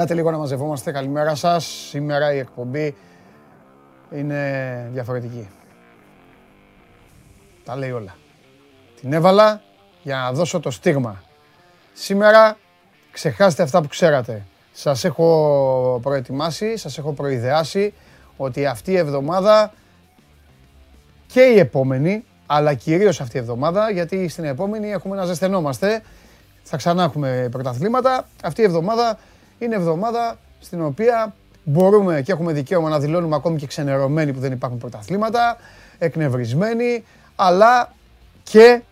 Μαζευτήκαμε. Ελάτε λίγο να μαζευόμαστε. Καλημέρα σας. Σήμερα η εκπομπή είναι διαφορετική. Τα λέει όλα. Την έβαλα για να δώσω το στίγμα. Σήμερα ξεχάστε αυτά που ξέρατε. Σας έχω προετοιμάσει, σας έχω προειδεάσει ότι αυτή η εβδομάδα και η επόμενη, αλλά κυρίως αυτή η εβδομάδα, γιατί στην επόμενη έχουμε να ζεσθενόμαστε, θα ξανά έχουμε πρωταθλήματα. Αυτή η εβδομάδα είναι εβδομάδα στην οποία μπορούμε και έχουμε δικαίωμα να δηλώνουμε ακόμη και ξενερωμένοι που δεν υπάρχουν πρωταθλήματα, εκνευρισμένοι, αλλά και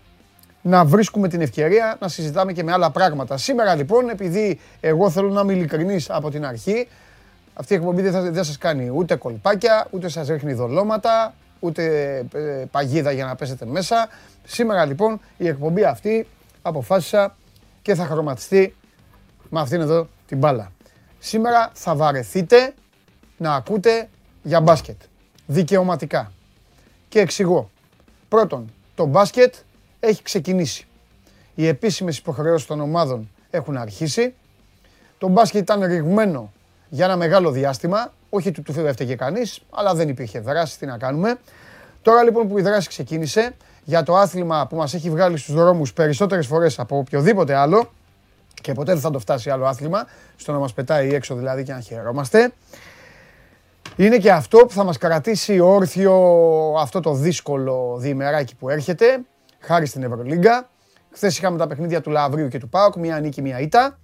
να βρίσκουμε την ευκαιρία να συζητάμε και με άλλα πράγματα. Σήμερα λοιπόν, επειδή εγώ θέλω να είμαι ειλικρινής από την αρχή, αυτή η εκπομπή δεν, θα, δεν σας κάνει ούτε κολπάκια, ούτε σας ρίχνει δολώματα, ούτε ε, παγίδα για να πέσετε μέσα. Σήμερα λοιπόν η εκπομπή αυτή αποφάσισα και θα χρωματιστεί με αυτήν εδώ την μπάλα. Σήμερα θα βαρεθείτε να ακούτε για μπάσκετ. Δικαιωματικά. Και εξηγώ. Πρώτον, το μπάσκετ έχει ξεκινήσει. Οι επίσημες υποχρεώσεις των ομάδων έχουν αρχίσει. Το μπάσκετ ήταν ρηγμένο για ένα μεγάλο διάστημα. Όχι του του έφταιγε κανείς, αλλά δεν υπήρχε δράση, τι να κάνουμε. Τώρα λοιπόν που η δράση ξεκίνησε, για το άθλημα που μας έχει βγάλει στους δρόμους περισσότερες φορές από οποιοδήποτε άλλο και ποτέ δεν θα το φτάσει άλλο άθλημα, στο να μας πετάει έξω δηλαδή και να χαιρόμαστε. Είναι και αυτό που θα μας κρατήσει όρθιο αυτό το δύσκολο διημεράκι που έρχεται, χάρη στην Ευρωλίγκα. Χθες είχαμε τα παιχνίδια του Λαβρίου και του ΠΑΟΚ, μία νίκη, μία ήττα.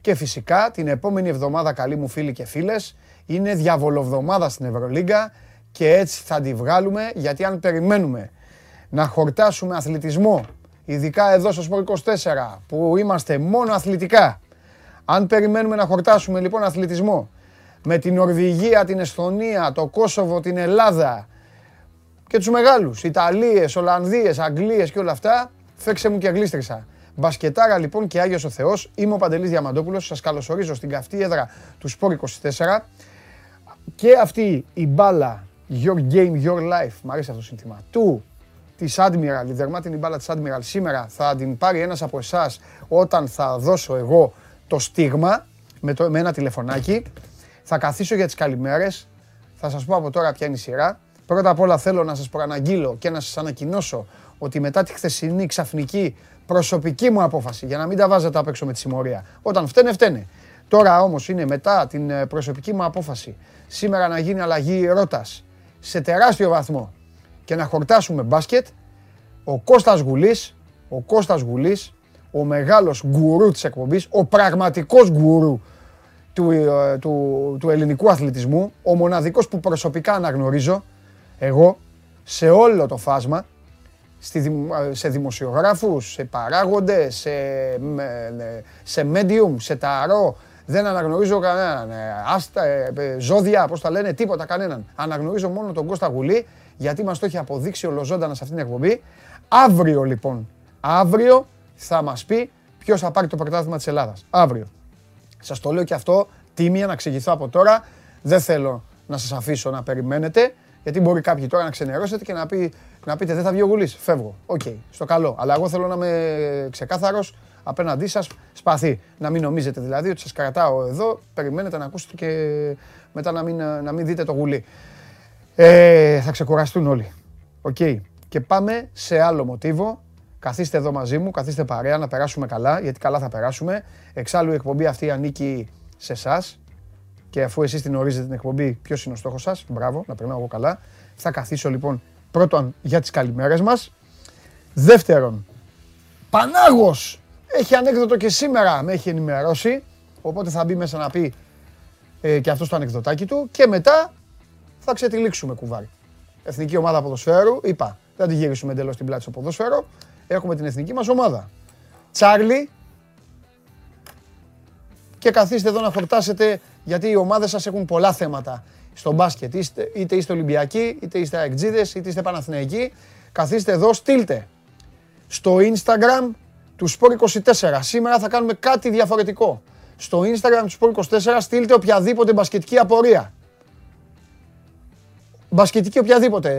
Και φυσικά την επόμενη εβδομάδα, καλοί μου φίλοι και φίλες, είναι διαβολοβδομάδα στην Ευρωλίγκα και έτσι θα τη βγάλουμε, γιατί αν περιμένουμε να χορτάσουμε αθλητισμό, ειδικά εδώ στο Σπορ 24, που είμαστε μόνο αθλητικά. Αν περιμένουμε να χορτάσουμε λοιπόν αθλητισμό με την Νορβηγία, την Εσθονία, το Κόσοβο, την Ελλάδα και τους μεγάλους, Ιταλίες, Ολλανδίες, Αγγλίες και όλα αυτά, φέξε μου και γλίστρισα. Μπασκετάρα λοιπόν και Άγιος ο Θεός, είμαι ο Παντελής Διαμαντόπουλος, σας καλωσορίζω στην καυτή έδρα του Σπορ 24 και αυτή η μπάλα Your Game, Your Life, μου αρέσει αυτό το σύνθημα, του της Admiral, η δερμάτινη μπάλα της Admiral σήμερα θα την πάρει ένας από εσάς όταν θα δώσω εγώ το στίγμα με, το, με ένα τηλεφωνάκι. Θα καθίσω για τις καλημέρες. Θα σας πω από τώρα ποια είναι η σειρά. Πρώτα απ' όλα θέλω να σας προαναγγείλω και να σας ανακοινώσω ότι μετά τη χθεσινή ξαφνική προσωπική μου απόφαση, για να μην τα βάζετε απ' έξω με τη συμμορία, όταν φταίνε, φταίνε. Τώρα όμως είναι μετά την ε, προσωπική μου απόφαση σήμερα να γίνει αλλαγή ρότας σε τεράστιο βαθμό και να χορτάσουμε μπάσκετ, ο Κώστας Γουλής, ο Κώστας Γουλής, ο μεγάλος γκουρού της εκπομπής, ο πραγματικός γκουρού του, ε, του, του ελληνικού αθλητισμού, ο μοναδικός που προσωπικά αναγνωρίζω, εγώ, σε όλο το φάσμα, στη, σε δημοσιογράφους, σε παράγοντες, σε, σε medium, σε ταρό, δεν αναγνωρίζω κανέναν. Ε, άστα, ε, ζώδια, πώς τα λένε, τίποτα κανέναν. Αναγνωρίζω μόνο τον Κώστα Γουλή γιατί μας το έχει αποδείξει ολοζώντανα σε αυτήν την εκπομπή. Αύριο λοιπόν, αύριο θα μας πει ποιος θα πάρει το πρωτάθλημα της Ελλάδας. Αύριο. Σας το λέω και αυτό, τίμια να εξηγηθώ από τώρα. Δεν θέλω να σας αφήσω να περιμένετε, γιατί μπορεί κάποιοι τώρα να ξενερώσετε και να, πει, να πείτε δεν θα βγει ο Γουλής, φεύγω. OK, okay, στο καλό. Αλλά εγώ θέλω να είμαι ξεκάθαρος απέναντί σας, σπαθί. Να μην νομίζετε δηλαδή ότι σας κρατάω εδώ, περιμένετε να ακούσετε και μετά να μην, να μην δείτε το Γουλή. Ε, θα ξεκουραστούν όλοι. Οκ. Και πάμε σε άλλο μοτίβο. Καθίστε εδώ μαζί μου, καθίστε παρέα να περάσουμε καλά, γιατί καλά θα περάσουμε. Εξάλλου η εκπομπή αυτή ανήκει σε εσάς. Και αφού εσείς την ορίζετε την εκπομπή, ποιος είναι ο στόχος σας, μπράβο, να περνάω εγώ καλά. Θα καθίσω λοιπόν πρώτον για τις καλημέρες μας. Δεύτερον, Πανάγος έχει ανέκδοτο και σήμερα με έχει ενημερώσει. Οπότε θα μπει μέσα να πει ε, και αυτό το ανεκδοτάκι του. Και μετά θα ξετυλίξουμε κουβάρι. Εθνική ομάδα ποδοσφαίρου, είπα, δεν τη γυρίσουμε εντελώς την πλάτη στο ποδόσφαιρο. Έχουμε την εθνική μας ομάδα. Τσάρλι. Και καθίστε εδώ να χορτάσετε γιατί οι ομάδες σας έχουν πολλά θέματα στο μπάσκετ. Είστε, είτε είστε Ολυμπιακοί, είτε είστε Αεκτζίδες, είτε είστε Παναθηναϊκοί. Καθίστε εδώ, στείλτε στο Instagram του Σπορ 24. Σήμερα θα κάνουμε κάτι διαφορετικό. Στο Instagram του Σπορ 24 στείλτε οποιαδήποτε μπασκετική απορία μπασκετική οποιαδήποτε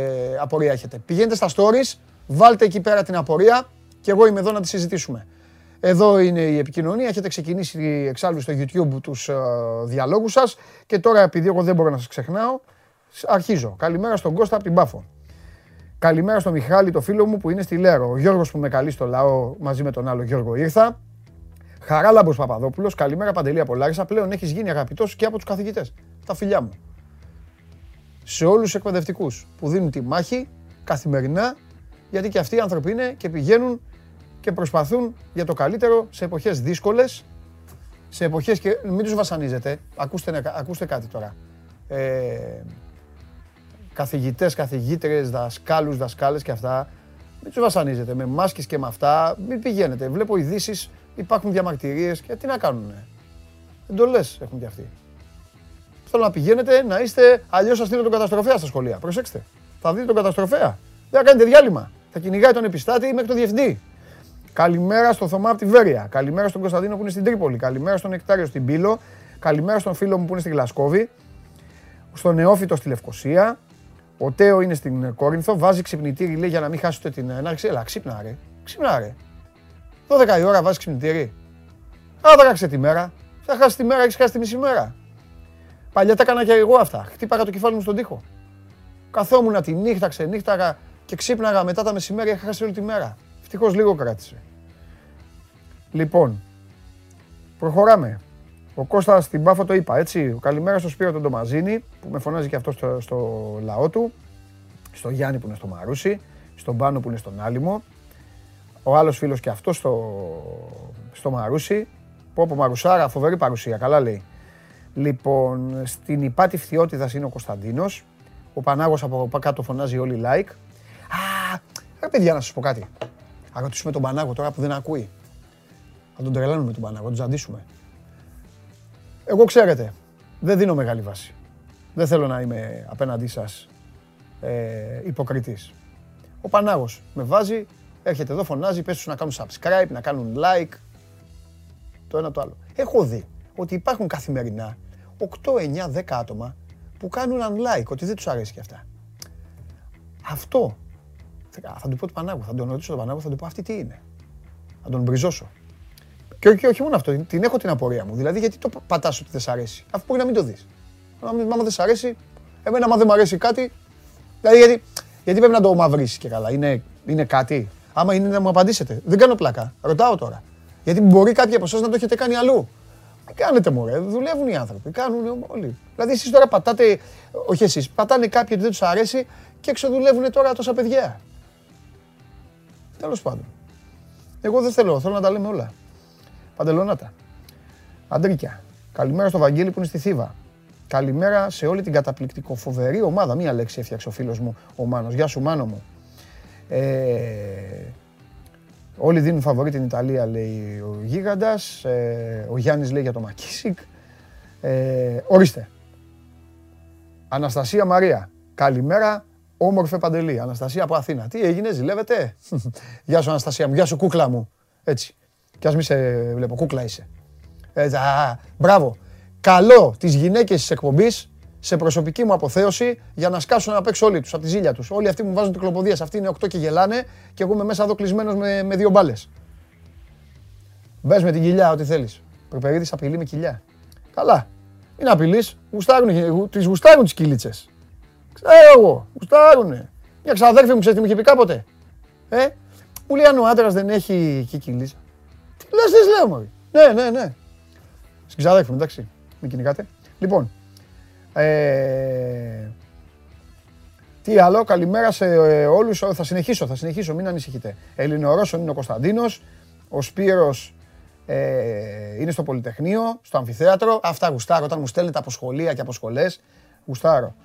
απορία έχετε. Πηγαίνετε στα stories, βάλτε εκεί πέρα την απορία και εγώ είμαι εδώ να τη συζητήσουμε. Εδώ είναι η επικοινωνία. Έχετε ξεκινήσει εξάλλου στο YouTube τους ε, διαλόγους σας. Και τώρα επειδή εγώ δεν μπορώ να σας ξεχνάω, αρχίζω. Καλημέρα στον Κώστα από την Πάφο. Καλημέρα στον Μιχάλη, το φίλο μου που είναι στη Λέρο. Ο Γιώργος που με καλεί στο λαό μαζί με τον άλλο Γιώργο ήρθα. Χαράλαμπος Παπαδόπουλος, καλημέρα Παντελή από Λάρισα. Πλέον έχεις γίνει αγαπητός και από τους καθηγητές. Τα φιλιά μου. Σε όλους τους εκπαιδευτικούς που δίνουν τη μάχη καθημερινά, γιατί και αυτοί οι άνθρωποι είναι και πηγαίνουν και προσπαθούν για το καλύτερο σε εποχές δύσκολες, σε εποχές και μην τους βασανίζετε. Ακούστε, ακούστε κάτι τώρα. Ε, καθηγητές, καθηγήτρες, δασκάλους, δασκάλες και αυτά, μην τους βασανίζετε με μάσκες και με αυτά, μην πηγαίνετε. Βλέπω ειδήσεις, υπάρχουν διαμαρτυρίες και τι να κάνουνε. Εντολές έχουν και αυτοί. Θέλω να πηγαίνετε, να είστε, αλλιώς θα στείλω τον καταστροφέα στα σχολεία. Προσέξτε, θα δείτε τον καταστροφέα. Δεν θα κάνετε διάλειμμα. Θα κυνηγάει τον επιστάτη μέχρι τον διευθυντή. Καλημέρα στον Θωμά από τη Βέρεια. Καλημέρα στον Κωνσταντίνο που είναι στην Τρίπολη. Καλημέρα στον Εκτάριο στην Πύλο. Καλημέρα στον φίλο μου που είναι στην Γλασκόβη. Στον Νεόφυτο στη Λευκοσία. Ο Τέο είναι στην Κόρινθο. Βάζει ξυπνητήρι λέει για να μην χάσετε την έναρξη. Ελά, ξύπνα ρε. Ξύπνα ρε. 12 η ώρα βάζει ξυπνητήρι. Άδραξε τη μέρα. Θα χάσει τη μέρα, έχεις χάσει τη μισή μέρα. Παλιά τα έκανα και εγώ αυτά. Χτύπαγα το κεφάλι μου στον τοίχο. Καθόμουν τη νύχτα, ξενύχταγα και ξύπναγα μετά τα μεσημέρια. Είχα χάσει όλη τη μέρα. Ευτυχώς λίγο κράτησε. Λοιπόν, προχωράμε. Ο Κώστας στην Πάφο το είπα, έτσι. Καλημέρα στο Σπύρο τον Ντομαζίνη, που με φωνάζει και αυτό στο, στο λαό του. Στο Γιάννη που είναι στο Μαρούσι. Στον Πάνο που είναι στον Άλυμο. Ο άλλος φίλος και αυτός στο, στο Μαρούσι. Πω από Μαρουσάρα, φοβερή παρουσία, καλά λέει. Λοιπόν, στην υπάτη φθιότητα είναι ο Κωνσταντίνος. Ο Πανάγος από κάτω φωνάζει όλοι like. Α, ρε παιδιά να σας πω κάτι. Θα ρωτήσουμε τον Πανάγο τώρα που δεν ακούει. Θα τον τρελάνουμε τον Πανάγο, θα τον ζαντήσουμε. Εγώ ξέρετε, δεν δίνω μεγάλη βάση. Δεν θέλω να είμαι απέναντί σας ε, υποκριτής. Ο Πανάγος με βάζει, έρχεται εδώ, φωνάζει, πες τους να κάνουν subscribe, να κάνουν like, το ένα το άλλο. Έχω δει ότι υπάρχουν καθημερινά 8, 9, 10 άτομα που κάνουν unlike, ότι δεν τους αρέσει και αυτά. Αυτό θα του πω του Πανάγου, θα τον ρωτήσω τον Πανάγου, θα του πω αυτή τι είναι; Θα τον μπριζώσω. Και όχι, όχι μόνο αυτό, την έχω την απορία μου. Δηλαδή, γιατί το πατάς ότι δεν σ' αρέσει, αφού μπορεί να μην το δεις. Άμα δεν σ' αρέσει, εμένα, άμα δεν μου αρέσει κάτι. Δηλαδή, γιατί, γιατί πρέπει να το μαυρίσεις και καλά. Είναι, είναι κάτι. Άμα είναι να μου απαντήσετε. Δεν κάνω πλάκα. Ρωτάω τώρα. Γιατί μπορεί κάποιοι από εσάς να το έχετε κάνει αλλού. Δεν κάνετε μωρέ, δουλεύουν οι άνθρωποι, κάνουν όλοι. Δηλαδή εσείς τώρα πατάτε, όχι εσείς, πατάνε κάποιοι ότι δεν τους αρέσει και εξοδουλεύουν τώρα τόσα παιδιά. Τέλος πάντων. Εγώ δεν θέλω, θέλω να τα λέμε όλα. Παντελονάτα. Αντρίκια. Καλημέρα στο Βαγγέλη που είναι στη Θήβα. Καλημέρα σε όλη την καταπληκτικό φοβερή ομάδα. Μία λέξη έφτιαξε ο φίλος μου ο Μάνος. Γεια σου Μάνο μου. Ε, όλοι δίνουν φαβορή την Ιταλία λέει ο Γίγαντας. Ε, ο Γιάννης λέει για το Μακίσικ. Ε, ορίστε. Αναστασία Μαρία. Καλημέρα Όμορφε Παντελή, Αναστασία από Αθήνα. Τι έγινε, ζηλεύετε; Γεια σου Αναστασία μου, γεια σου κούκλα μου. Έτσι. Κι ας μη σε βλέπω, κούκλα είσαι. Έτσι, α, μπράβο. Καλό τις γυναίκες της εκπομπής σε προσωπική μου αποθέωση για να σκάσουν να παίξω όλοι τους, από τη ζήλια τους. Όλοι αυτοί μου βάζουν τυκλοποδίες, αυτοί είναι 8 και γελάνε και εγώ είμαι μέσα εδώ κλεισμένος με, με δύο μπάλες. Μπες με την κοιλιά, ό,τι θέλεις. Προπερίδης απειλεί με κοιλιά. Καλά. Μην απειλείς, γουστάρουν, τις γουστάρουν τις κυλίτσες. Ξέρω εγώ, γουστάρουνε. Μια ξαδέρφη μου ξέρεις τι μου είχε πει κάποτε. Ε, μου λέει αν ο άντρας δεν έχει κικυλίτσα. Τι λες, τι λέω μωρή. Ναι, ναι, ναι. Στην ξαδέρφη μου, εντάξει. Μην κυνηγάτε. Λοιπόν, ε, τι άλλο, καλημέρα σε ε, όλους. Θα συνεχίσω, θα συνεχίσω, μην ανησυχείτε. Ελληνορώσον είναι ο Κωνσταντίνος, ο Σπύρος ε, είναι στο Πολυτεχνείο, στο Αμφιθέατρο. Αυτά γουστάρω όταν μου στέλνετε από σχολεία και από σχολές. Γουστάρω.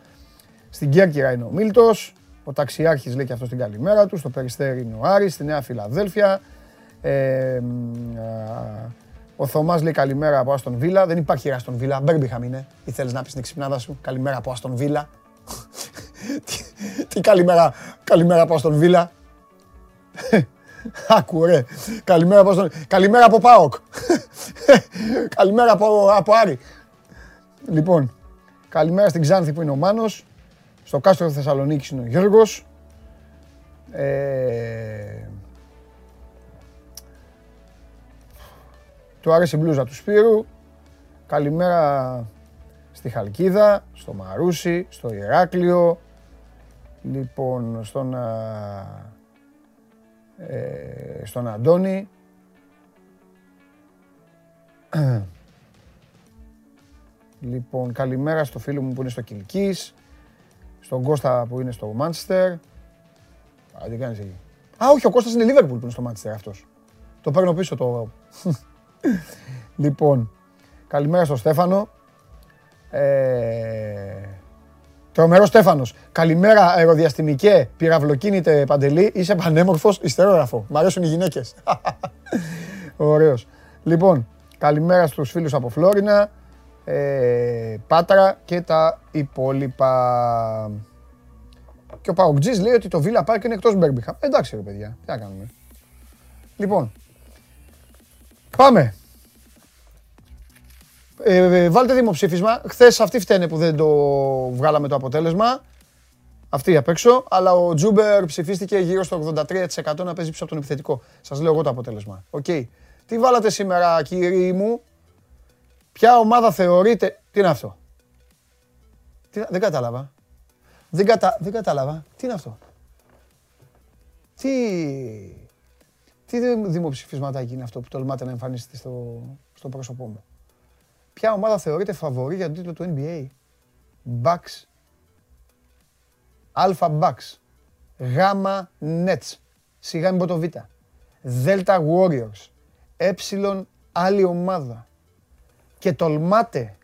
Στην Κέρκυρα είναι ο Μίλτος. Ο ταξιάρχης λέει και αυτός την καλημέρα του. Στο Περιστέρι είναι ο Άρης, στη Νέα Φιλαδέλφια. Ε, ο Θωμάς λέει καλημέρα από Άστον Βίλα. Δεν υπάρχει Άστον Βίλα. Μπέρμπιχαμ είναι. Ή θέλεις να πεις την ξυπνάδα σου. Καλημέρα από Άστον Βίλα. τι, καλημέρα, καλημέρα από Άστον Βίλα. Άκου ρε. Καλημέρα από, καλημέρα από ΠΑΟΚ. καλημέρα από, από Άρη. Λοιπόν, καλημέρα στην Ξάνθη που είναι ο Μάνος. Στο κάστρο Θεσσαλονίκης είναι ο Γιώργος. Ε, Του άρεσε η μπλούζα του Σπύρου. Καλημέρα στη Χαλκίδα, στο Μαρούσι, στο Ηράκλειο. Λοιπόν, στον, ε, στον Αντώνη. Λοιπόν, καλημέρα στο φίλο μου που είναι στο Κιλκής, στον Κώστα που είναι στο Μάντσεστερ. Α, τι κάνεις εκεί; Α, όχι, ο Κώστας είναι Λίβερπουλ που είναι στο Μάντσεστερ αυτός. Το παίρνω πίσω το... λοιπόν, καλημέρα στο Στέφανο. Ε, Τρομερός Στέφανος. Καλημέρα, αεροδιαστημικέ, πυραυλοκίνητε παντελή. Είσαι πανέμορφος, ιστερόγραφο. Μ' αρέσουν οι γυναίκες. Ωραίος. Λοιπόν, καλημέρα στους φίλους από Φλόρινα, ε, Πάτρα και τα υπόλοιπα. Και ο Παοκτζής λέει ότι το Villa Park είναι εκτός Μπέρμπιχαμ. Εντάξει ρε παιδιά, τι να κάνουμε. Λοιπόν, πάμε. Ε, ε, βάλτε δημοψήφισμα. Χθες αυτοί φταίνε που δεν το βγάλαμε το αποτέλεσμα. Αυτοί απ' έξω. Αλλά ο Τζούμπερ ψηφίστηκε γύρω στο 83% να παίζει πίσω από τον επιθετικό. Σας λέω εγώ το αποτέλεσμα. Οκ. Τι βάλατε σήμερα, κύριοι μου; Ποια ομάδα θεωρείτε. Τι είναι αυτό; Τι... Δεν κατάλαβα. Δεν, κατα... δεν κατάλαβα. Τι είναι αυτό; Τι... Τι δημοψηφισματάκι είναι αυτό που τολμάτε να εμφανίσετε στο, στο πρόσωπό μου; Ποια ομάδα θεωρείται φαβορή για τον τίτλο του NBA. Bucks. Αλφα Bucks. Γάμα Nets. Σιγά μην πω το Β. Δέλτα Warriors. Έψιλον άλλη ομάδα. Και τολμάτε,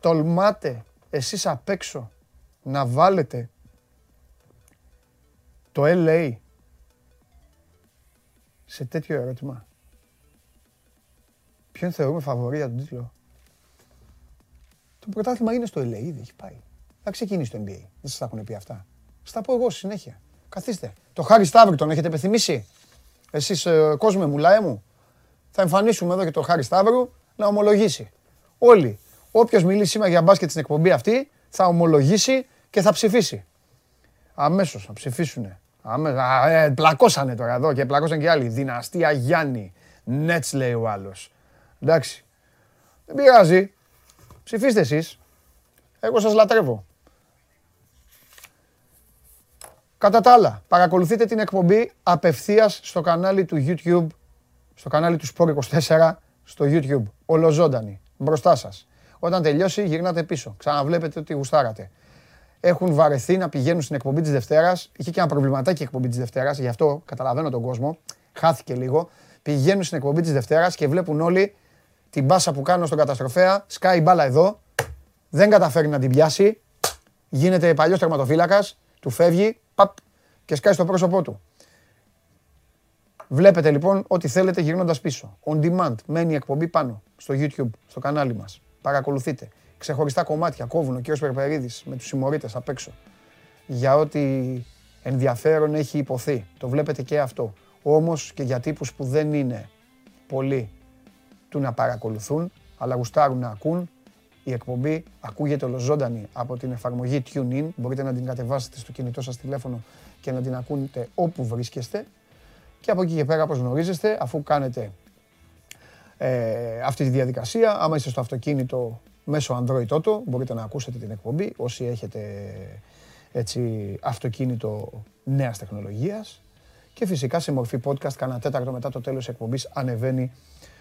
τολμάτε εσείς απ' έξω να βάλετε το LA σε τέτοιο ερώτημα. Ποιον θεωρούμε φαβορή για τον τίτλο; Το πρωτάθλημα είναι στο LA, ήδη έχει πάει. Θα ξεκινήσει το NBA. Δεν σας τα έχουν πει αυτά. Στα πω εγώ συνέχεια. Καθίστε. Το Χάρι Σταύρου τον έχετε επιθυμήσει. Εσείς, ε, κόσμο μου, λαέ μου. Θα εμφανίσουμε εδώ και το Χάρι Σταύρου να ομολογήσει. Όλοι. Όποιος μιλήσει σήμερα για μπάσκετ στην εκπομπή αυτή θα ομολογήσει και θα ψηφίσει. Αμέσως θα ψηφίσουν. Ε, πλακώσανε τώρα εδώ και πλακώσαν και άλλοι. Δυναστεία Γιάννη. Νέτς λέει ο άλλος. Εντάξει. Δεν πειράζει. Ψηφίστε εσείς. Εγώ σας λατρεύω. Κατά τα άλλα, παρακολουθείτε την εκπομπή απευθείας στο κανάλι του YouTube, στο κανάλι του Sport24, στο YouTube. Ολοζώντανη, μπροστά σας. Όταν τελειώσει γυρνάτε πίσω, ξαναβλέπετε ότι γουστάρατε. Έχουν βαρεθεί να πηγαίνουν στην εκπομπή της Δευτέρας. Είχε και ένα προβληματάκι η εκπομπή της Δευτέρας, γι' αυτό καταλαβαίνω τον κόσμο. Χάθηκε λίγο. Πηγαίνουν στην εκπομπή της Δευτέρας και βλέπουν όλοι την μπάσα που κάνω στον καταστροφέα, σκάει μπάλα εδώ, δεν καταφέρει να την πιάσει, γίνεται παλιός τερματοφύλακας, του φεύγει, παπ, και σκάει στο πρόσωπό του. Βλέπετε λοιπόν ό,τι θέλετε γυρνώντας πίσω. On demand, μένει η εκπομπή πάνω, στο YouTube, στο κανάλι μας. Παρακολουθείτε. Ξεχωριστά κομμάτια, κόβουν ο κύριος Περπερίδης με τους συμμορίτες απ' έξω. Για ό,τι ενδιαφέρον έχει υποθεί. Το βλέπετε και αυτό. Όμως και για τύπους που δεν είναι πολλοί του να παρακολουθούν, αλλά γουστάρουν να ακούν. Η εκπομπή ακούγεται ολοζώντανη από την εφαρμογή TuneIn. Μπορείτε να την κατεβάσετε στο κινητό σας τηλέφωνο και να την ακούτε όπου βρίσκεστε. Και από εκεί και πέρα, όπως γνωρίζεστε, αφού κάνετε ε, αυτή τη διαδικασία, άμα είστε στο αυτοκίνητο μέσω Android Auto, μπορείτε να ακούσετε την εκπομπή. Όσοι έχετε έτσι, αυτοκίνητο νέας τεχνολογίας. Και φυσικά σε μορφή podcast, κάνα τέταρτο μετά το τέλος εκπομπής, ανεβαίνει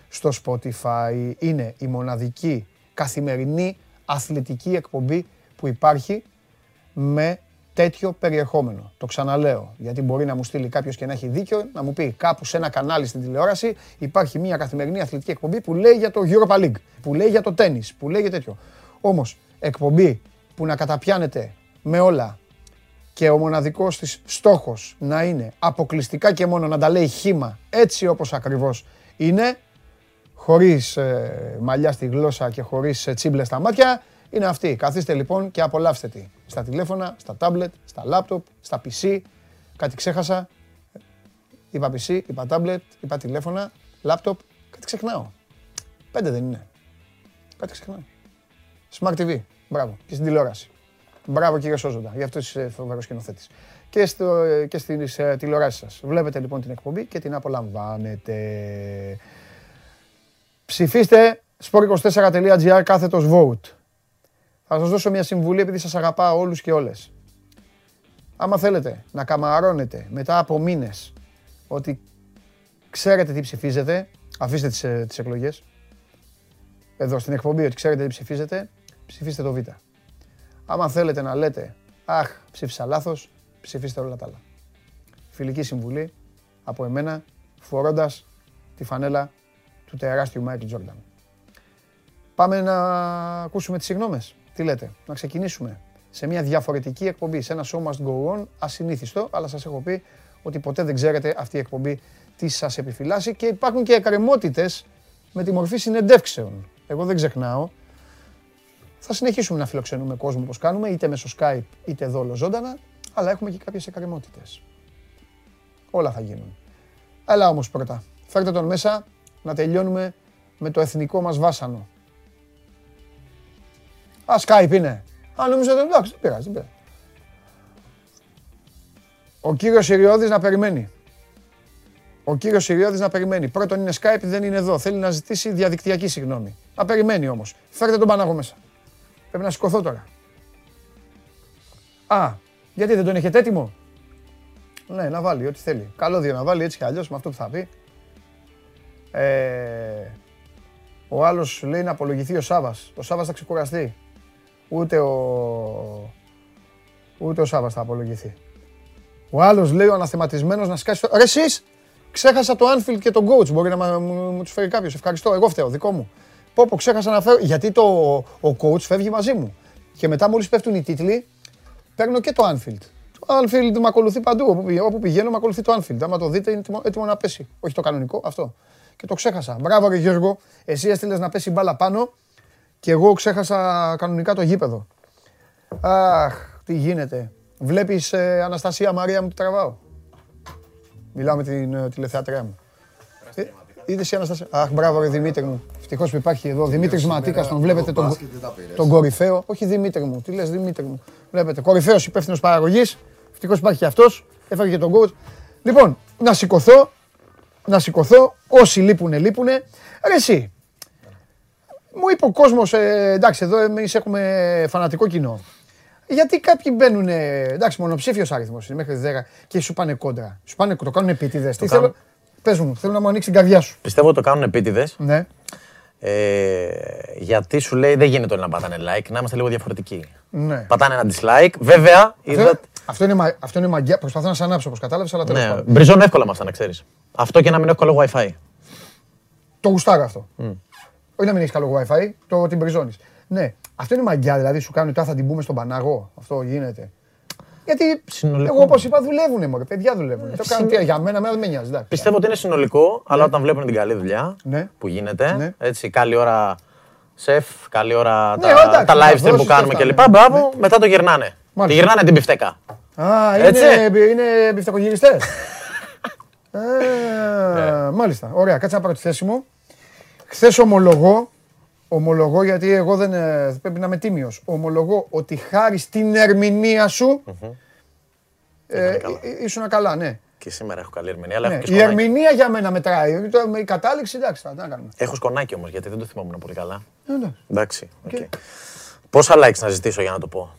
στο Spotify. Είναι η μοναδική καθημερινή αθλητική εκπομπή που υπάρχει με τέτοιο περιεχόμενο. Το ξαναλέω, γιατί μπορεί να μου στείλει κάποιος και να έχει δίκιο, να μου πει κάπου σε ένα κανάλι στην τηλεόραση υπάρχει μια καθημερινή αθλητική εκπομπή που λέει για το Europa League, που λέει για το τέννις, που λέει για τέτοιο. Όμως, εκπομπή που να καταπιάνεται με όλα και ο μοναδικός της στόχος να είναι αποκλειστικά και μόνο να τα λέει χήμα έτσι όπως ακριβώς είναι, χωρίς ε, μαλλιά στη γλώσσα και χωρίς ε, τσίμπλες στα μάτια, είναι αυτή. Καθίστε λοιπόν και απολαύστε τη. Στα τηλέφωνα, στα τάμπλετ, στα λάπτοπ, στα PC. Κάτι ξέχασα. Είπα PC, είπα τάμπλετ, είπα τηλέφωνα, λάπτοπ. Κάτι ξεχνάω. Πέντε δεν είναι. Κάτι ξεχνάω. Smart TV. Μπράβο. Και στην τηλεόραση. Μπράβο κύριε Σόζοντα. Γι' αυτός είσαι φοβερός σκηνοθέτης. Και, στο, και στις ε, τηλεοράσεις σας. Βλέπετε λοιπόν την εκπομπή και την απολαμβάνετε. Ψηφίστε sport24.gr κάθετος vote. Θα σας δώσω μια συμβουλή επειδή σας αγαπάω όλους και όλες. Άμα θέλετε να καμαρώνετε μετά από μήνες ότι ξέρετε τι ψηφίζετε, αφήστε τις, ε, τις εκλογές. Εδώ στην εκπομπή ότι ξέρετε τι ψηφίζετε, ψηφίστε το Β. Άμα θέλετε να λέτε «Αχ, ψήφισα λάθος», ψηφίστε όλα τα άλλα. Φιλική συμβουλή από εμένα, φορώντας τη φανέλα του τεράστιου Μάικλ Τζόρνταν. Πάμε να ακούσουμε τις συγγνώμες. Τι λέτε, να ξεκινήσουμε σε μια διαφορετική εκπομπή, σε ένα show must go on, ασυνήθιστο, αλλά σας έχω πει ότι ποτέ δεν ξέρετε αυτή η εκπομπή τι σας επιφυλάσσει και υπάρχουν και εκκρεμότητες με τη μορφή συνεντεύξεων. Εγώ δεν ξεχνάω. Θα συνεχίσουμε να φιλοξενούμε κόσμο όπως κάνουμε, είτε μέσω Skype είτε εδώ ζωντανά, αλλά έχουμε και κάποιες εκκρεμότητες. Όλα θα γίνουν. Έλα όμως πρώτα. Φέρτε τον μέσα να τελειώνουμε με το εθνικό μας βάσανο. Α, Skype είναι. Α, νομίζω ότι εντάξει, δεν πειράζει, δεν πειράζει. Ο κύριος Ιριώδης να περιμένει. Ο κύριος Ιριώδης να περιμένει. Πρώτον είναι Skype, δεν είναι εδώ. Θέλει να ζητήσει διαδικτυακή συγγνώμη. Να περιμένει όμως. Φέρτε τον Πανάγο μέσα. Πρέπει να σηκωθώ τώρα. Α, γιατί δεν τον έχετε έτοιμο; Ναι, να βάλει ό,τι θέλει. Καλώδιο να βάλει έτσι κι αλλιώς με αυτό που θα πει. Ε, ο άλλος λέει να απολογηθεί ο Σάβας. Ο Σάβας θα ξεκουραστεί. Ούτε ο, ούτε ο Σάβα θα απολογηθεί. Ο άλλος λέει ο αναθεματισμένος να σκάσει. Ρε εσείς, ξέχασα το Anfield και τον coach. Μπορεί να μου, μου τους φέρει κάποιος. Ευχαριστώ. Εγώ φταίω, δικό μου. Πω, πω ξέχασα να φέρω. Γιατί το, ο coach φεύγει μαζί μου. Και μετά μόλις πέφτουν οι τίτλοι, παίρνω και το Anfield. Το Anfield με ακολουθεί παντού. Όπου, όπου πηγαίνω, με ακολουθεί το Anfield. Άμα το δείτε, είναι έτοιμο, έτοιμο να πέσει. Όχι το κανονικό, αυτό. Και το ξέχασα. Μπράβο, ρε Γιώργο. Εσύ έστειλες να πέσει μπάλα πάνω και εγώ ξέχασα κανονικά το γήπεδο. Αχ, τι γίνεται. Βλέπεις ε, Αναστασία Μαρία μου τι τραβάω. Μιλάω με την ε, τηλεθεατρία μου. Ε, είδες η Αναστασία; Αχ, μπράβο ρε Δημήτρη μου. Ευτυχώς που υπάρχει εδώ. Δημήτρης Ματίκας, τον βλέπετε τον, τον κορυφαίο. Όχι Δημήτρη μου, τι λες Δημήτρη μου. Βλέπετε, κορυφαίος υπεύθυνος παραγωγής. Ευτυχώς υπάρχει και αυτός. Έφαγε και τον coach. Λοιπόν, να σηκωθώ. Να σηκωθώ. Όσοι λείπουνε, λείπουνε. Ρε εσύ, μου είπε ο κόσμος, ε, εντάξει, εδώ εμείς έχουμε φανατικό κοινό. Γιατί κάποιοι μπαίνουν, εντάξει, μονοψήφιος αριθμό είναι μέχρι 10 και σου πάνε κόντρα. Σου πάνε, το κάνουν επίτηδες. Τι θέλω, πες μου, θέλω να μου ανοίξει την καρδιά σου. Πιστεύω ότι το κάνουν επίτηδες. Ναι. Ε, γιατί σου λέει δεν γίνεται όλοι να πατάνε like, να είμαστε λίγο διαφορετικοί. Ναι. Πατάνε ένα dislike. Βέβαια, είδα. Αυτό είναι, αυτό είναι μαγιά. Προσπαθώ να σε ανάψω όπως κατάλαβες, αλλά τέλος Ναι, πάντων. μπριζώνω εύκολα με αυτά να ξέρεις. Αυτό και να μην έχω καλό WiFi. Το γουστάρω αυτό. Όχι να μην έχεις καλό WiFi, το την μπριζώνει. Ναι, αυτό είναι μαγιά, δηλαδή σου κάνουν τώρα θα την πούμε στον Παναγό. Αυτό γίνεται. Γιατί Συνολικό. εγώ όπως είπα δουλεύουν μωρέ, παιδιά δουλεύουν. το κάνουν τι, για μένα, εμένα δεν με νοιάζει. εντάξει. Πιστεύω ότι είναι συνολικό, αλλά όταν βλέπουν την καλή δουλειά Ναι. που γίνεται, Ναι. έτσι, καλή ώρα σεφ, καλή ώρα Ναι, τα, εντάξει, τα να live stream δώσεις που κάνουμε και αυτά, κλπ. ναι. Μπράβο, μετά το γυρνάνε. Τη Μάλιστα. γυρνάνε την πιφτέκα. Α, Έτσι. είναι, είναι μπιφτακογυριστές. Ναι. Ε, Μάλιστα. Ωραία, κάτσε να πάρω τη θέση μου. Χθες ομολογώ, ομολογώ γιατί εγώ δεν ε, πρέπει να είμαι τίμιος. Ομολογώ ότι χάρη στην ερμηνεία σου ε, Ήτανε καλά. ε, ήσουν καλά, ναι. Και σήμερα έχω καλή ερμηνεία, αλλά ναι. έχω και Η σκονάκι. ερμηνεία για μένα μετράει. Το- Η κατάληξη, εντάξει, θα τι να κάνουμε. Έχω σκονάκι όμως, γιατί δεν το θυμόμουν πολύ καλά. Ε, ναι. Εντάξει. οκ. Πόσα likes να ζητήσω για να το πω;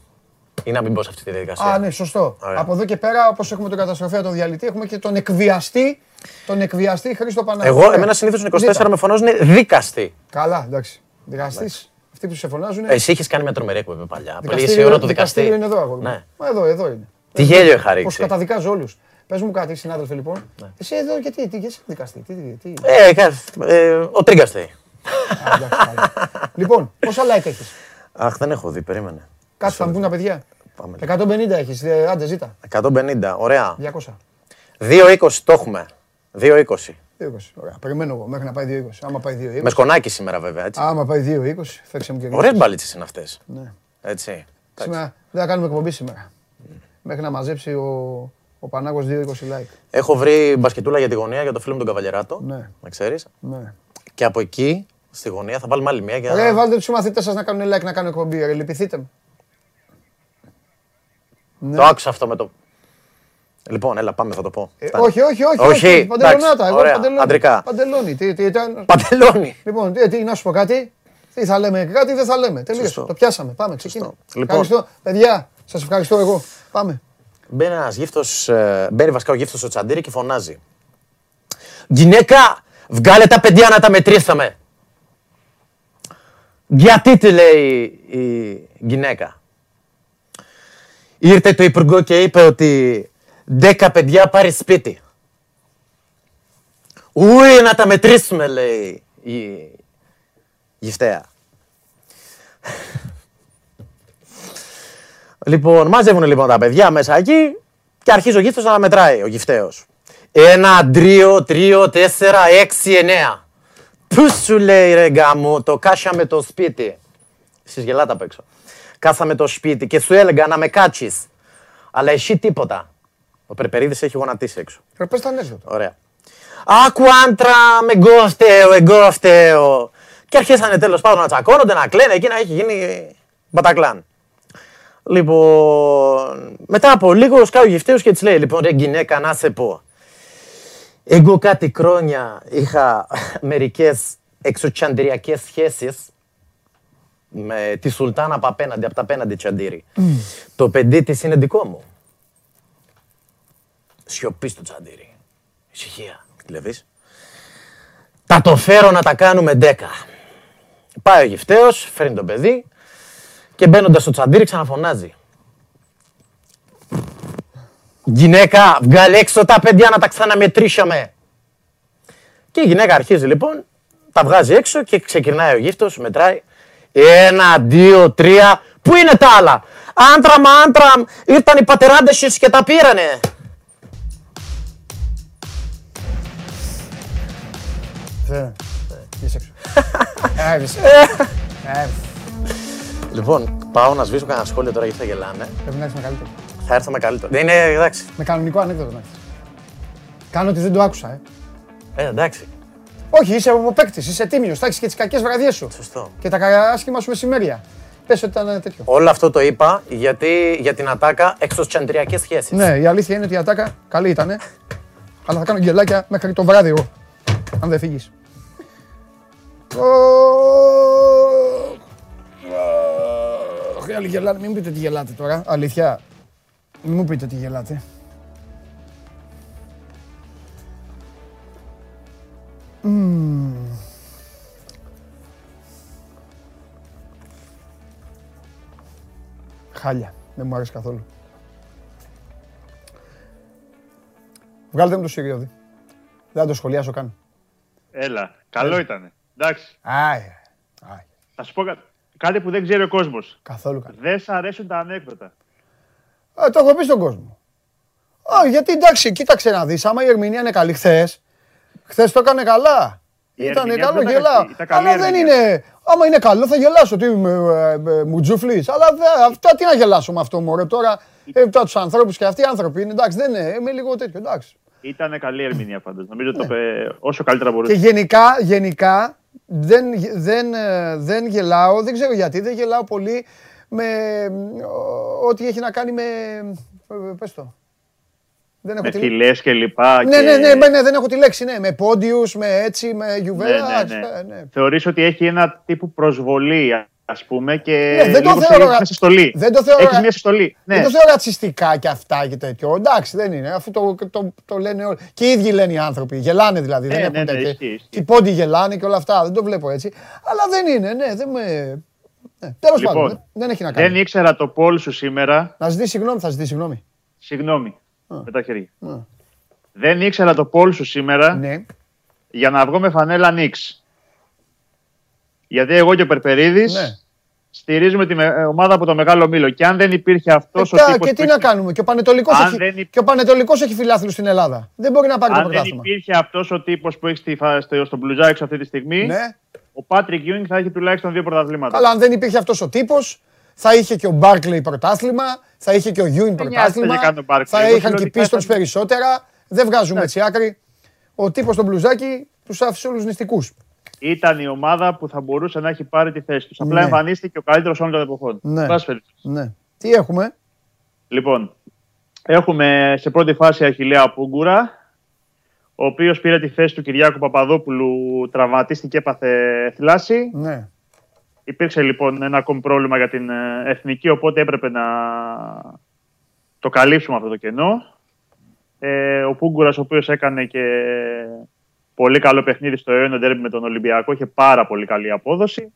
Ή να μην μπω σε αυτή τη διαδικασία. Α, ναι, σωστό. Ωραία. Από εδώ και πέρα, όπως έχουμε τον καταστροφέα τον διαλυτή, έχουμε και τον εκβιαστή, τον εκβιαστή Χρήστο Παναγιώτη. Εγώ, εμένα συνήθως 24 με φωνάζουν δίκαστη. Καλά, εντάξει. Δικαστής. Αυτοί που σε φωνάζουν. Εσύ είχες κάνει μια τρομερή εκπομπή παλιά. Που έλεγε η δικαστήριο, ώρα του δικαστή. δικαστήριο είναι εδώ, αγόρι. μου. Ναι. Μα εδώ, εδώ είναι. Τι γέλιο είχα Πώς ρίξει. καταδικάζω όλους. Πες μου κάτι, συνάδελφε λοιπόν. Ναι. Εσύ εδώ γιατί, τι, γιατί είσαι δικαστή. Τι, τι, τι. Ε, κα- ε, ο Τρίγκαστε. Α, εντάξει, καλά. λοιπόν, πόσα like έχεις; Αχ, δεν έχω δει, περίμενε. Κάτι θα μου πούνε τα παιδιά. Πάμε. 150 έχεις. Άντε, ζήτα. 150, ωραία. 200. 2,20 το έχουμε. 2,20. 220. Ωραία. Περιμένω εγώ μέχρι να πάει 220. Άμα πάει 220. Με σκονάκι σήμερα βέβαια, έτσι. Άμα πάει 220, φέξε μου και Ωραίες μπαλίτσες είναι αυτές. Ναι. Έτσι. Σήμερα δεν θα κάνουμε εκπομπή σήμερα. Μέχρι να μαζέψει ο, ο Πανάγος 220 like. Έχω βρει μπασκετούλα για τη γωνία για το φίλο μου τον Καβαλιεράτο. Ναι. Να ξέρεις. Ναι. Και από εκεί, στη γωνία, θα βάλουμε άλλη μία για Ρε, βάλτε τους μαθητές σας να κάνουν like να κάνουν εκπομπή. Ρε, λυπηθείτε μου. Το άκουσα αυτό με το. Λοιπόν, έλα, πάμε, θα το πω. Ε, όχι, όχι, όχι. Όχι, όχι, Παντελονάτα. εντάξει, Εγώ ωραία, παντελόνι. αντρικά. Παντελόνι. Τι, τι ήταν. Παντελόνι. Λοιπόν, τι, τι, να σου πω κάτι. Τι θα λέμε, κάτι δεν θα λέμε. Τελείωσε. Σωστό. Το πιάσαμε. Πάμε, ξεκινάμε. Λοιπόν. Ευχαριστώ. Παιδιά, σας ευχαριστώ εγώ. Πάμε. Μπαίνει ένας γύφτος, μπαίνει βασικά ο γύφτος στο τσαντήρι και φωνάζει. Γυναίκα, βγάλε τα παιδιά να τα μετρήσαμε. Γιατί τη λέει η γυναίκα; Ήρθε το υπουργό και είπε ότι δέκα παιδιά πάρει σπίτι. Ούι, να τα μετρήσουμε, λέει η γυφταία. Λοιπόν, μαζεύουν λοιπόν τα παιδιά μέσα εκεί και αρχίζει ο γύφτος να μετράει, ο γυφταίος. Ένα, τρίο, τρίο, τέσσερα, έξι, εννέα. Πού σου λέει ρε γάμο, το κάσαμε το σπίτι. Εσείς γελάτε απ' έξω. Κάσαμε το σπίτι και σου έλεγα να με κάτσεις. Αλλά εσύ τίποτα. Ο Περπερίδης έχει γονατίσει έξω. Ρε, πες τα ανέκδοτα. Ωραία. Άκου άντρα, με εγώ φταίω, εγώ φταίω. Και αρχίσανε τέλος πάντων να τσακώνονται, να κλαίνε, εκεί να έχει γίνει μπατακλάν. Λοιπόν, μετά από λίγο σκάει ο γυφταίος και της λέει, λοιπόν ρε γυναίκα να σε πω. Εγώ κάτι χρόνια είχα μερικές εξωτσαντριακές σχέσεις με τη Σουλτάνα από απέναντι, από τα απέναντι τσαντήρι. Το παιδί της είναι δικό μου. Σιωπή στο τσαντήρι. Ησυχία. Κλεβείς. Θα το φέρω να τα κάνουμε ντέκα. Πάει ο γυφταίος, φέρνει το παιδί και μπαίνοντας στο τσαντήρι ξαναφωνάζει. Γυναίκα, βγάλε έξω τα παιδιά να τα ξαναμετρήσαμε. Και η γυναίκα αρχίζει λοιπόν, τα βγάζει έξω και ξεκινάει ο γύφτος, μετράει. Ένα, δύο, τρία. Πού είναι τα άλλα; Άντραμ, άντραμ, ήρθαν οι πατεράντες σας και τα πήρανε. Θε. Είσαι έξω. Ε, είσαι. Ε, Λοιπόν, πάω να σβήσω κανένα σχόλιο τώρα γιατί θα γελάνε. Πρέπει να έρθει με καλύτερο. Θα έρθω με καλύτερο. Δεν είναι, εντάξει. Με κανονικό ανέκδοτο να έρθεις. Κάνω ότι δεν το άκουσα, ε. Ε, εντάξει. Όχι, είσαι ο παίκτη, είσαι τίμιο. Θα έχει και τι κακέ βραδιέ σου. Σωστό. Και τα κα- άσχημα σου μεσημέρια. Πε ότι ήταν ε, τέτοιο. Όλο αυτό το είπα γιατί για την ατάκα εξωστσαντριακές σχέσεις. Ναι, η αλήθεια είναι ότι η ατάκα καλή ήταν. Αλλά θα κάνω γκελάκια μέχρι το βράδυ εγώ. Αν δεν φύγει. Άλλοι γελάνε, μην μου πείτε τι γελάτε τώρα. Αλήθεια. Μην μου πείτε τι γελάτε. Μμμ. Χάλια. Δεν μου αρέσει καθόλου. Βγάλτε μου το Σιριώδη. Δεν θα το σχολιάσω καν. Έλα, καλό ήταν. Εντάξει. Άι, άι, Θα σου πω κα- κάτι που δεν ξέρει ο κόσμος. καθόλου καν. Δεν σ' αρέσουν τα ανέκδοτα. Ε, το έχω πει στον κόσμο. Α, γιατί εντάξει, κοίταξε να δεις, άμα η ερμηνεία είναι καλή χθες, χθες το έκανε καλά. Η Ήταν ερμηνεία καλό, δεν ήταν γελάω. κακή, ήταν καλή Αλλά δεν ερμηνεία. είναι, άμα είναι καλό θα γελάσω, τι είμαι, ε, ε, μουτζούφλης. Αλλά δε, αυτά τι να γελάσω με αυτό μωρέ τώρα. Ε, τώρα τους ανθρώπους και αυτοί οι άνθρωποι είναι, εντάξει, δεν είναι, είμαι λίγο τέτοιο, εντάξει. Ήταν καλή ερμηνεία πάντω. Νομίζω το είπε όσο καλύτερα Ναι. Και μπορούσε. γενικά, γενικά δεν, δεν, ε, δεν γελάω, δεν ξέρω γιατί, δεν γελάω πολύ με ε, ό,τι έχει να κάνει με, ε, πες το. Δεν έχω Με τη- φυλές και λοιπά. Ναι, και... ναι, ναι, ναι, δεν έχω τη λέξη, ναι. Με πόντιους, με έτσι, με γιουβέλα. Ναι, ναι, ναι. ε, ναι. Θεωρείς ότι έχει ένα τύπου προσβολή, ας πούμε, και Ναι, δεν το λίγο σε θεωρώ λίγο ρα- μια συστολή. δεν το θεωρώ Έχεις ρα- μια συστολή. Ναι. Δεν το θεωρώ ρατσιστικά και αυτά και τέτοιο. Εντάξει, δεν είναι. Αφού το, το, το λένε όλοι. Και οι ίδιοι λένε οι άνθρωποι. Γελάνε δηλαδή. δεν ναι, έχουν ναι, τέτοια. ισχύει, ισχύει. Και οι πόντιοι γελάνε και όλα αυτά. Δεν το βλέπω έτσι. Αλλά δεν είναι, ναι, δεν με. Ναι. Τέλος Λοιπόν, πάντων, δεν- δεν έχει να κάνει. Δεν ήξερα το πόλ σου σήμερα. Να ζητήσεις συγγνώμη, θα ζητήσεις συγγνώμη. Συγγνώμη. Με τα χέρια. Α. Δεν ήξερα το πόλ σου σήμερα Ναι. για να βγω με φανέλα Νίξ. Γιατί εγώ και ο Περπερίδης ναι. στηρίζουμε τη με- ε, ομάδα από το Μεγάλο Μήλο. Και αν δεν υπήρχε αυτός ο Μετά, τύπος και που τι να έχει- κάνουμε. Και ο Πανετολικός Αν έχει, δεν υπ- και ο Πανετολικός έχει φιλάθλους στην Ελλάδα. Δεν μπορεί να πάρει το Αν δεν πρωτάθλημα. υπήρχε αυτός ο τύπος που έχει στη, φα- στο, στο μπλουζάκι σου αυτή τη στιγμή, Ναι. ο Πάτρικ Γιούινγκ θα έχει τουλάχιστον δύο πρωταθλήματα. Καλά, αν δεν υπήρχε αυτός ο τύπος, θα είχε και ο Μπάρκλεϊ πρωτάθλημα, θα είχε και ο Γιούιν νοιάζεται πρωτάθλημα, για καν ο Barkley. θα Εγώ είχαν και οι φιλοτικά πίστων θα- περισσότερα. Δεν βγάζουμε έτσι άκρη. Ο τύπος στο μπλουζάκι τους άφησε όλους νηστικούς. Ήταν η ομάδα που θα μπορούσε να έχει πάρει τη θέση τους. Απλά Ναι. εμφανίστηκε ο καλύτερος όλων των εποχών. Ναι. Εν πάση περιπτώσει. Ναι. Τι έχουμε, Λοιπόν, Έχουμε σε πρώτη φάση Αχιλέα Πούγκουρα, ο οποίος πήρε τη θέση του Κυριάκου Παπαδόπουλου, τραυματίστηκε, έπαθε θλάση. Ναι. Υπήρξε λοιπόν ένα ακόμη πρόβλημα για την ε, εθνική, οπότε έπρεπε να το καλύψουμε αυτό το κενό. Ε, ο Πούγκουρας, ο οποίος έκανε και πολύ καλό παιχνίδι στο αιώνιο ντέρμπι με τον Ολυμπιακό, είχε πάρα πολύ καλή απόδοση.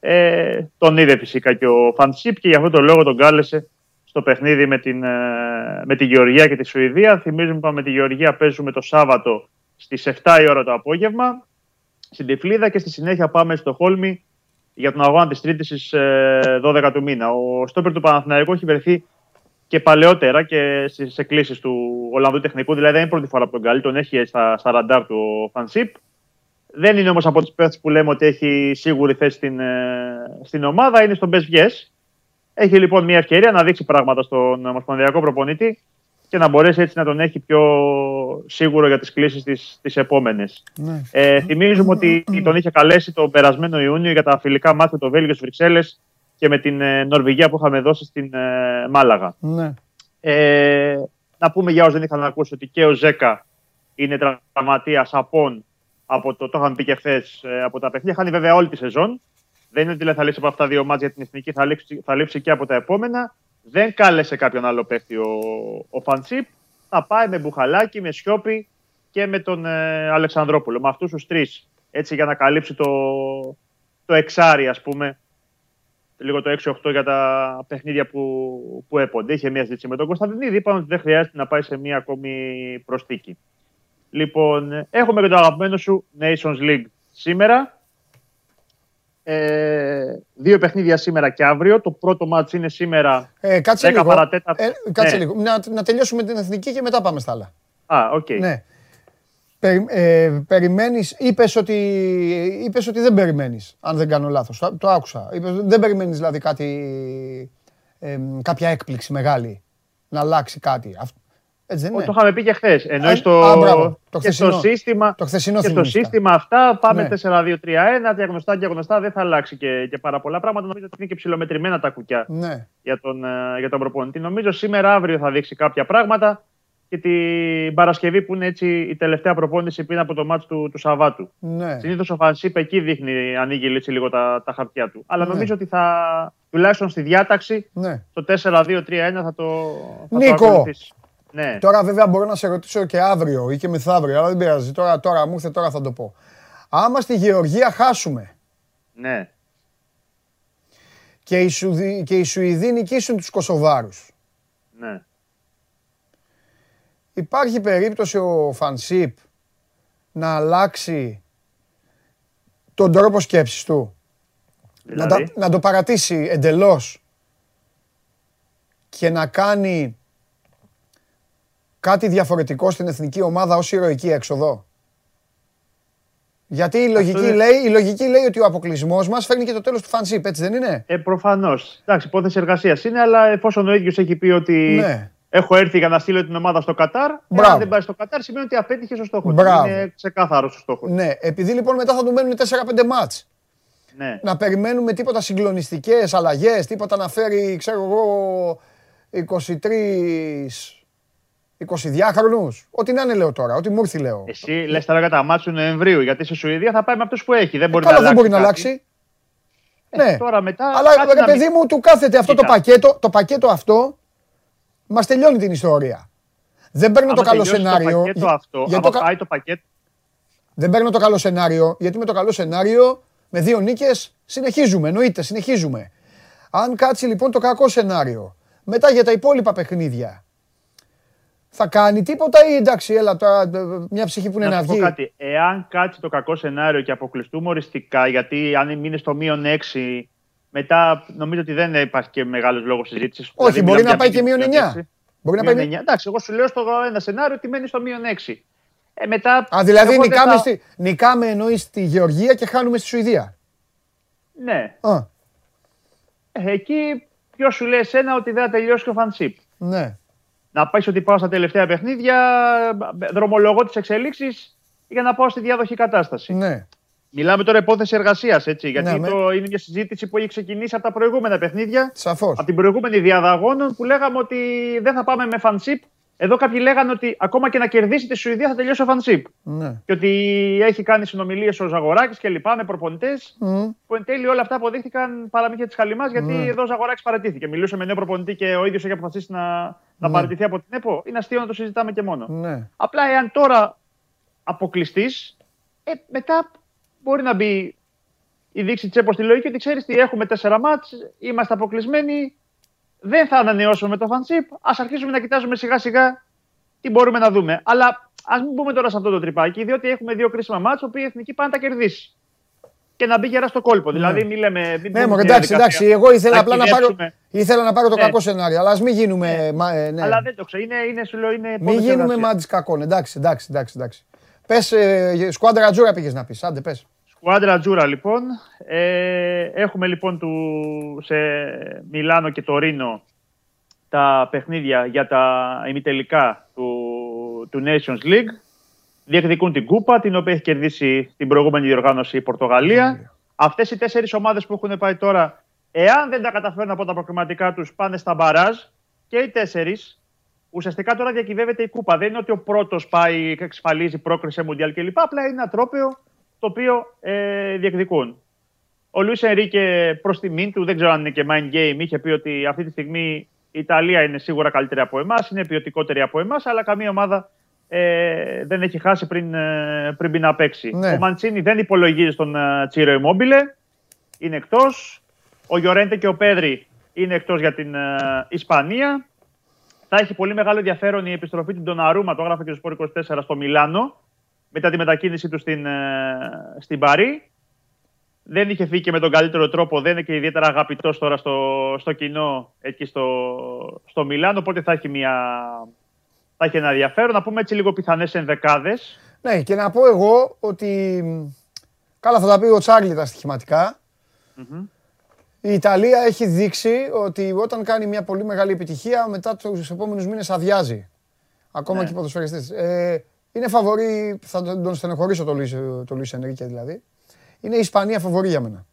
Ε, τον είδε φυσικά και ο Φανσίπ και γι' αυτό τον λόγο τον κάλεσε στο παιχνίδι με την, ε, με τη Γεωργία και τη Σουηδία. Θυμίζουμε ότι με τη Γεωργία παίζουμε το Σάββατο στις 7 η ώρα το απόγευμα στην Τυφλίδα και στη συνέχεια πάμε στο Χόλμη για τον αγώνα της Τρίτης στις 12 ε, του μήνα. Ο στόπερ του Παναθηναϊκού έχει βρεθεί και παλαιότερα και στις εκκλήσεις του Ολλανδού τεχνικού. Δηλαδή δεν είναι πρώτη φορά που τον καλεί, τον έχει στα, στα ραντάρ του ο Φανσίπ. Δεν είναι όμως από τις παίχτε που λέμε ότι έχει σίγουρη θέση στην, ε, στην ομάδα, είναι στον best yes. Έχει λοιπόν μια ευκαιρία να δείξει πράγματα στον Ομοσπονδιακό προπονητή και να μπορέσει έτσι να τον έχει πιο σίγουρο για τις κλήσεις τις, τις επόμενες. Ναι. Ε, θυμίζουμε ότι τον είχε καλέσει το περασμένο Ιούνιο για τα φιλικά μάτια το Βέλγιος στις Βρυξέλλες και με την ε, Νορβηγία που είχαμε δώσει στην ε, Μάλαγα. Ναι. Ε, να πούμε για όσους δεν είχαν ακούσει ότι και ο Ζέκα είναι τραυματίας απόν από το, το είχαμε πει και χθες ε, από τα παιχνίδια. Χάνει βέβαια όλη τη σεζόν. Δεν είναι ότι θα λείψει από αυτά δύο μάτια για την εθνική, θα λείψει, θα λείψει και από τα επόμενα. Δεν κάλεσε κάποιον άλλο παίχτη ο, ο Φαντσίπ. Θα πάει με Μπουχαλάκη, με Σιώπη και με τον ε, Αλεξανδρόπουλο. Με αυτούς τους τρεις. Έτσι για να καλύψει το, το εξάρι, ας πούμε, λίγο το 6-8 για τα παιχνίδια που, που έπονται. Είχε μια συζήτηση με τον Κωνσταντινίδη. Είπαμε ότι δεν χρειάζεται να πάει σε μια ακόμη προσθήκη. Λοιπόν, έχουμε και το αγαπημένο σου Nations League σήμερα. Ε, δύο παιχνίδια σήμερα και αύριο. Το πρώτο μάτς είναι σήμερα ε, κάτσε 10 λίγο. Ε, κάτσε ναι. λίγο. Να, να τελειώσουμε την εθνική και μετά πάμε στα άλλα. Α, OK. Okay. Ναι. Περι, ε, περιμένεις, είπες ότι, είπες ότι δεν περιμένεις, αν δεν κάνω λάθος. Το, το άκουσα. Είπες, δεν περιμένεις δηλαδή κάτι, ε, κάποια έκπληξη μεγάλη, να αλλάξει κάτι. Έτσι δεν είναι. Το είχαμε πει και χθες. Ενώ στο, το και στο σύστημα, το και στο σύστημα αυτά πάμε ναι. 4-2-3-1, τα γνωστά και γνωστά δεν θα αλλάξει και, και πάρα πολλά πράγματα. Νομίζω ότι είναι και ψηλομετρημένα τα κουκιά ναι. για, τον, ε, για τον προπονητή. Νομίζω σήμερα αύριο θα δείξει κάποια πράγματα και την Παρασκευή που είναι έτσι η τελευταία προπόνηση πριν από το μάτς του, του Σαββάτου. Ναι. Συνήθως ο Φανσίπ εκεί δείχνει, ανοίγει έτσι λίγο τα, τα χαρτιά του. Αλλά ναι. νομίζω ότι θα, τουλάχιστον στη διάταξη, ναι. το 4-2-3-1 θα το, θα Νίκο, ναι. Τώρα βέβαια μπορώ να σε ρωτήσω και αύριο ή και μεθαύριο, αλλά δεν πειράζει. Τώρα, τώρα μου ήρθε, τώρα θα το πω. Άμα στη Γεωργία χάσουμε. Ναι. Και οι, Σουδι... και οι Σουηδοί νικήσουν τους Κωσοβάρους. Ναι. Υπάρχει περίπτωση ο Φανσίπ να αλλάξει τον τρόπο σκέψης του; Να, Δηλαδή; να το παρατήσει εντελώς και να κάνει κάτι διαφορετικό στην εθνική ομάδα ως ηρωική έξοδο; Γιατί η λογική, είναι- λέει, η λογική λέει ότι ο αποκλεισμός μας φέρνει και το τέλος του φανσίπ, έτσι δεν είναι; Ε, Προφανώς. Εντάξει, υπόθεση εργασίας είναι, αλλά εφόσον ο ίδιος έχει πει ότι Ναι. έχω έρθει για να στείλω την ομάδα στο Κατάρ, Μπράβο. αν δεν πάει στο Κατάρ, σημαίνει ότι απέτυχε στο στόχο. του. Μπράβο. Είναι ξεκάθαρος ο στόχος. Ναι, επειδή λοιπόν μετά θα του μένουν 4-5 μάτς. Ναι. Να περιμένουμε τίποτα συγκλονιστικές αλλαγές, τίποτα να φέρει, ξέρω εγώ, 23, 22 χρονούς. Ό,τι να είναι λέω τώρα, ό,τι μου ήρθε λέω. Εσύ λες τώρα για τα μάτια του Νοεμβρίου, γιατί στη Σουηδία θα πάει με αυτούς που έχει. Δεν μπορεί Καλά, να δεν μπορεί να κάτι. αλλάξει. Ε, ναι. Τώρα μετά. Αλλά κάτσε ρε να παιδί μην- μου, του κάθεται αυτό το Κοίτα. πακέτο, το πακέτο αυτό μας τελειώνει την ιστορία. Δεν παίρνω το Άμα καλό τελειώσει σενάριο. Το πακέτο για- αυτό, για άμα το κα- πάει το πακέτο. Δεν παίρνω το καλό σενάριο, γιατί με το καλό σενάριο, με δύο νίκες, συνεχίζουμε, εννοείται, συνεχίζουμε. Αν κάτσει λοιπόν το κακό σενάριο, μετά για τα υπόλοιπα παιχνίδια, θα κάνει τίποτα ή εντάξει, έλα τώρα, ε, μια ψυχή που είναι να, Να σου πω βγει. κάτι. Εάν κάτσει το κακό σενάριο και αποκλειστούμε οριστικά, γιατί αν μείνει στο μείον 6, μετά νομίζω ότι δεν υπάρχει και μεγάλος λόγος συζήτησης. Όχι, μπορεί να πάει και μείον 9. Μπορεί να πάει... Μείον 9. Εντάξει, εγώ σου λέω στο ένα σενάριο ότι μένει στο μείον 6. Ε, μετά, Α, δηλαδή εγώ δεν νικάμε, θα- στη... νικάμε εννοείς στη Γεωργία και χάνουμε στη Σουηδία. Ναι. Α, Ε, εκεί ποιος σου λέει εσένα ότι δεν θα τελειώσει και ο φανσίπ. ναι. Να πάει ότι πάω στα τελευταία παιχνίδια, δρομολογώ τις εξελίξεις για να πάω στη διάδοχη κατάσταση. Ναι. Μιλάμε τώρα υπόθεση εργασίας, έτσι. Γιατί Ναι, με. το, είναι μια συζήτηση που έχει ξεκινήσει από τα προηγούμενα παιχνίδια. Σαφώς. Από την προηγούμενη διάδα αγώνων που λέγαμε ότι δεν θα πάμε με φανσίπ. Εδώ κάποιοι λέγανε ότι ακόμα και να κερδίσει τη Σουηδία θα τελειώσει ο φανσίπ. Ναι. Και ότι έχει κάνει συνομιλίες ο Ζαγοράκης και λοιπά με προπονητές. Μμ. Που εν τέλει όλα αυτά αποδείχθηκαν παραμύθια της Χαλιμάς γιατί Ναι. εδώ ο Ζαγοράκης παρατήθηκε. Μιλούσε με νέο προπονητή και ο ίδιος έχει αποφασίσει να, να Ναι. παραιτηθεί από την ΕΠΟ. Είναι αστείο να το συζητάμε και μόνο. Ναι. Απλά εάν τώρα αποκλειστείς, ε, μετά μπορεί να μπει η δείξη τη ΕΠΟ στη λογική ότι ξέρεις τι, έχουμε τέσσερα μάτς, είμαστε αποκλεισμένοι, δεν θα ανανεώσουμε με το φανσίπ. Α αρχίσουμε να κοιτάζουμε σιγά σιγά τι μπορούμε να δούμε. Αλλά ας μην μπούμε τώρα σε αυτό το τρυπάκι, διότι έχουμε δύο κρίσιμα μάτς, που η εθνική πάει να τα κερδίσει. Και να μπει γερά στο κόλπο. Δηλαδή, μην λέμε. Μην Ναι, μπούμε μωρέ, στη εντάξει, διαδικασία εντάξει. Εγώ ήθελα απλά να πάρω, κυριεύσουμε. ήθελα να πάρω το Ναι. κακό σενάριο. Αλλά ας μην γίνουμε. μα- ε, ναι. Αλλά δεν το ξέρω. Είναι, είναι, σου λέω, είναι Μην υπόθεση γίνουμε εργασίας. μάντι κακών. Εντάξει, εντάξει, εντάξει. εντάξει. Πες, ε, σκουάντρα τζούρα πήγες να πεις. Άντε, πες. Σκουάντρα Τζούρα λοιπόν. Ε, έχουμε λοιπόν του, σε Μιλάνο και το Ρήνο τα παιχνίδια για τα ημιτελικά του, του Nations League. Διεκδικούν την κούπα, την οποία έχει κερδίσει την προηγούμενη διοργάνωση η Πορτογαλία. Αυτές οι τέσσερις ομάδες που έχουν πάει τώρα, εάν δεν τα καταφέρουν από τα προκριματικά τους, πάνε στα μπαράζ και οι τέσσερις. Ουσιαστικά τώρα διακυβεύεται η κούπα. Δεν είναι ότι ο πρώτος πάει και εξασφαλίζει πρόκριση σε Μουντιάλ κλπ. Απλά είναι ένα τρόπαιο το οποίο ε, διεκδικούν. Ο Λουίς Ενρίκε προς τιμήν του, δεν ξέρω αν είναι και mind game, είχε πει ότι αυτή τη στιγμή η Ιταλία είναι σίγουρα καλύτερη από εμάς, είναι ποιοτικότερη από εμάς, αλλά καμία ομάδα ε, δεν έχει χάσει πριν, ε, πριν μπει να παίξει. Ναι. Ο Μαντσίνη δεν υπολογίζει στον ε, Τσίρο Ιmmobile, είναι εκτός. Ο Γιορέντε και ο Πέδρη είναι εκτός για την ε, Ισπανία. Θα έχει πολύ μεγάλο ενδιαφέρον η επιστροφή του Ντοναρούμα, το έγραφε και στο Σπορ 24 στο Μιλάνο, μετά τη μετακίνησή του στην, ε, στην Παρή. Δεν είχε φύγει και με τον καλύτερο τρόπο, δεν είναι και ιδιαίτερα αγαπητός τώρα στο, στο κοινό εκεί στο, στο Μιλάνο, οπότε θα έχει, μια, θα έχει ένα ενδιαφέρον. Να πούμε έτσι λίγο πιθανές ενδεκάδες. Ναι, και να πω εγώ ότι. Καλά, θα τα πει ο Τσάρλι τα στοιχηματικά. Η Ιταλία έχει δείξει ότι όταν κάνει μια πολύ μεγάλη επιτυχία, μετά τους επόμενους μήνες αδειάζει. Ακόμα Ναι. και οι ποδοσφαιριστές. Ε, είναι φαβορή, θα τον τον στενοχωρήσω το Λουίς, το Λουίς Ενρίκε δηλαδή. Είναι η Ισπανία φαβορή για μένα.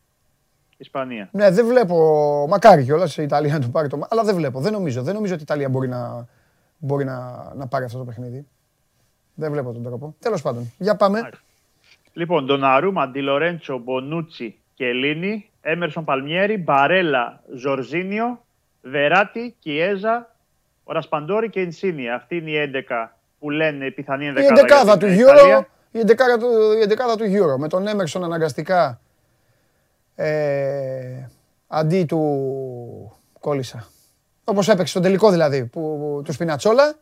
Ισπανία. Ναι, δεν βλέπω. Μακάρι κιόλας η Ιταλία να του πάρει το. Αλλά δεν βλέπω. Δεν νομίζω. Δεν νομίζω ότι η Ιταλία μπορεί να, μπορεί να, να πάρει αυτό το παιχνίδι. Δεν βλέπω τον τρόπο. Τέλος πάντων. Για πάμε. Μάλιστα. Λοιπόν, Ντοναρούμα, Ντιλορέντσο, Μπονούτσι και Ελλήνη, Έμερσον Παλμιέρη, Μπαρέλα, Ζορζίνιο, Βεράτη, Κιέζα, ο Ρασπαντόρη και Ινσίνη. Αυτή είναι η 11 που λένε η πιθανή Η ενδεκάδα. εντεκάδα για του την Euro. Ιταλία. Η εντεκάδα του, η εντεκάδα του Euro. Με τον Έμερσον αναγκαστικά ε, αντί του κόλλησα. Όπως έπαιξε στον τελικό δηλαδή, που, του Σπινατσόλα.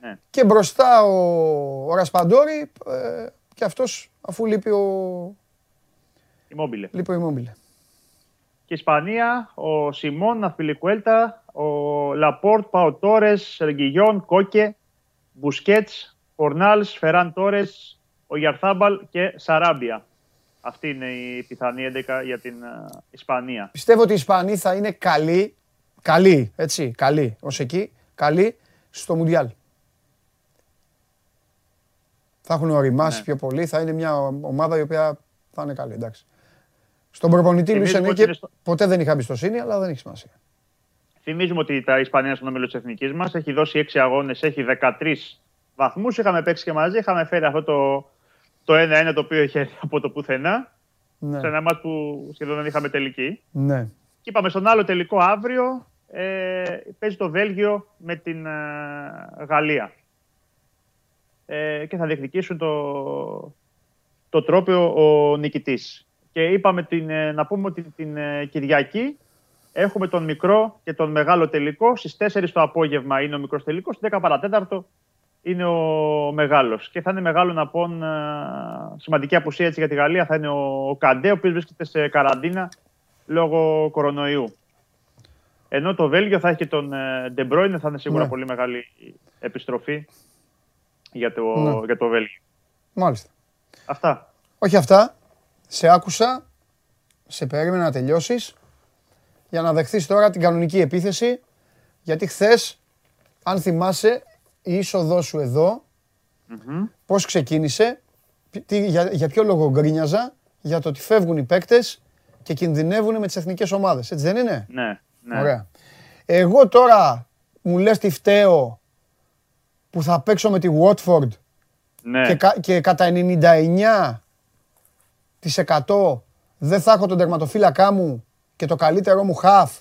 Ναι. Και μπροστά ο, ο Ρασπαντόρη ε, και αυτός αφού λείπει ο, Ιμόμπιλε. λείπει ο Immobile. Και Ισπανία, ο Σιμών, Αθπιλικουέτα, ο Λαπόρτ, Πάο Τόρες, Ρεγκιλόν, Κόκε, Μπουσκέτ, Φορνάλ, Φεράν Τόρες, Ογιαρθάμπαλ και Σαράμπια. Αυτή είναι η πιθανή 11 για την ε, Ισπανία. Πιστεύω ότι οι Ισπανοί θα είναι καλοί, καλοί, έτσι, καλοί, ως εκεί, καλοί στο Μουντιάλ. Θα έχουν οριμάσει Ναι. πιο πολύ, θα είναι μια ομάδα η οποία θα είναι καλή, εντάξει. Στον προπονητή Λουίς Θυμίζουμε ότι Ενρίκε είναι στο- ποτέ δεν είχα εμπιστοσύνη, αλλά δεν έχει σημασία. Θυμίζουμε ότι τα Ισπανία είναι στον όμιλο της εθνικής μας. Έχει δώσει 6 αγώνες, έχει 13 βαθμούς. Είχαμε παίξει και μαζί. Είχαμε φέρει αυτό το, το 1-1 το οποίο είχε από το πουθενά. Ναι, Σε ένα μάτς που σχεδόν δεν είχαμε τελική. ναι. Και είπαμε στον άλλο τελικό αύριο. Ε, παίζει το Βέλγιο με την ε, Γαλλία. Ε, και θα διεκδικήσουν το, το τρόπαιο ο νικητής. Και είπαμε την, ε, να πούμε ότι την ε, Κυριακή έχουμε τον μικρό και τον μεγάλο τελικό. Στις 4 το απόγευμα είναι ο μικρός τελικός, στις 10 παρατέταρτο είναι ο μεγάλος. Και θα είναι μεγάλο να πω ε, σημαντική απουσία έτσι για τη Γαλλία θα είναι ο, ο Καντέ, ο οποίος βρίσκεται σε καραντίνα λόγω κορονοϊού. Ενώ το Βέλγιο θα έχει και τον ε, De Bruyne, θα είναι σίγουρα Ναι. πολύ μεγάλη επιστροφή για το, Ναι. για το Βέλγιο. Μάλιστα. Αυτά. Όχι αυτά, σε άκουσα, σε περίμενα να τελειώσεις για να δεχθείς τώρα την κανονική επίθεση γιατί χθες, αν θυμάσαι, η είσοδός σου εδώ, Μμμ. πώς ξεκίνησε, τι- για, για ποιο λόγο γκρίνιαζα, για το ότι φεύγουν οι παίκτες και κινδυνεύουν με τις εθνικές ομάδες. Έτσι δεν είναι; Ναι, ναι. Ωραία. Εγώ τώρα μου λες τι φταίω που θα παίξω με τη Watford ναι. και, κα- και κατά 99% δεν θα έχω τον τερματοφύλακά μου και το καλύτερό μου χαφ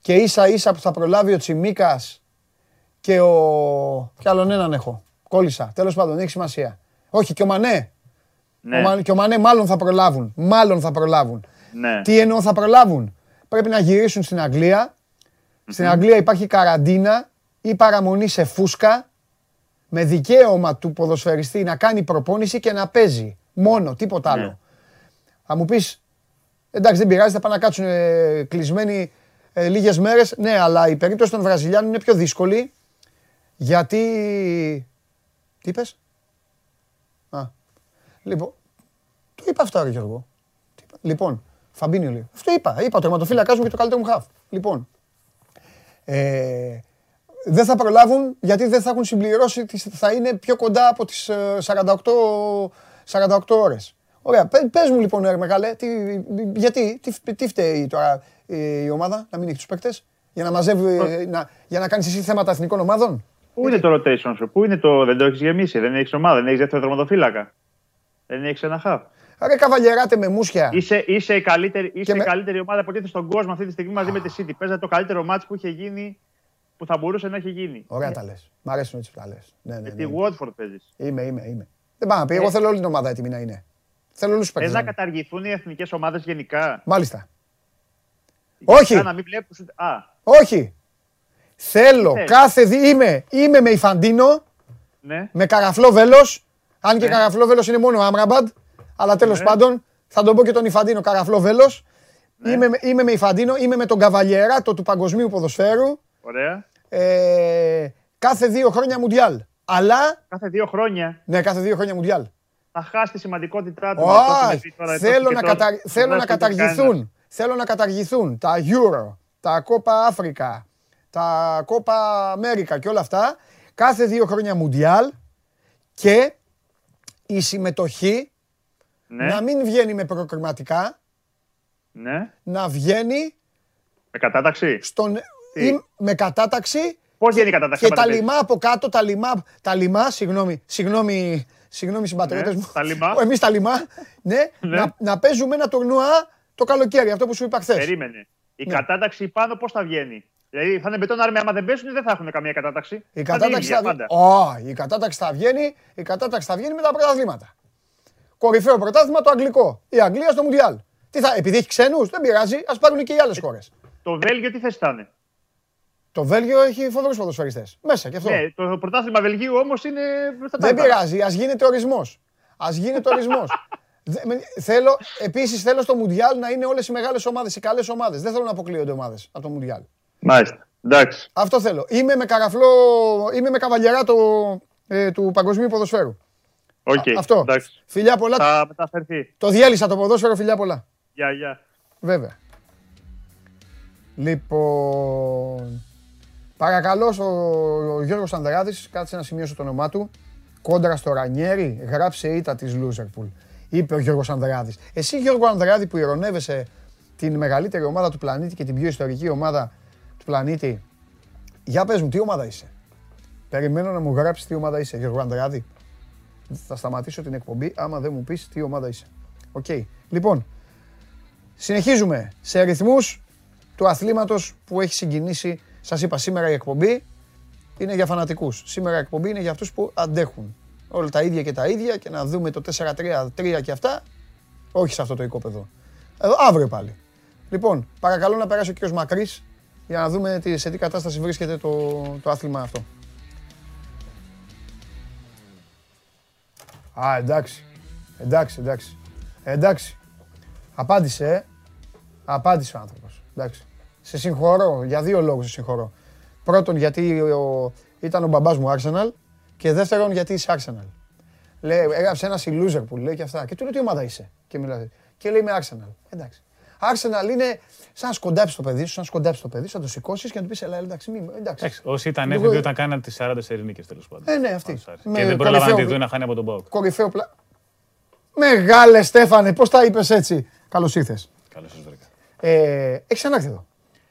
και ίσα ίσα που θα προλάβει ο Τσιμίκας και ο... Κι άλλον έναν έχω. Κόλλησα. Τέλος πάντων, έχει σημασία. Όχι, και ο Μανέ. ναι, Ο Μα- Και ο Μανέ μάλλον θα προλάβουν. Μάλλον θα προλάβουν. ναι. Τι εννοώ θα προλάβουν. Πρέπει να γυρίσουν στην Αγγλία. Στην Αγγλία υπάρχει καραντίνα ή παραμονή σε φούσκα με δικαίωμα του ποδοσφαιριστή να κάνει προπόνηση και να παίζει. Μόνο, τίποτα άλλο. Ναι. Θα μου πεις, εντάξει δεν πειράζει, θα πάνε να κάτσουν ε, κλεισμένοι ε, λίγες μέρες. Ναι, αλλά η περίπτωση των Βραζιλιάνων είναι πιο δύσκολη γιατί... Τι είπες; Α, λοιπόν, το είπα αυτό ρε Γιώργο. Τι είπα; Λοιπόν, Φαμπίνιο λέει. Αυτό είπα. Είπα, ο τερματοφύλακας μου και το καλύτερο μου χαφ. Λοιπόν, ε, δεν θα προλάβουν γιατί δεν θα έχουν συμπληρώσει, τις, θα είναι πιο κοντά από τις ε, 48, 48 ώρες. Ωραία, πε, πες μου λοιπόν ρε μεγάλε, τι, γιατί, τι, τι φταίει τώρα η, η ομάδα να μην έχει τους παίκτες, για να μαζεύει, ε, να, για να κάνεις εσύ θέματα εθνικών ομάδων; Πού είναι το rotation σου, πού είναι το. Δεν το έχεις γεμίσει, δεν έχεις ομάδα, δεν έχεις δεύτερο δροματοφύλακα. Δεν έχεις ένα χαφ. Ρε καβαλιεράτε με μουσια. Είσαι, είσαι, η καλύτερη, είσαι με- η καλύτερη ομάδα που τίθεται στον κόσμο αυτή τη στιγμή μαζί με τη City. Παίζατε το καλύτερο μάτς που είχε γίνει, που θα μπορούσε να έχει γίνει. Ωραία τα λες. Μ' αρέσουν έτσι που τα λες. Ναι, ναι, Με ναι. τη Watford παίζεις. Είμαι, είμαι, είμαι. Δεν πάω να πει, εγώ Ε. θέλω όλη την ομάδα έτοιμη να είναι. Θέλω όλους τους Θες παίκτες. να να είναι. καταργηθούν οι εθνικές ομάδες γενικά; Μάλιστα. Όχι. Για να μην βλέπουν. ούτε- Α, Όχι. Θέλω θες; κάθε δι... Είμαι, είμαι με Ιφαντίνο, ναι. με καραφλό βέλος. Αν και Ναι. καραφλό βέλος είναι μόνο Άμραμπαντ. Αλλά τέλος Ναι. πάντων θα τον πω και τον Ιφαντίνο καραφλό βέλος. Ναι. Είμαι, με- είμαι με Ιφαντίνο, είμαι με τον Καβαλιεράτο του παγκοσμίου ποδοσφαίρου. Ωραία. Ε, κάθε δύο χρόνια Μουντιάλ. Αλλά, Κάθε δύο χρόνια ναι, κάθε δύο χρόνια Μουντιάλ. Θα χάσει τη σημαντικότητα του. με αυτό που Όχι, είναι τώρα, θέλω τόσο να, και κατα... τώρα. θέλω Δεν να θα το κάνει κανένας. καταργηθούν. Θέλω να καταργηθούν τα Euro, τα Copa Africa, τα Copa America και όλα αυτά. Κάθε δύο χρόνια Μουντιάλ και η συμμετοχή Ναι, να μην βγαίνει με προκριματικά, ναι. να βγαίνει Με κατάταξη; στον... Τι; ή με κατάταξη Πώς βγαίνει η κατάταξη. και άμα τα δεν λιμά από κάτω, τα λιμά, τα λιμά συγγνώμη, συγγνώμη, συγγνώμη συμπατριώτες Ναι, μου. τα λιμά. Εμείς τα λιμά, ναι, Ναι. να, να παίζουμε ένα τουρνουά το καλοκαίρι, αυτό που σου είπα χθες. Περίμενε. Η Ναι. κατάταξη πάνω πώς θα βγαίνει; Δηλαδή θα είναι μπετόν άρμη, άμα δεν πέσουν δεν θα έχουν καμία κατάταξη. Η Θα είναι κατάταξη ίδια θα, πάντα. βγει... η κατάταξη θα βγαίνει, η κατάταξη θα βγαίνει με τα πρωταθλήματα. Κορυφαίο πρωτάθλημα το αγγλικό. Η Αγγλία στο Μουντιάλ. Τι θα, επειδή έχει ξένους, δεν πειράζει, ας πάρουν και οι άλλες χώρες. Το Βέλγιο τι θέση θα είναι; Το Βέλγιο έχει φοβερούς ποδοσφαιριστές. Μέσα και αυτό. Ναι, το πρωτάθλημα Βελγίου όμως είναι. στα Δεν τάρταρα. πειράζει, ας γίνεται ορισμός. Ας γίνεται ορισμός. Δε- με- θέλω, επίσης θέλω στο Μουντιάλ να είναι όλες οι μεγάλες ομάδες, οι καλές ομάδες. Δεν θέλω να αποκλείονται ομάδες από το Μουντιάλ. Μάλιστα. Εντάξει. Αυτό θέλω. Είμαι με καραφλό, είμαι με καβαλιαρά το, ε, του παγκοσμίου ποδοσφαίρου. Οκ. Α- Αυτό. Εντάξει. Φιλιά πολλά. Θα μεταφερθεί. Το διέλυσα το ποδόσφαιρο, φιλιά πολλά. Γεια, γεια. Βέβαια. Λοιπόν, παρακαλώ στο ο Γιώργος Ανδράδης, κάτσε να σημειώσω το όνομά του, κόντρα στο Ρανιέρι, γράψε ήττα της Λούζερπουλ. Είπε ο Γιώργος Ανδράδης. Εσύ Γιώργο Ανδράδη που ηρωνεύεσαι την μεγαλύτερη ομάδα του πλανήτη και την πιο ιστορική ομάδα του πλανήτη, για πες μου, τι ομάδα είσαι; Περιμένω να μου γράψεις τι ομάδα είσαι, Γιώργο Ανδράδη. Θα σταματήσω την εκπομπή άμα δεν μου πεις τι ομάδα είσαι. Οκ. Λοιπόν, Συνεχίζουμε σε ρυθμούς του αθλήματος που έχει συγκινήσει. Σας είπα σήμερα η εκπομπή είναι για φανατικούς. Σήμερα η εκπομπή είναι για αυτούς που αντέχουν. Όλα τα ίδια και τα ίδια και να δούμε το 4-3-3 και αυτά. Όχι σε αυτό το οικόπεδο. Εδώ, αύριο πάλι. Λοιπόν, παρακαλώ να περάσει ο κύριος Μακρύς για να δούμε τι- σε τι κατάσταση βρίσκεται το, το άθλημα αυτό. Α, εντάξει. Εντάξει, εντάξει. Εντάξει. Απάντησε, ε. Απάντησε ο άνθρωπος. Εντάξει. Σε συγχωρώ, για δύο λόγους σε συγχωρώ. Πρώτον, γιατί ο, ήταν ο μπαμπάς μου Arsenal και δεύτερον, γιατί είσαι Arsenal. Λέει, έγραψε ένας η loser που λέει και αυτά. Και του λέω τι ομάδα είσαι; Και, μιλάει. και λέει είμαι Arsenal. Εντάξει. Arsenal είναι σαν να σκοντάψει το παιδί σου, σαν να σκοντάψει το παιδί σου, να το σηκώσεις και να του πεις: Ελά, εντάξει, μη, εντάξει. Εντάξει, όσοι ήταν Λίγο- έφηβοι όταν κάναν τις 40 ειρηνίκε τέλος πάντων. Ε, ναι, αυτή. Όσους άρεσε. Με Και δεν πρόλαβαν να τη κορυφαίο- δουν να χάνει από τον Μπάουκ. Κορυφαίο πλα... Μεγάλε Στέφανε, πώς τα είπες έτσι. Καλώς ήρθες. Καλώς σας βρήκα. Ε, έχεις ξανάρθει εδώ.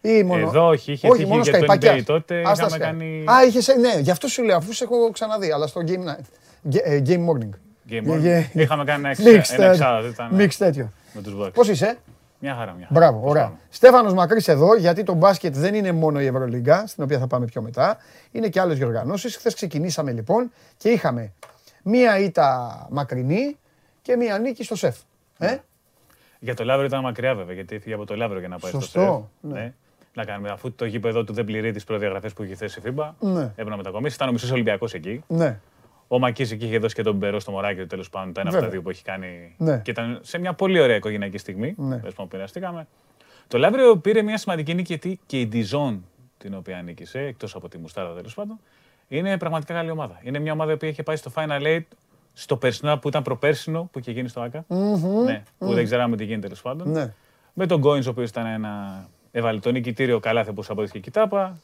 Ή μόνο... Εδώ όχι, είχε όχι, τύχει μόνο για το σκαϊπάκια. NBA τότε, Α, στα είχαμε Skype. κάνει- Α, είχες, ναι, γι' αυτό σου λέω, αφού σε έχω ξαναδεί, αλλά στο Game, Night. Ge- ε, game Morning. Game Ge- Morning. ge- Είχαμε κάνει ένα εξ- Mixed, ένα ε, εξάδο, ήταν, Mixed τέτοιο. με τους Bucks. Πώς είσαι; Μια χαρά, μια χαρά. Μπράβο, Πώς ωραία. πάμε. Στέφανος Μακρύς εδώ, γιατί το μπάσκετ δεν είναι μόνο η Ευρωλίγκα, στην οποία θα πάμε πιο μετά. Είναι και άλλες διοργανώσεις. Χθες ξεκινήσαμε λοιπόν και είχαμε μία ήττα μακρινή και μία νίκη στο ΣΕΦ. Ε; Για το Λαύριο ήταν μακριά βέβαια, γιατί έφυγε από το Λαύριο για να πάει Σωστό, στο ΣΕΦ. ναι. Να κάνουμε, αφού το γήπεδο του δεν πληρεί τις προδιαγραφές που είχε θέσει η FIBA, Ναι. έπρεπε να μετακομίσει. Ήταν ο μισό Ολυμπιακός εκεί. Ναι. Ο Μακής εκεί είχε δώσει και τον Μπερό στο Μωράκι, τέλος πάντων. Ήταν αυτά Βέβαια. τα δύο που έχει κάνει. Ναι. Και ήταν σε μια πολύ ωραία οικογενειακή στιγμή. Ναι. Ναι. που πειραστήκαμε. Το Λαύριο πήρε μια σημαντική νίκη γιατί και η Ντιζόν, την οποία νίκησε, εκτός από τη Μουστάρα τέλος πάντων, είναι πραγματικά καλή ομάδα. Είναι μια ομάδα που είχε πάει στο Final Eight στο περσινό που ήταν προπέρσινο που είχε γίνει στο ΑΚΑ. Ναι, που δεν ξέραμε τι γίνεται τέλος πάντων. Ναι. Με τον Γκόινς, ο οποίος ήταν ένα ευαλωτό νικητήριο καλάθι όπω αποδείχθηκε και η Τάπα.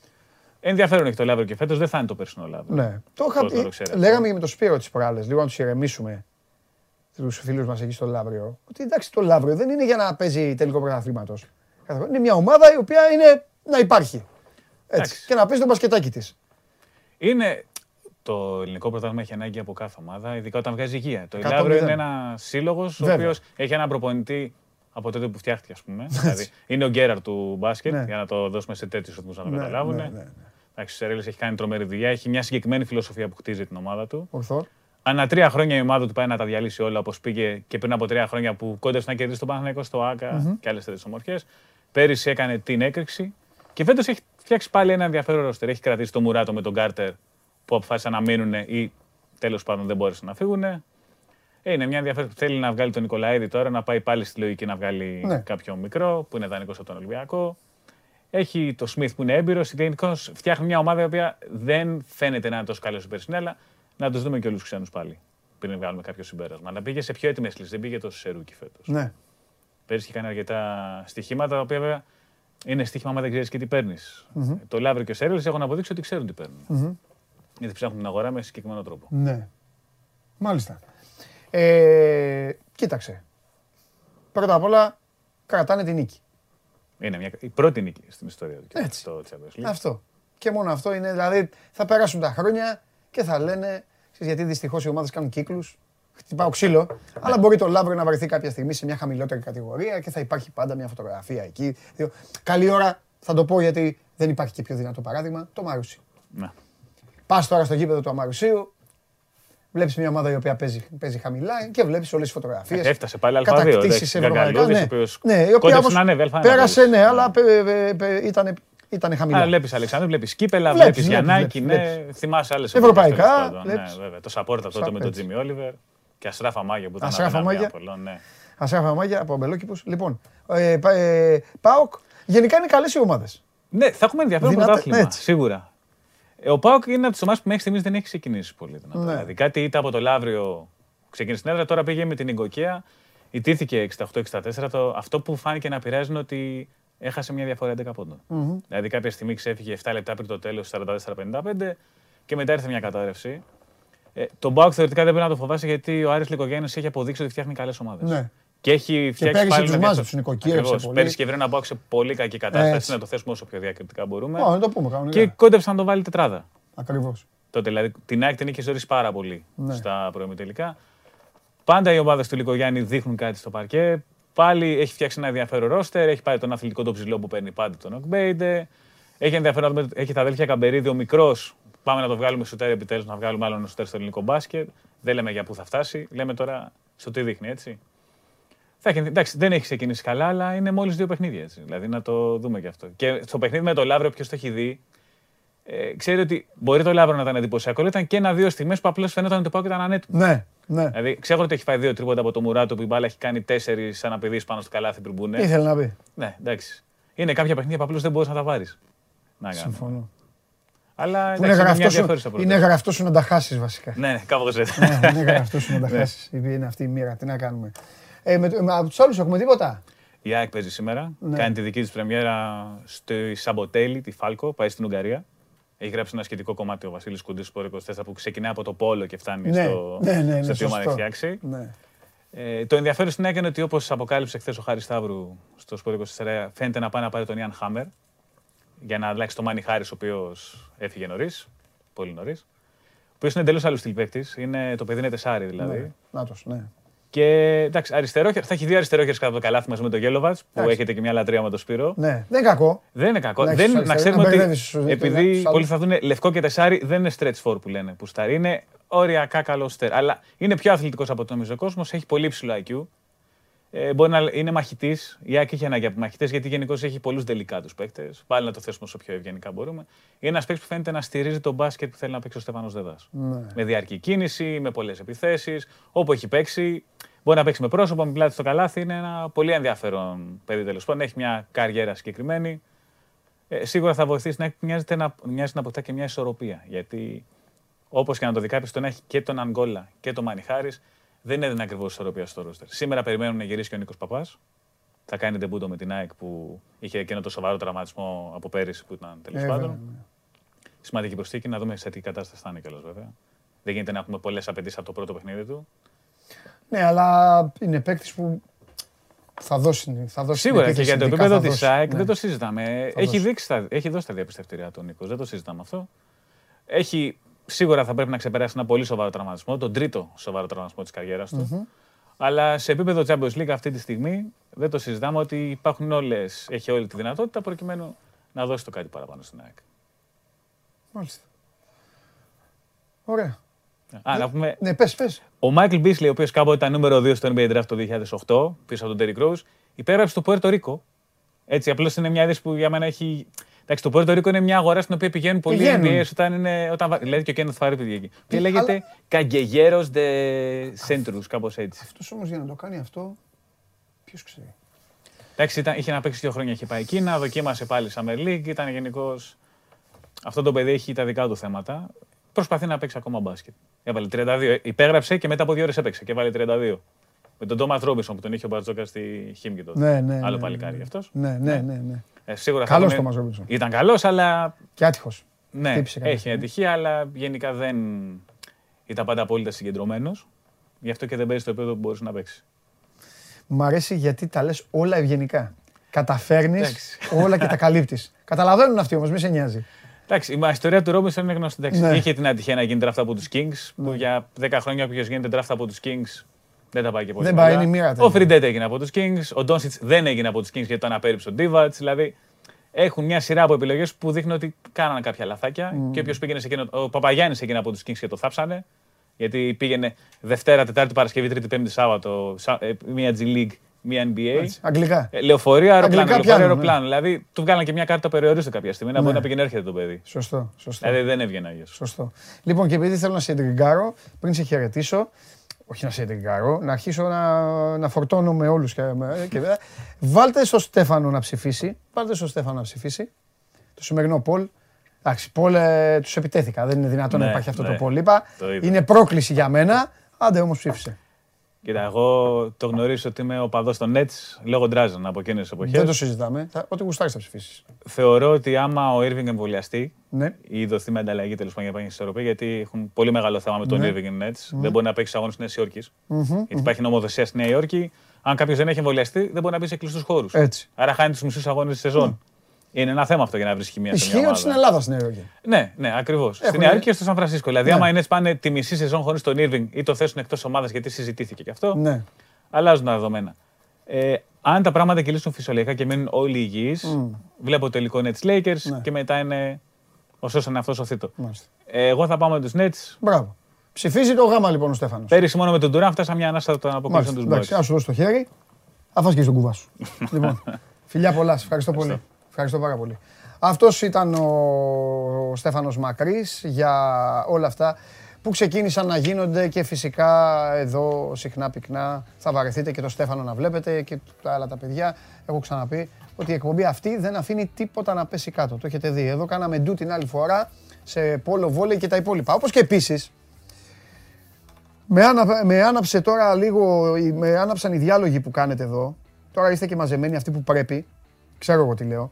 Ενδιαφέρον έχει το Λαύριο και φέτος δεν θα είναι το περσινό Λαύριο. Ναι. Το είχα Πώς να το πει. ξέρετε. Λέγαμε και με το Σπύρο τις προάλλες, λίγο να τους ηρεμήσουμε τους φίλους μας εκεί στο Λαύριο. Ότι εντάξει το Λαύριο δεν είναι για να παίζει τελικό πρωταθλήματος. Είναι μια ομάδα η οποία είναι να υπάρχει. Έτσι. Εντάξει. Και να παίζει το μπασκετάκι της. Είναι. Το ελληνικό πρωτάθλημα έχει ανάγκη από κάθε ομάδα, ειδικά όταν βγάζει υγεία. Το Εκατό Λαύριο είναι μηδέν. ένας σύλλογος ο Βέβαια. οποίος έχει έναν προπονητή από τότε που φτιάχτηκε, ας πούμε. δηλαδή, είναι ο Γκέραρ του μπάσκετ, Ναι. για να το δώσουμε σε τέτοιους οδού να το Ναι, καταλάβουν. ναι, ναι, ναι. Εντάξει, ο Σερέλης έχει κάνει τρομερή δουλειά, έχει μια συγκεκριμένη φιλοσοφία που χτίζει την ομάδα του. Ορθό. Ανά τρία χρόνια η ομάδα του πάει να τα διαλύσει όλα όπως πήγε και πριν από τρία χρόνια που κόντεψε να κερδίσει τον Παναθηναϊκό στο ΑΚΑ και άλλες τέτοιες ομορφιές. Πέρυσι έκανε την έκρηξη και φέτος έχει φτιάξει πάλι ένα ενδιαφέρον ρόστερ. Έχει κρατήσει το Μουράτο με τον Κάρτερ που αποφάσισαν να μείνουν ή τέλος πάντων δεν μπόρεσαν να φύγουν. Ε, είναι μια ενδιαφέρον που θέλει να βγάλει τον Νικολαίδη τώρα, να πάει πάλι στη λογική να βγάλει Ναι. κάποιο μικρό που είναι δανεικό από τον Ολυμπιακό. Έχει το Σμιθ που είναι έμπειρος. Γενικώς φτιάχνει μια ομάδα η οποία δεν φαίνεται να είναι τόσο καλή όσο περσινή, αλλά να τους δούμε και όλους τους ξένους πάλι. Πριν βγάλουμε κάποιο συμπέρασμα. Να πήγε σε πιο έτοιμες λύσεις. Δεν πήγε τόσο σε rookie φέτος. Ναι. Πέρυσι είχε κάνει αρκετά στοιχήματα, τα οποία βέβαια είναι στοίχημα άμα δεν ξέρεις και τι παίρνεις. Το Λαύριο και ο Σέρβιλ έχουν αποδείξει ότι ξέρουν τι παίρνουν. Γιατί ψάχνουν την αγορά με συγκεκριμένο τρόπο. Ναι. Μάλιστα. Ε, κοίταξε. Πρώτα απ' όλα κρατάνε τη νίκη. Είναι μια, η πρώτη νίκη στην ιστορία του και Έτσι. στο Champions League. Αυτό. Και μόνο αυτό είναι, δηλαδή θα περάσουν τα χρόνια και θα λένε, ξέρεις, γιατί δυστυχώς οι ομάδες κάνουν κύκλους. Χτυπάω ξύλο, αλλά μπορεί το Λαύριο να βρεθεί κάποια στιγμή σε μια χαμηλότερη κατηγορία και θα υπάρχει πάντα μια φωτογραφία εκεί. Δύο- Καλή ώρα, θα το πω γιατί δεν υπάρχει και πιο δυνατό παράδειγμα, το Μαρούσι. Ναι. Πας τώρα στο γήπεδο του Αμαρουσίου, βλέπεις μια ομάδα η οποία παίζει, παίζει χαμηλά και βλέπεις όλες τις φωτογραφίες. Έφτασε πάλι Α2, εντάξει, Γκαγκαλούδης, ο οποίος Ναι, η οποία κόντεψε όμως να ανέβει, Α1 πέρασε, να ναι, αλλά ήταν, ήταν χαμηλά. Αλλά βλέπεις Αλεξάνδρου, βλέπεις Κύπελα, Βλέπεις, βλέπεις βλέπεις, Γιαννάκη, βλέπεις, ναι, βλέπεις. θυμάσαι άλλες Ευρωπαϊκά, Ναι, βλέπεις. βέβαια. Το Σαπόρτα τότε με τον Έτσι. Τζίμι Όλιβερ και Αστράφα Μάγια που ήταν Αστράφα απέναντι Μάγια. Απόλλων, ναι. Ασράφα Μάγια από Αμπελόκηπους. Λοιπόν, ε, πα- ε, ΠΑΟΚ, γενικά είναι καλές οι ομάδες. Ναι, θα έχουμε ενδιαφέρον Δυνατά- πρωτάθλημα. έτσι. Σίγουρα. Ε, Ο Πάοκ είναι από τι ομάδες που μέχρι στιγμής δεν έχει ξεκινήσει πολύ. δυνατά. Ναι. Δηλαδή κάτι είτε από το Λαύριο ξεκίνησε την έδρα, τώρα πήγε με την Ιγκοκία. Ιτήθηκε 68-64. Το, αυτό που φάνηκε να πειράζει είναι ότι έχασε μια διαφορά 11 ποντων Δηλαδή κάποια στιγμή ξέφυγε 7 λεπτά πριν το τέλος 44-55 και μετά ήρθε μια κατάρρευση. Ε, τον ΠΑΟΚ θεωρητικά δεν πρέπει να το φοβάσαι γιατί ο Άρης Λυκογιάννης έχει αποδείξει ότι φτιάχνει καλές ομάδες. Ναι. Και έχει φτιάξει πέρυσι πάλι τους με μια- μάζεψε, νοικοκύρεψε Ακριβώς. πολύ. Πέρυσι και βρει ένα ΠΑΟΚ σε πολύ κακή κατάσταση, Έτσι. να το θέσουμε όσο πιο διακριτικά μπορούμε. Ω, να το πούμε κανονικά. Και κόντεψε να τον βάλει τετράδα. Ακριβώς. Τότε δηλαδή την ΑΕΚ την είχε ζωρίσει πάρα πολύ Ναι. στα προημιτελικά. Πάντα οι ομάδες του Λυκογιάννη δείχνουν κάτι στο παρκέ. Πάλι έχει φτιάξει ένα ενδιαφέρον ρόστερ. Έχει πάρει τον αθλητικό τον ψηλό που παίρνει πάντα τον Οκμπέιντε. Έχει ενδιαφέρον να δούμε- έχει τα αδέλφια Καμπερίδη, ο μικρός. Πάμε να το βγάλουμε σουτέρ επιτέλους, να βγάλουμε άλλον σουτέρ στο ελληνικό μπάσκετ. Δεν λέμε για πού θα φτάσει. Λέμε τώρα στο τι δείχνει, έτσι. Θα έχει, εντάξει, δεν έχει ξεκινήσει καλά, αλλά είναι μόλις δύο παιχνίδια. Έτσι. Δηλαδή να το δούμε και αυτό. Και στο παιχνίδι με το Λαύριο, ποιος το έχει δει, ε, ξέρει ότι μπορεί το Λαύριο να ήταν εντυπωσιακό, αλλά ήταν και ένα-δύο στιγμές που απλώς φαίνονταν ότι το Πάοκ ήταν ανέτοιμο. Ναι, ναι. Δηλαδή, ξέρω ότι έχει φάει δύο τρίποτα από το Μουράτο που η μπάλα έχει κάνει τέσσερι αναπηδεί πάνω στο καλάθι πριν μπουνε. Τι ήθελε να πει; Ναι, εντάξει. Είναι κάποια παιχνίδια που απλώς δεν μπορείς να τα βάλει. Να κάνω. Συμφωνώ. Αλλά Που είναι εντάξει, είναι μια γραφτός, σου, ενδιαφέρουσα είναι πρόταση. γραφτός σου να τα χάσει βασικά. Ναι, ναι, κάπως έτσι. Ναι, είναι γραφτός σου να τα χάσει. Είναι αυτή η μοίρα. Τι να κάνουμε. Ε, με, με, από τους άλλους έχουμε τίποτα; Η ΑΕΚ παίζει σήμερα. Ναι. Κάνει τη δική της πρεμιέρα στη Σαμποτέλη, τη Φάλκο. Πάει στην Ουγγαρία. Έχει γράψει ένα σχετικό κομμάτι ο Βασίλης Κουντής στο 24 που ξεκινάει από το Πόλο και φτάνει Ναι, στο, ναι, ναι, ναι, στο τι ομάδα έχει σωστό. φτιάξει. Ναι. Ε, το ενδιαφέρον στην ΑΕΚ είναι ότι όπως αποκάλυψε χθες ο Χάρης Σταύρου στο Σπορ 24, φαίνεται να πάει να πάρει τον Ιαν Χάμερ για να αλλάξει το Μάνι Χάρης, ο οποίος έφυγε νωρίς, πολύ νωρίς. Ο οποίος είναι εντελώς άλλος στυλ παίκτης. Είναι, το παιδί είναι τεσάρι δηλαδή. Ναι. Νάτος, ναι. Και εντάξει, αριστερό, θα έχει δύο αριστερόχερε κατά το καλάθι μαζί με τον Γέλοβατ, που Εντάξει. έχετε και μια λατρεία με τον Σπύρο. Ναι, δεν είναι κακό. Δεν είναι κακό. Εντάξει, δεν, στους να αριστερούς, ξέρουμε να ότι μπερδεύεις στους- επειδή στους άλλους. πολλοί θα δουν λευκό και τεσάρι, δεν είναι stretch for που λένε. Που στάρι. Είναι οριακά καλό στέρ. Αλλά είναι πιο αθλητικός από τον νομίζω κόσμος, έχει πολύ ψηλό IQ. Ε, μπορεί να είναι μαχητής. Η Άκη έχει ανάγκη από μαχητές, γιατί γενικώ έχει πολλούς τελικάτου παίκτες. Πάλι να το θέσουμε όσο πιο ευγενικά μπορούμε. Είναι ένας παίκτης που φαίνεται να στηρίζει τον μπάσκετ που θέλει να παίξει ο Στέφανος Δεδάς. Ναι. Με διαρκή κίνηση, με πολλές επιθέσεις. Όπου έχει παίξει, μπορεί να παίξει με πρόσωπο, με πλάτη στο καλάθι. Είναι ένα πολύ ενδιαφέρον παιδί τέλος πάντων. Έχει μια καριέρα συγκεκριμένη. Ε, σίγουρα θα βοηθήσει να μοιάζεται να, μοιάζει να αποκτά και μια ισορροπία. Γιατί όπως και να το δει κάποιος, τον έχει και τον Αγκόλα και τον Μανιχάρη. Δεν έδινε ακριβώς ισορροπία στο ρόστερ. Σήμερα περιμένουν να γυρίσει και ο Νίκος Παπάς. Θα κάνει τεμπούτο με την ΑΕΚ που είχε εκείνο το σοβαρό τραυματισμό από πέρυσι που ήταν τέλος Ε, πάντων. βέβαια, ναι. Σημαντική προσθήκη, να δούμε σε τι κατάσταση θα είναι κιόλας βέβαια. Δεν γίνεται να έχουμε πολλές απαιτήσεις από το πρώτο παιχνίδι του. Ναι, αλλά είναι παίκτης που θα δώσει. Θα δώσει Σίγουρα και επίθεση για το ειδικά επίπεδο θα της δώσει. ΑΕΚ Ναι. δεν το συζητάμε. Θα Έχει, δώσει. δείξει τα, έχει δώσει τα διαπιστευτήριά του ο Νίκος. Δεν το συζητάμε αυτό. Έχει, σίγουρα θα πρέπει να ξεπεράσει ένα πολύ σοβαρό τραυματισμό, τον τρίτο σοβαρό τραυματισμό της καριέρας του. Αλλά σε επίπεδο Champions League αυτή τη στιγμή δεν το συζητάμε ότι υπάρχουν όλες, έχει όλη τη δυνατότητα προκειμένου να δώσει το κάτι παραπάνω στην ΑΕΚ. Μάλιστα. Ωραία. Α, να πούμε, Ναι, πες, πες. ο Μάικλ Μπίσλι, ο οποίος κάποτε ήταν νούμερο 2 στο NBA Draft το 2008, πίσω από τον Terry Crews, υπέγραψε το Puerto Rico. Έτσι, απλώς είναι μια είδηση που για μένα έχει. Εντάξει, το Puerto Rico είναι μια αγορά στην οποία πηγαίνουν πολλοί Πηγαίνουν. NBA όταν είναι. Όταν... βα- Δηλαδή και ο Kenneth Farley πήγε εκεί. Και Τι, λέγεται; αλλά- Καγκεγέρος de Centrus, κάπως έτσι. Αυτός όμως για να το κάνει αυτό, ποιος ξέρει. Εντάξει, ήταν, είχε να παίξει δύο χρόνια, είχε πάει Κίνα, δοκίμασε πάλι Summer League, ήταν γενικώ. Αυτό το παιδί έχει τα δικά του θέματα. Προσπαθεί να παίξει ακόμα μπάσκετ. Έβαλε 32. Υπέγραψε και μετά από δύο ώρες έπαιξε και έβαλε 32. Με τον Τόμας Ρόμπινσον που τον είχε ο Μπαρτζόκα στη Χίμκι τότε. Ναι, ναι. Άλλο ναι, παλικάρι ναι. γι' αυτός. Ναι, ναι, ναι. ναι. Ε, σίγουρα θα Καλός δούμε- Τόμας Ρόμπινσον. Ήταν καλός, αλλά. Και άτυχος. Ναι, Χτύπησε κάποια έχει στιγμή. ατυχία, αλλά γενικά δεν ήταν πάντα απόλυτα συγκεντρωμένος. Γι' αυτό και δεν παίζει στο επίπεδο που μπορούσε να παίξει. Μ' αρέσει γιατί τα λες όλα ευγενικά. Καταφέρνεις Εντάξει. όλα και τα καλύπτεις. Καταλαβαίνουν αυτοί όμως, μη σε νοιάζει. Εντάξει, η ιστορία του Ρόμπινσον είναι γνωστή. Εντάξει, Ναι. Είχε την ατυχία να γίνει draft από τους Kings, που για 10 χρόνια όποιος γίνεται draft από τους Kings δεν τα πάει και πολύ. Δεν καλά. πάει, είναι η μοίρα του. Ο Φριντέτ έγινε από τους Kings, ο Ντόνσιτ δεν έγινε από τους Kings γιατί τον απέρριψε ο Ντίβατ. Δηλαδή έχουν μια σειρά από επιλογές που δείχνουν ότι κάνανε κάποια λαθάκια. Και όποιος πήγαινε σε εκείνο. Ο Παπαγιάννης έγινε από τους Kings και το θάψανε. Γιατί πήγαινε Δευτέρα, Τετάρτη, Παρασκευή, Τρίτη, Πέμπτη, Σάββατο, σα- ε, μία G League, μία NBA. Έτσι, Αγγλικά. Ε, Λεωφορείο, αεροπλάνο. Αγγλικά Λεωφορείο, πιάνουν, αεροπλάνο. Δηλαδή του βγάλαν και μια κάρτα περιορίστου κάποια στιγμή να μπορεί Ναι. να πηγαίνει έρχεται το παιδί. Σωστό, σωστό. Δηλαδή δεν έβγαινε Άγιος. Σωστό. Λοιπόν, και επειδή θέλω να σε εντριγκάρω, πριν σε χαιρετήσω, όχι να σε εντριγκάρω, να αρχίσω να, να φορτώνω με όλους και, με- και βέβαια, βάλτε στο Στέφανο να ψηφίσει, βάλτε στο Στέφανο να ψηφίσει, το σημερινό Πολ. Εντάξει, Πολ, ε, τους επιτέθηκα, δεν είναι δυνατόν να Ναι, υπάρχει αυτό ναι. το Πολ, είπα. Το είδα. Είναι πρόκληση για μένα, άντε όμως ψήφισε. Κοίτα, εγώ το γνωρίζω ότι είμαι ο παδός των Nets λόγω Ντράζαν από εκείνες τις εποχές. Δεν το συζητάμε, θα, ό,τι γουστάρεις θα ψηφίσεις. Θεωρώ ότι άμα ο Irving εμβολιαστεί Ναι. ή δοθεί με ανταλλαγή τέλος πάντων για να πάει στην Ισορροπία, γιατί έχουν πολύ μεγάλο θέμα με τον Ναι. Irving οι Nets. Δεν μπορεί να παίξει αγώνες τη Νέας Υόρκης. Γιατί υπάρχει νομοθεσία στη Νέα Υόρκη. Αν κάποιος δεν έχει εμβολιαστεί, δεν μπορεί να μπει σε κλειστούς χώρους. Έτσι. Άρα χάνει τους μισούς αγώνες της σεζόν. Είναι ένα θέμα αυτό για να βρεις χημία σε μια Ισχύει ότι στην ομάδα. Ελλάδα στην Νέα Υόρκη. Ναι, ναι, ακριβώς. Στην Έχουν- Νέα Υόρκη και στο Σαν Φρανσίσκο. Δηλαδή, Ναι. άμα οι Nets πάνε τη μισή σεζόν χωρίς τον Irving ή το θέσουν εκτός ομάδας γιατί συζητήθηκε και αυτό, Ναι. αλλάζουν τα δεδομένα. Ε, αν τα πράγματα κυλήσουν φυσιολογικά και μείνουν όλοι υγιείς, βλέπω το τελικό Nets Lakers Ναι. και μετά είναι ο σώσαν αυτός ο θήτο. Μάλιστα. Ε, εγώ θα πάω με τους Nets. Μπράβο. Ψηφίζει το γάμα λοιπόν ο Στέφανος. Πέρυσι μόνο με τον Durant φτάσαμε μια ανάσα από τον αποκλείσεων Μάλιστα. τους Εντάξει, Bucks. ας σου δώσω το χέρι. Αφάς και στον κουβάς σου. λοιπόν, φιλιά πολλά. Σας ευχαριστώ πολύ. Ευχαριστώ πάρα πολύ. Αυτός ήταν ο Στέφανος Μακρύς για όλα αυτά που ξεκίνησαν να γίνονται και φυσικά εδώ συχνά πυκνά θα βαρεθείτε και το Στέφανο να βλέπετε και τα άλλα τα παιδιά. Έχω ξαναπεί ότι η εκπομπή αυτή δεν αφήνει τίποτα να πέσει κάτω. Το έχετε δει. Εδώ κάναμε ντου την άλλη φορά σε πόλο βόλεϊ και τα υπόλοιπα. Όπως και επίσης με, άνα, με άναψε τώρα λίγο, με άναψαν οι διάλογοι που κάνετε εδώ. Τώρα είστε και μαζεμένοι αυτοί που πρέπει. Ξέρω εγώ τι λέω.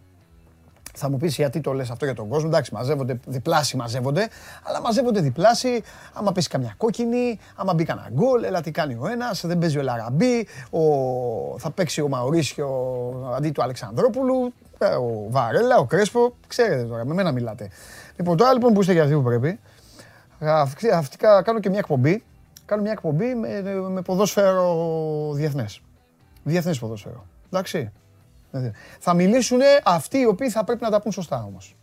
Θα μου πεις γιατί το λες αυτό για τον κόσμο. Εντάξει, μαζεύονται διπλάσιοι, μαζεύονται. Αλλά μαζεύονται διπλάσιοι. Άμα πέσει καμιά κόκκινη, άμα μπει κανένα γκολ, έλα τι κάνει ο ένας. Δεν παίζει ο Λαραμπή. Ο... Θα παίξει ο Μαουρίσιο αντί του Αλεξανδρόπουλου. Ε, ο Βαρέλα, ο Κρέσπο. Ξέρετε τώρα, με μένα μιλάτε. Λοιπόν, τώρα λοιπόν που είστε για αυτοί που πρέπει. Αυτή, κάνω και μια εκπομπή. Κάνω μια εκπομπή με, με ποδόσφαιρο διεθνές. Διεθνές ποδόσφαιρο. Εντάξει. Θα μιλήσουν αυτοί οι οποίοι θα πρέπει να τα πούν σωστά όμως.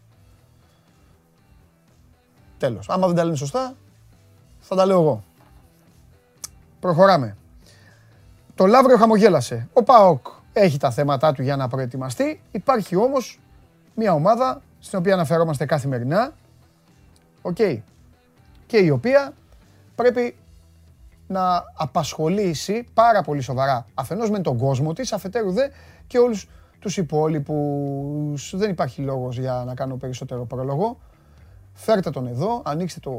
Τέλος. Άμα δεν τα λένε σωστά, θα τα λέω εγώ. Προχωράμε. Το Λαύριο χαμογέλασε. Ο ΠΑΟΚ έχει τα θέματα του για να προετοιμαστεί. Υπάρχει όμως μια ομάδα στην οποία αναφερόμαστε καθημερινά. Οκ. Και η οποία πρέπει να απασχολήσει πάρα πολύ σοβαρά αφενός με τον κόσμο της, αφετέρου δε και όλους τους υπόλοιπους. Δεν υπάρχει λόγος για να κάνω περισσότερο πρόλογο. Φέρτε τον εδώ, ανοίξτε το,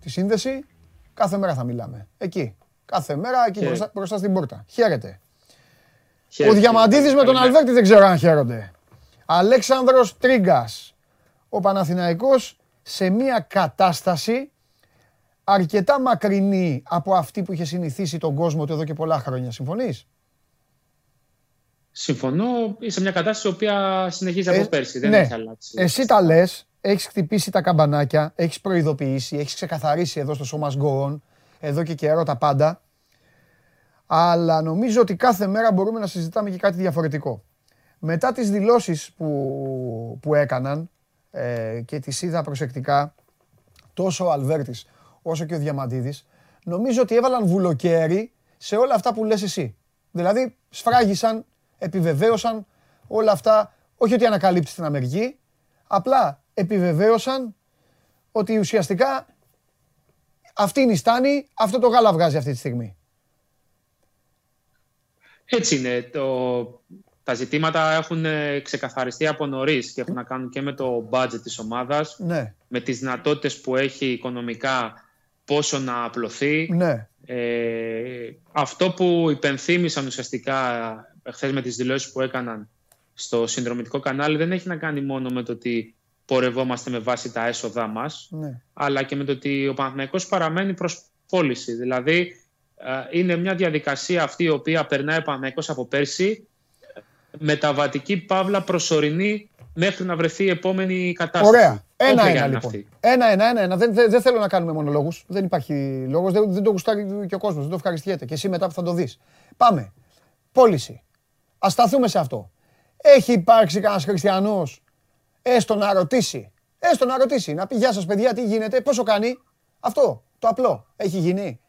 τη σύνδεση. Κάθε μέρα θα μιλάμε. Εκεί. Κάθε μέρα εκεί μπροστά, μπροστά στην πόρτα. Χαίρετε. Ο Διαμαντίδης με τον Αλβέρτη δεν ξέρω αν χαίρονται. Αλέξανδρος Τρίγκας. Ο Παναθηναϊκός σε μια κατάσταση αρκετά μακρινή από αυτή που είχε συνηθίσει τον κόσμο του εδώ και πολλά χρόνια. Συμφωνείς; Συμφωνώ. Είσαι μια κατάσταση η οποία συνεχίζει από ε, πέρσι. Δεν ναι. έχει αλλάξει. Εσύ τα λες, έχεις χτυπήσει τα καμπανάκια, έχεις προειδοποιήσει, έχεις ξεκαθαρίσει εδώ στο σώμα Go εδώ και καιρό τα πάντα. Αλλά νομίζω ότι κάθε μέρα μπορούμε να συζητάμε και κάτι διαφορετικό. Μετά τις δηλώσεις που, που έκαναν ε, και τις είδα προσεκτικά τόσο ο Αλβέρτης όσο και ο Διαμαντίδης, νομίζω ότι έβαλαν βουλοκαίρι σε όλα αυτά που λες εσύ. Δηλαδή σφράγισαν επιβεβαίωσαν όλα αυτά, όχι ότι ανακαλύψει την Αμερική, απλά επιβεβαίωσαν ότι ουσιαστικά αυτή είναι η στάνη, αυτό το γάλα βγάζει αυτή τη στιγμή. Έτσι είναι. Το... Τα ζητήματα έχουν ε, ξεκαθαριστεί από νωρίς και έχουν να κάνουν και με το budget της ομάδας, ναι. με τις δυνατότητες που έχει οικονομικά, πόσο να απλωθεί. Ναι. Ε, αυτό που υπενθύμησαν ουσιαστικά χθε με τις δηλώσεις που έκαναν στο συνδρομητικό κανάλι δεν έχει να κάνει μόνο με το ότι πορευόμαστε με βάση τα έσοδά μας, ναι. αλλά και με το ότι ο Παναθηναϊκός παραμένει προς πώληση. Δηλαδή, είναι μια διαδικασία αυτή η οποία περνάει ο Παναθηναϊκός από πέρσι, μεταβατική παύλα προσωρινή μέχρι να βρεθεί η επόμενη κατάσταση. Ωραία. Ένα-ένα λοιπόν. Ένα-ένα, ένα-ένα. Δεν, δεν, δεν θέλω να κάνουμε μονολόγους. Δεν υπάρχει λόγος. Δεν, δεν το γουστάρει και ο κόσμος. Δεν το ευχαριστιέται. Και εσύ μετά που θα το δεις. Πάμε. Πώληση. Α σταθούμε σε αυτό. Έχει υπάρξει κανένας χριστιανός; Έστω να ρωτήσει. Έστω να ρωτήσει. Να πει Γεια σας, παιδιά, τι γίνεται, πόσο κάνει; Αυτό. Το απλό. Έχει γίνει.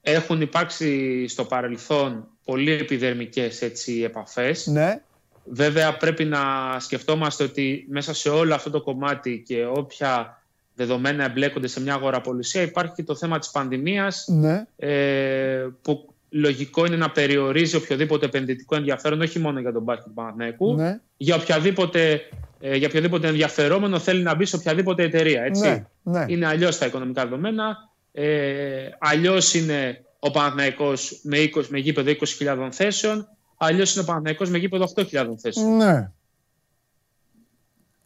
Έχουν υπάρξει στο παρελθόν πολύ επιδερμικές έτσι, επαφές. Ναι. Βέβαια πρέπει να σκεφτόμαστε ότι μέσα σε όλο αυτό το κομμάτι και όποια δεδομένα εμπλέκονται σε μια αγοραπολισία υπάρχει και το θέμα της πανδημίας ναι. ε, που λογικό είναι να περιορίζει οποιοδήποτε επενδυτικό ενδιαφέρον, όχι μόνο για τον μπάσκετ του Παναθηναϊκού, ναι. για, οποιαδήποτε, ε, για οποιοδήποτε ενδιαφερόμενο θέλει να μπει σε οποιαδήποτε εταιρεία. Έτσι. Ναι, ναι. Είναι αλλιώς τα οικονομικά δεδομένα. Ε, αλλιώς είναι ο Παναθηναϊκός με, 20, με γήπεδο 20.000 θέσεων. Αλλιώς είναι ο Παναθηναϊκός με γήπεδο 8.000 θέσεων. Ναι.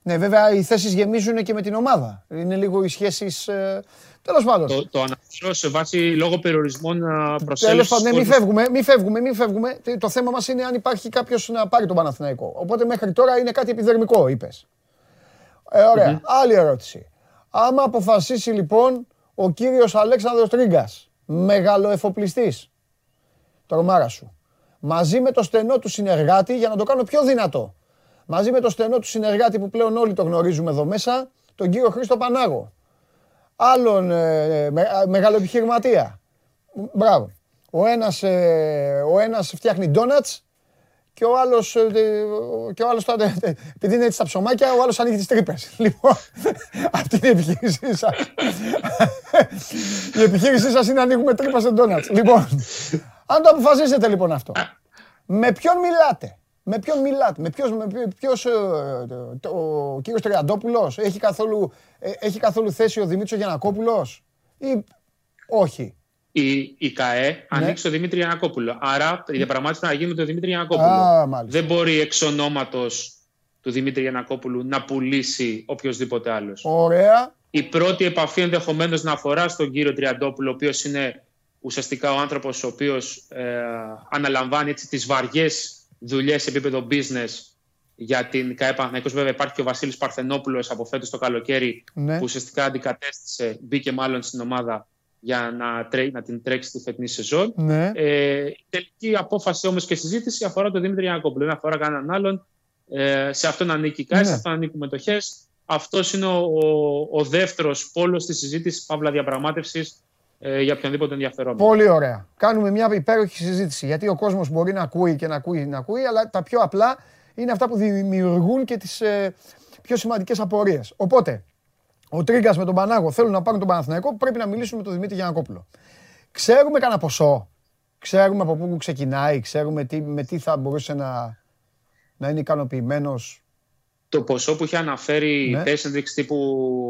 Ναι, βέβαια οι θέσεις γεμίζουν και με την ομάδα. Είναι λίγο οι σχέσεις. Ε, Τέλος πάντων. Το, το αναφέρω σε βάση λόγω περιορισμών προσέλευση. Τέλος πάντων, ναι, μην φεύγουμε, μην φεύγουμε, μην φεύγουμε. Το θέμα μας είναι αν υπάρχει κάποιος να πάρει τον Παναθηναϊκό. Οπότε μέχρι τώρα είναι κάτι επιδερμικό, είπες. Ε, ωραία. Άλλη ερώτηση. Άμα αποφασίσει λοιπόν ο κύριος Αλέξανδρος Τρίγκας, μεγαλοεφοπλιστής, τρομάρα σου, μαζί με το στενό του συνεργάτη για να το κάνω πιο δυνατό μαζί με το στενό του συνεργάτη που πλέον όλοι το γνωρίζουμε εδώ μέσα, τον κύριο Χρήστο Πανάγο. Άλλον ε, με, μεγάλο επιχειρηματία. Μπράβο. Ο ένας, ε, ο ένας φτιάχνει ντόνατς και ο άλλος, ε, και ο άλλος επειδή είναι έτσι στα ψωμάκια, ο άλλος ανοίγει τις τρύπες. Λοιπόν, αυτή είναι η επιχείρησή σας. η επιχείρησή σας είναι να ανοίγουμε τρύπα σε ντόνατς. Λοιπόν, αν το αποφασίσετε λοιπόν αυτό, με ποιον μιλάτε; Με ποιον μιλάτε, με ποιος, με ποιος, ε, ο κύριος Τριαντόπουλος, έχει καθόλου, ε, έχει καθόλου θέση ο Δημήτρης Γιανακόπουλος; Ή όχι; Η, η ΚΑΕ ναι. ανοίξει τον Δημήτρη Γιανακόπουλο. Άρα η διαπραγμάτευση να γίνει με τον Δημήτρη Γιανακόπουλο. Α, Δεν μπορεί εξ ονόματος του Δημήτρη Γιανακόπουλου να πουλήσει οποιοδήποτε άλλος. Ωραία. Η πρώτη επαφή ενδεχομένως να αφορά στον κύριο Τριαντόπουλο, ο οποίος είναι ουσιαστικά ο άνθρωπος ο οποίος ε, αναλαμβάνει τις βαριές δουλειές σε επίπεδο business για την ΚΑΕ Παναθηναϊκός. Βέβαια υπάρχει και ο Βασίλης Παρθενόπουλος από φέτος το καλοκαίρι Ναι. που ουσιαστικά αντικατέστησε, μπήκε μάλλον στην ομάδα για να, τρέ, να την τρέξει τη φετινή σεζόν. Ναι. Ε, η τελική απόφαση όμως και συζήτηση αφορά τον Δημήτρη Γιανακόπουλο. Δεν αφορά κανέναν άλλον. Ε, σε αυτόν ανήκει η ΚΑΕ, Ναι. σε αυτόν ανήκουν μετοχέ. Αυτός είναι ο, ο, ο δεύτερος πόλος τη συζήτηση, παύλα διαπραγμάτευσης ε, για οποιονδήποτε ενδιαφερόμενο. Πολύ ωραία. Κάνουμε μια υπέροχη συζήτηση. Γιατί ο κόσμος μπορεί να ακούει και να ακούει, να ακούει, αλλά τα πιο απλά είναι αυτά που δημιουργούν και τις ε, πιο σημαντικές απορίες. Οπότε, ο Τρίγκας με τον Πανάγο θέλουν να πάρουν τον Παναθηναϊκό, πρέπει να μιλήσουν με τον Δημήτρη Γιανακόπουλο. Ξέρουμε κανένα ποσό. Ξέρουμε από πού ξεκινάει, ξέρουμε τι, με τι θα μπορούσε να, να είναι ικανοποιημένος. Το ποσό που είχε αναφέρει Ναι. η θέση ενδείξη τύπου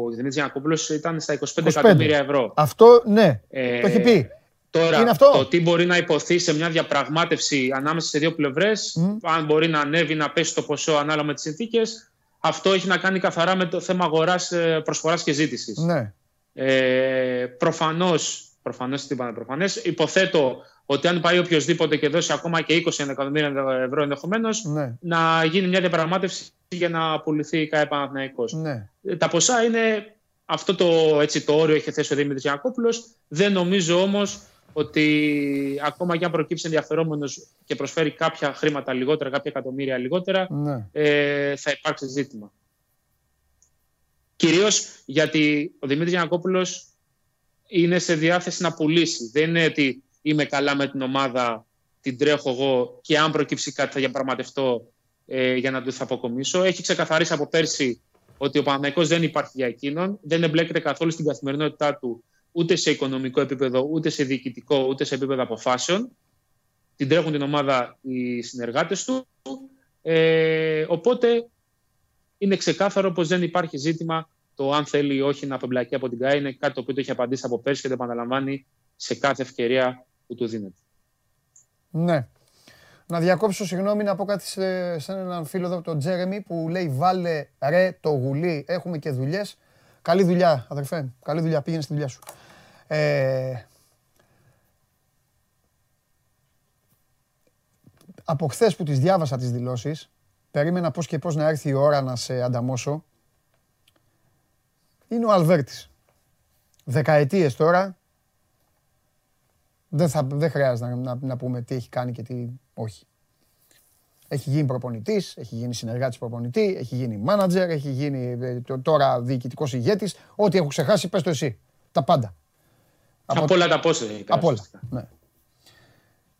Δημήτρης Γιανακόπουλο ήταν στα 25, 25. εκατομμύρια ευρώ. Αυτό, ναι, Ε, το έχει πει. Τώρα, Είναι αυτό; το τι μπορεί να υποθεί σε μια διαπραγμάτευση ανάμεσα σε δύο πλευρές, αν μπορεί να ανέβει, να πέσει το ποσό ανάλογα με τις συνθήκες, αυτό έχει να κάνει καθαρά με το θέμα αγοράς, προσφοράς και ζήτησης. Ναι. Ε, Προφανώς, προφανώς, τι είπαμε, προφανές, υποθέτω ότι αν πάει οποιοδήποτε και δώσει ακόμα και 20 εκατομμύρια ευρώ ενδεχομένως, Ναι. να γίνει μια διαπραγμάτευση για να πουληθεί η ΚΑΕ Παναθηναϊκός. Ναι. Ε, Τα ποσά είναι αυτό το, έτσι, το όριο έχει θέσει ο Δημήτρης Γιανακόπουλος. Δεν νομίζω όμως ότι ακόμα και αν προκύψει ενδιαφερόμενος και προσφέρει κάποια χρήματα λιγότερα, κάποια εκατομμύρια λιγότερα, ναι. ε, θα υπάρξει ζήτημα. Κυρίως γιατί ο Δημήτρης Γιανακόπουλος είναι σε διάθεση να πουλήσει. Δεν είναι ότι είμαι καλά με την ομάδα, την τρέχω εγώ και αν προκύψει κάτι θα διαπραγματευτώ ε, για να το θα αποκομίσω. Έχει ξεκαθαρίσει από πέρσι ότι ο Παναθηναϊκός δεν υπάρχει για εκείνον, δεν εμπλέκεται καθόλου στην καθημερινότητά του ούτε σε οικονομικό επίπεδο, ούτε σε διοικητικό, ούτε σε επίπεδο αποφάσεων. Την τρέχουν την ομάδα οι συνεργάτες του. Ε, οπότε είναι ξεκάθαρο πως δεν υπάρχει ζήτημα το αν θέλει ή όχι να απεμπλακεί από την ΚΑΕ. Είναι κάτι το οποίο το έχει απαντήσει από πέρσι και το επαναλαμβάνει σε κάθε ευκαιρία που του δίνεται. Ναι. Να διακόψω συγγνώμη να πω κάτι σε, σε έναν φίλο εδώ, τον Τζέρεμι, που λέει βάλε ρε το γουλί, έχουμε και δουλειές. Καλή δουλειά, αδερφέ. Καλή δουλειά, πήγαινε στη δουλειά σου. Ε, από χθες που τις διάβασα τις δηλώσεις, περίμενα πώς και πώς να έρθει η ώρα να σε ανταμώσω. Είναι ο Αλβέρτης. Δεκαετίες τώρα, δεν, θα, δεν χρειάζεται να, να, να πούμε τι έχει κάνει και τι όχι. Έχει γίνει προπονητής, έχει γίνει συνεργάτης προπονητή, έχει γίνει μάνατζερ, έχει γίνει ε, το- τώρα διοικητικός ηγέτης. Ό,τι έχω ξεχάσει, πες το εσύ. Τα πάντα. Από, όλα τα πόσα έχει κάνει. Από όλα. Ναι.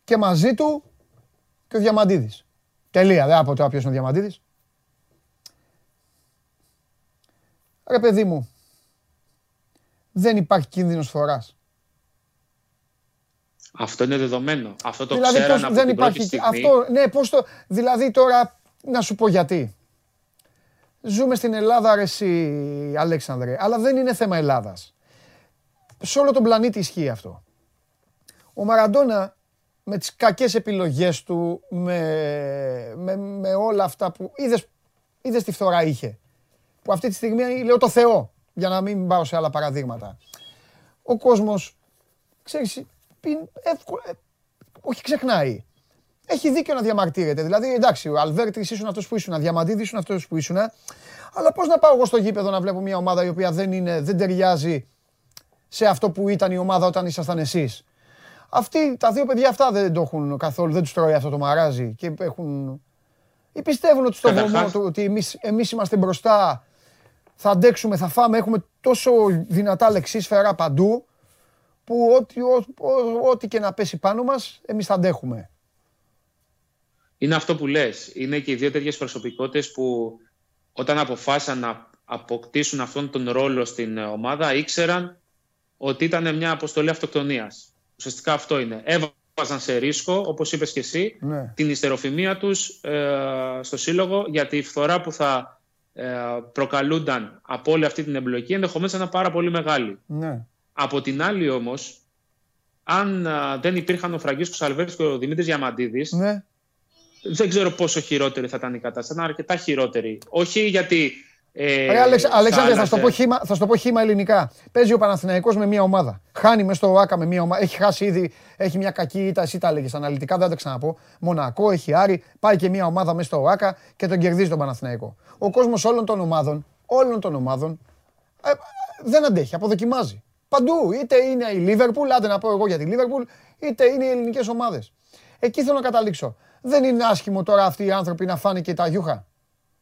Και μαζί του και ο Διαμαντίδης. Τελεία. Δεν από τώρα ποιο είναι ο Διαμαντίδης. Ρε παιδί μου, δεν υπάρχει κίνδυνος φοράς. Αυτό είναι δεδομένο. Αυτό το δηλαδή, ξέραν πώς από δεν την πρώτη υπάρχει. στιγμή. Αυτό, ναι, πώς το. Δηλαδή τώρα, να σου πω γιατί. Ζούμε στην Ελλάδα, ρε εσύ, Αλέξανδρε, αλλά δεν είναι θέμα Ελλάδας. Σε όλο τον πλανήτη ισχύει αυτό. Ο Μαραντόνα με τις κακές επιλογές του, με, με, με όλα αυτά που είδες, είδες τι φθορά είχε. Που αυτή τη στιγμή λέω το Θεό, για να μην πάω σε άλλα παραδείγματα. Ο κόσμος, ξέρεις, είναι εύκολο, ε, όχι ξεχνάει. Έχει δίκιο να διαμαρτύρεται. Δηλαδή, εντάξει, ο Αλβέρτης ήσουν αυτός που ήσουν, ο Διαμαντίδης ήσουν αυτός που ήσουν. Αλλά πώς να πάω εγώ στο γήπεδο να βλέπω μια ομάδα η οποία δεν, είναι, δεν ταιριάζει σε αυτό που ήταν η ομάδα όταν ήσασταν εσείς; Αυτοί, τα δύο παιδιά αυτά δεν το έχουν καθόλου, δεν τους τρώει αυτό το μαράζι και έχουν. ή πιστεύουν ότι στο Καταρχάς- βωμό του ότι εμείς, εμείς είμαστε μπροστά, θα αντέξουμε, θα φάμε, έχουμε τόσο δυνατά λεξίσφαιρα παντού που ό,τι, ό, ό- ό,τι και να πέσει πάνω μας, εμείς θα αντέχουμε. Είναι αυτό που λες. Είναι και οι δύο τέτοιες προσωπικότητες που όταν αποφάσισαν να αποκτήσουν αυτόν τον ρόλο στην ε, ομάδα ήξεραν ότι ήταν μια αποστολή αυτοκτονίας. Ουσιαστικά αυτό είναι. Έβαζαν σε ρίσκο, όπως είπες και εσύ, Ναι. την ιστεροφημία τους ε, στο σύλλογο γιατί η φθορά που θα ε, προκαλούνταν από όλη αυτή την εμπλοκή ενδεχομένως θα ήταν πάρα πολύ μεγάλη. Ναι. Από την άλλη όμως, αν α, δεν υπήρχαν ο Φραγκίσκος Αλβέρτης και ο Δημήτρης Διαμαντίδης, Ναι. δεν ξέρω πόσο χειρότερη θα ήταν η κατάσταση. Θα ήταν αρκετά χειρότερη. Όχι γιατί. Ε, Ρε, Αλεξ, Αλέξανδρε, θα, σου το άλλαζε- πω χήμα, θα σου το πω χήμα ελληνικά. Παίζει ο Παναθηναϊκός με μια ομάδα. Χάνει μέσα στο ΆΚΑ με μια ομάδα. Έχει χάσει ήδη, έχει μια κακή ήττα. Εσύ τα έλεγες αναλυτικά, δεν θα τα ξαναπώ. Μονακό, έχει Άρη, πάει και μια ομάδα μέσα στο ΆΚΑ και τον κερδίζει τον Παναθηναϊκό. Ο κόσμος όλων των ομάδων, όλων των ομάδων, ε, δεν αντέχει, αποδοκιμάζει. Παντού. Είτε είναι η Λίβερπουλ, άντε να πω εγώ για τη Λίβερπουλ, είτε είναι οι ελληνικές ομάδες. Εκεί θέλω να καταλήξω. Δεν είναι άσχημο τώρα αυτοί οι άνθρωποι να φάνε και τα γιούχα.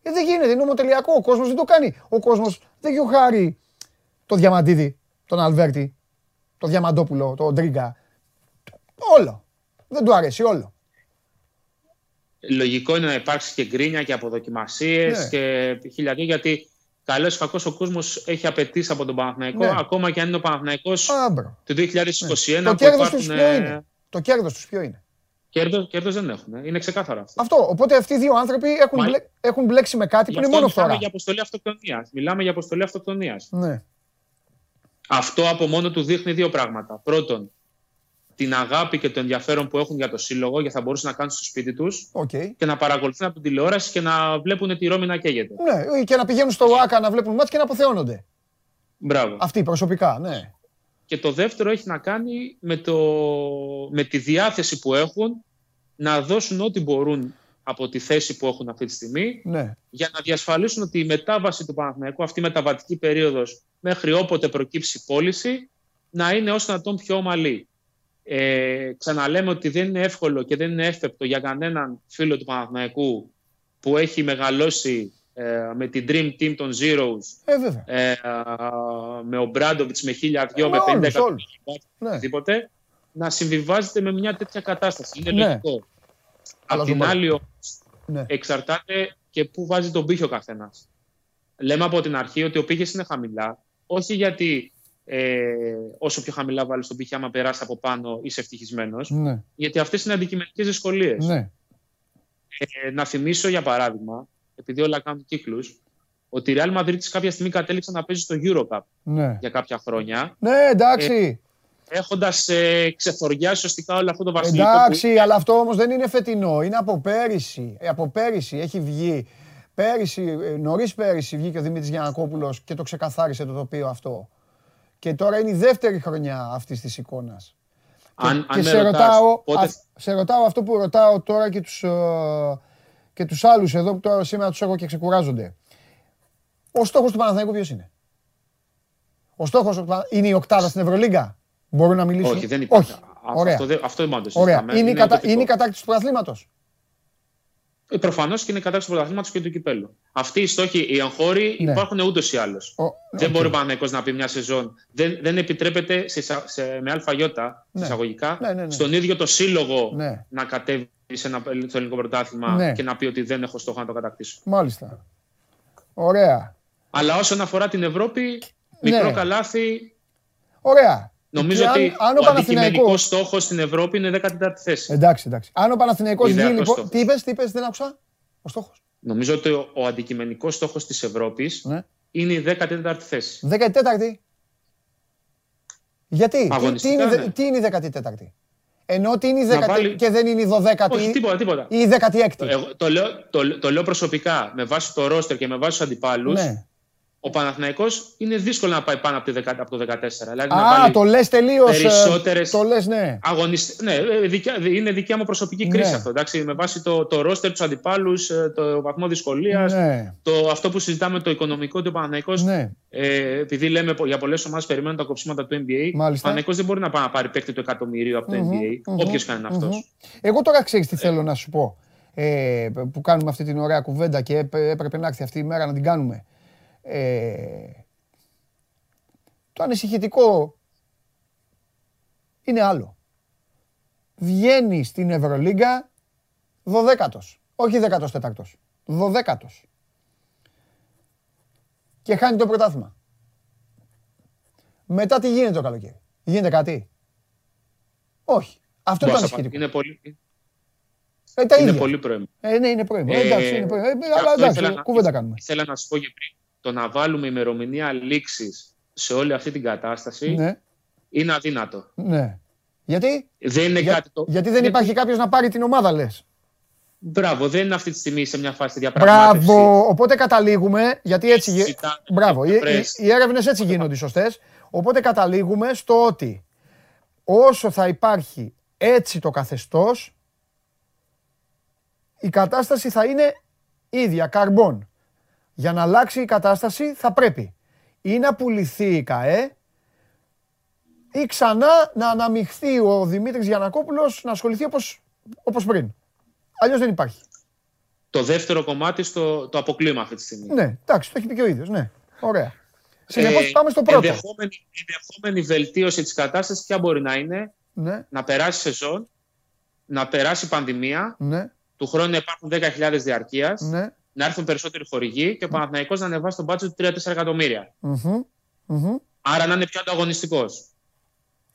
Ε, δεν γίνεται, είναι ομοτελειακό. Ο κόσμος δεν το κάνει. Ο κόσμος δεν γιουχάρει το Διαμαντίδη, τον Αλβέρτη, το Διαμαντόπουλο, τον Ντρίγκα. Όλο. Δεν του αρέσει όλο. λογικό είναι να υπάρξει και γκρίνια και αποδοκιμασίες Ναι. και χιλιαδί, γιατί καλός ή κακό ο κόσμος έχει απαιτήσει από τον Παναθηναϊκό, Ναι. ακόμα και αν είναι ο Παναθηναϊκός Άμπρο. του 2021 Το που κέρδος υπάρχουν. του ποιο είναι; Το κέρδος τους ποιο είναι; Κέρδος, κέρδος δεν έχουν. ε. Είναι ξεκάθαρο αυτό. Αυτό. Οπότε αυτοί οι δύο άνθρωποι έχουν, Μα- μπλε- έχουν μπλέξει με κάτι Γι' που είναι αυτό μόνο μιλάμε φθορά. για αποστολή αυτοκτονίας. Μιλάμε για αποστολή αυτοκτονίας. Ναι. Αυτό από μόνο του δείχνει δύο πράγματα. Πρώτον, την αγάπη και το ενδιαφέρον που έχουν για το σύλλογο, για θα μπορούσαν να κάνουν στο σπίτι τους Οκ. και να παρακολουθούν από την τηλεόραση και να βλέπουν τη Ρώμη να καίγεται. Ναι, και να πηγαίνουν στο ΆΚΑ να βλέπουν μάτς και να αποθεώνονται. Μπράβο. Αυτοί προσωπικά, ναι. Και το δεύτερο έχει να κάνει με, το, με τη διάθεση που έχουν να δώσουν ό,τι μπορούν από τη θέση που έχουν αυτή τη στιγμή ναι. για να διασφαλίσουν ότι η μετάβαση του Παναθηναϊκού, αυτή η μεταβατική περίοδος μέχρι όποτε προκύψει πώληση, να είναι όσο να τον πιο ομαλή. Ε, ξαναλέμε ότι δεν είναι εύκολο και δεν είναι εύπεπτο για κανέναν φίλο του Παναθηναϊκού που έχει μεγαλώσει ε, με την Dream Team των Zeros, Ε, βέβαια. ε, με ο Μπράντοβιτς με χίλια δυο, Ε, με με 50 όλους, εκατομμύρια όλους. μπάτς, Ναι. οτιδήποτε, να συμβιβάζεται με μια τέτοια κατάσταση. Είναι Ναι. λογικό. Αλλά Απ' την ζουμάρι. άλλη, όμως, Ναι. εξαρτάται και πού βάζει τον πύχη ο καθένας. Λέμε από την αρχή ότι ο πύχης είναι χαμηλά, όχι γιατί ε, όσο πιο χαμηλά βάλεις τον πύχη, άμα περάσει από πάνω είσαι ευτυχισμένος, Ναι. γιατί αυτές είναι αντικειμενικές δυσκολίες. Ναι. Ε, να θυμίσω για παράδειγμα, επειδή όλα κάνουν κύκλους, ότι η Real Madrid κάποια στιγμή κατέληξε να παίζει στο Eurocup Ναι. για κάποια χρόνια, Ναι, εντάξει. έχοντας ε, ξεφοριάσει ουσιαστικά όλο αυτό το βασιλικό. Εντάξει, αλλά αυτό όμως δεν είναι φετινό. Είναι από πέρυσι. Ε, από πέρυσι έχει βγει. Πέρυσι, ε, νωρίς πέρυσι βγήκε ο Δημήτρης Γιανακόπουλος και το ξεκαθάρισε το τοπίο αυτό. Και τώρα είναι η δεύτερη χρονιά αυτής της εικόνας. Που, αν, και αν με σε, ρωτάς ρωτάω, πότε α- σε ρωτάω αυτό που ρωτάω τώρα και τους, ε, και τους άλλους εδώ που τώρα σήμερα τους έχω και ξεκουράζονται. Ο στόχος του Παναθηναϊκού ποιος είναι; Ο στόχος του Πανα- είναι η οκτάδα στην Ευρωλίγκα; Μπορούν να μιλήσουν; Όχι, δεν υπάρχει. Όχι. Α- Ωραία. Αυτό, δεν- αυτό δεν μπορούμε να το Ωραία. συζητάμε. Είναι, η κατα... υποτικό. είναι η κατάκτηση του πρωταθλήματος. Ε, Προφανώς και είναι κατάξυση του πρωταθλήματος και του κυπέλου. Αυτοί οι στόχοι, οι εγχώροι Ναι. υπάρχουν ούτως ή άλλως. Ο- Δεν οκ. μπορεί ο Παναθηναϊκός να πει μια σεζόν. Δεν, δεν επιτρέπεται σε, εισα- σε, με άλφα γιώτα Ναι. εισαγωγικά Ναι, ναι, ναι. στον ίδιο το σύλλογο Ναι. να κατέβει σε ένα, στο ελληνικό πρωτάθλημα Ναι. και να πει ότι δεν έχω στόχο να το κατακτήσω. Μάλιστα. Ωραία. Αλλά όσον αφορά την Ευρώπη, μικρό Ναι. καλάθι. Ωραία. Νομίζω Και αν- ότι αν ο ο αντικειμενικός Παναθηναϊκός- στόχος στην Ευρώπη είναι 14η θέση. Εντάξει, εντάξει. Αν ο Παναθηναϊκός βγει Ιδεατός λοιπόν... στόχος. Τι είπες, τι είπες, δεν άκουσα; Ο στόχος. Νομίζω ότι ο, ο αντικειμενικός στόχος της Ευρώπης Ναι. είναι η 14η θέση. 14η. Γιατί, τι, τι, Αγωνιστικά, είναι, ναι. τι είναι η 14η. Ενώ ότι είναι η Να 10η βάλει- και δεν είναι η 12η Όχι, τίποτα, τίποτα. ή η 16η. Εγώ το λέω, το, το λέω προσωπικά με βάση το ρόστερ και με βάση τους αντιπάλους. Ναι. Ο Παναθηναϊκός είναι δύσκολο να πάει πάνω από, τη 10 από το 14. Δηλαδή να Α, βάλει το λες τελείως. ε, περισσότερες- Το λες, ναι. αγωνιστ... Ναι, ε, δικιά, είναι δικιά μου προσωπική κρίση Ναι. αυτό. Εντάξει, με βάση το, το ρόστερ, τους αντιπάλους, το βαθμό δυσκολίας, Ναι, το, αυτό που συζητάμε, το οικονομικό ότι ο Παναθηναϊκός ναι. Ε, επειδή λέμε πο- για πολλές ομάδες περιμένουν τα κοψίματα του NBA, Μάλιστα. ο Παναθηναϊκός δεν μπορεί να πάει να πάρει παίκτη του εκατομμυρίου από το Μμμ, NBA. μμμ, Όποιος κάνει είναι αυτός. μμμ. Εγώ τώρα ξέρεις τι θέλω να σου πω. Ε, που κάνουμε αυτή την ωραία κουβέντα και έπε- έπρεπε να έρθει αυτή η μέρα να την κάνουμε. Ε, το ανησυχητικό είναι άλλο. Βγαίνει στην Ευρωλίγκα 12ος. Όχι 14ος. 12ος. Και χάνει το πρωτάθλημα. Μετά τι γίνεται το καλοκαίρι; Γίνεται κάτι; Όχι. Αυτό Μπορώ ήταν να σου ανησυχητικό. Είναι πολύ, Ε, τα είναι ίδια. πολύ πρόημο. Ε, ναι, είναι πρόημο. Ε, εντάξει, είναι πρόημο. Ε, αλλά αυτό εντάξει, ήθελα να- κουβέντα κάνουμε. Ήθελα να σου πω και πριν, το να βάλουμε ημερομηνία λήξης σε όλη αυτή την κατάσταση Ναι, είναι αδύνατο. ναι. Γιατί, Δεν είναι Για- κάτι το. γιατί δεν είναι- υπάρχει κάποιος να πάρει την ομάδα, λες. Μπράβο, δεν είναι αυτή τη στιγμή σε μια φάση διαπραγμάτευσης. Μπράβο. Οπότε καταλήγουμε, γιατί έτσι. γι- Ζητάνε Μπράβο. Οι, πρέσβη. οι, οι έρευνες έτσι γίνονται οι σωστές. Οπότε καταλήγουμε στο ότι όσο θα υπάρχει έτσι το καθεστώς, η κατάσταση θα είναι ίδια, καρμπών. Για να αλλάξει η κατάσταση θα πρέπει ή να πουληθεί η ΚΑΕ ή ξανά να αναμειχθεί ο Δημήτρης Γιανακόπουλος να ασχοληθεί όπως, όπως πριν. Αλλιώς δεν υπάρχει. Το δεύτερο κομμάτι στο, το αποκλείουμε αυτή τη στιγμή. Ναι, εντάξει, το έχει πει και ο ίδιος, ναι. Ωραία. Συνεπώς Ε, πάμε στο πρώτο. Ενδεχόμενη, ενδεχόμενη βελτίωση της κατάστασης ποια μπορεί να είναι Ναι, να περάσει σεζόν, να περάσει πανδημία, ναι, του χρόνου να υπάρχουν 10.000 διαρκείας, ναι. Να έρθουν περισσότεροι χορηγοί και ο Παναθηναϊκός να ανεβάσει τον μπάτσο του 3-4 εκατομμύρια. Μμμ, μμμ. Άρα να είναι πιο ανταγωνιστικός.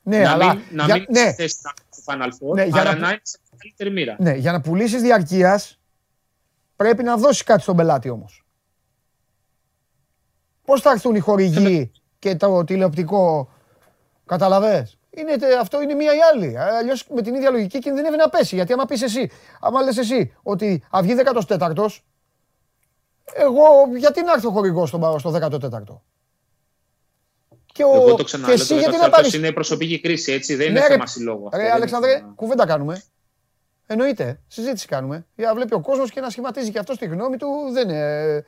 Ναι, να αλλά. μην, να για- μην ναι, στη θέση να είναι στο Final Four, Ναι, για άρα να- να είναι σε καλύτερη μοίρα. ναι, για να πουλήσεις διαρκείας πρέπει να δώσεις κάτι στον πελάτη όμως. Πώς θα έρθουν οι χορηγοί και το τηλεοπτικό, καταλαβες; Είναι, τε- αυτό είναι μία ή άλλη. Αλλιώς με την ίδια λογική κινδυνεύει να πέσει. Γιατί άμα πεις εσύ, άμα λες εσύ ότι θα βγει 14ο, εγώ γιατί να έρθει ο χορηγός στο, στο 14ο. Και, ο, Εγώ το και ξαναλέω. εσύ Το γιατί να δεύτερο πάρεις είναι προσωπική κρίση, έτσι. Δεν Ναι, είναι ρε, θέμα συλλόγου. αυτό, Ρε δεν είναι Αλεξανδρέ, θέμα- κουβέντα κάνουμε. Εννοείται. Συζήτηση κάνουμε. Για να βλέπει ο κόσμος και να σχηματίζει και αυτό τη γνώμη του. Δεν είναι.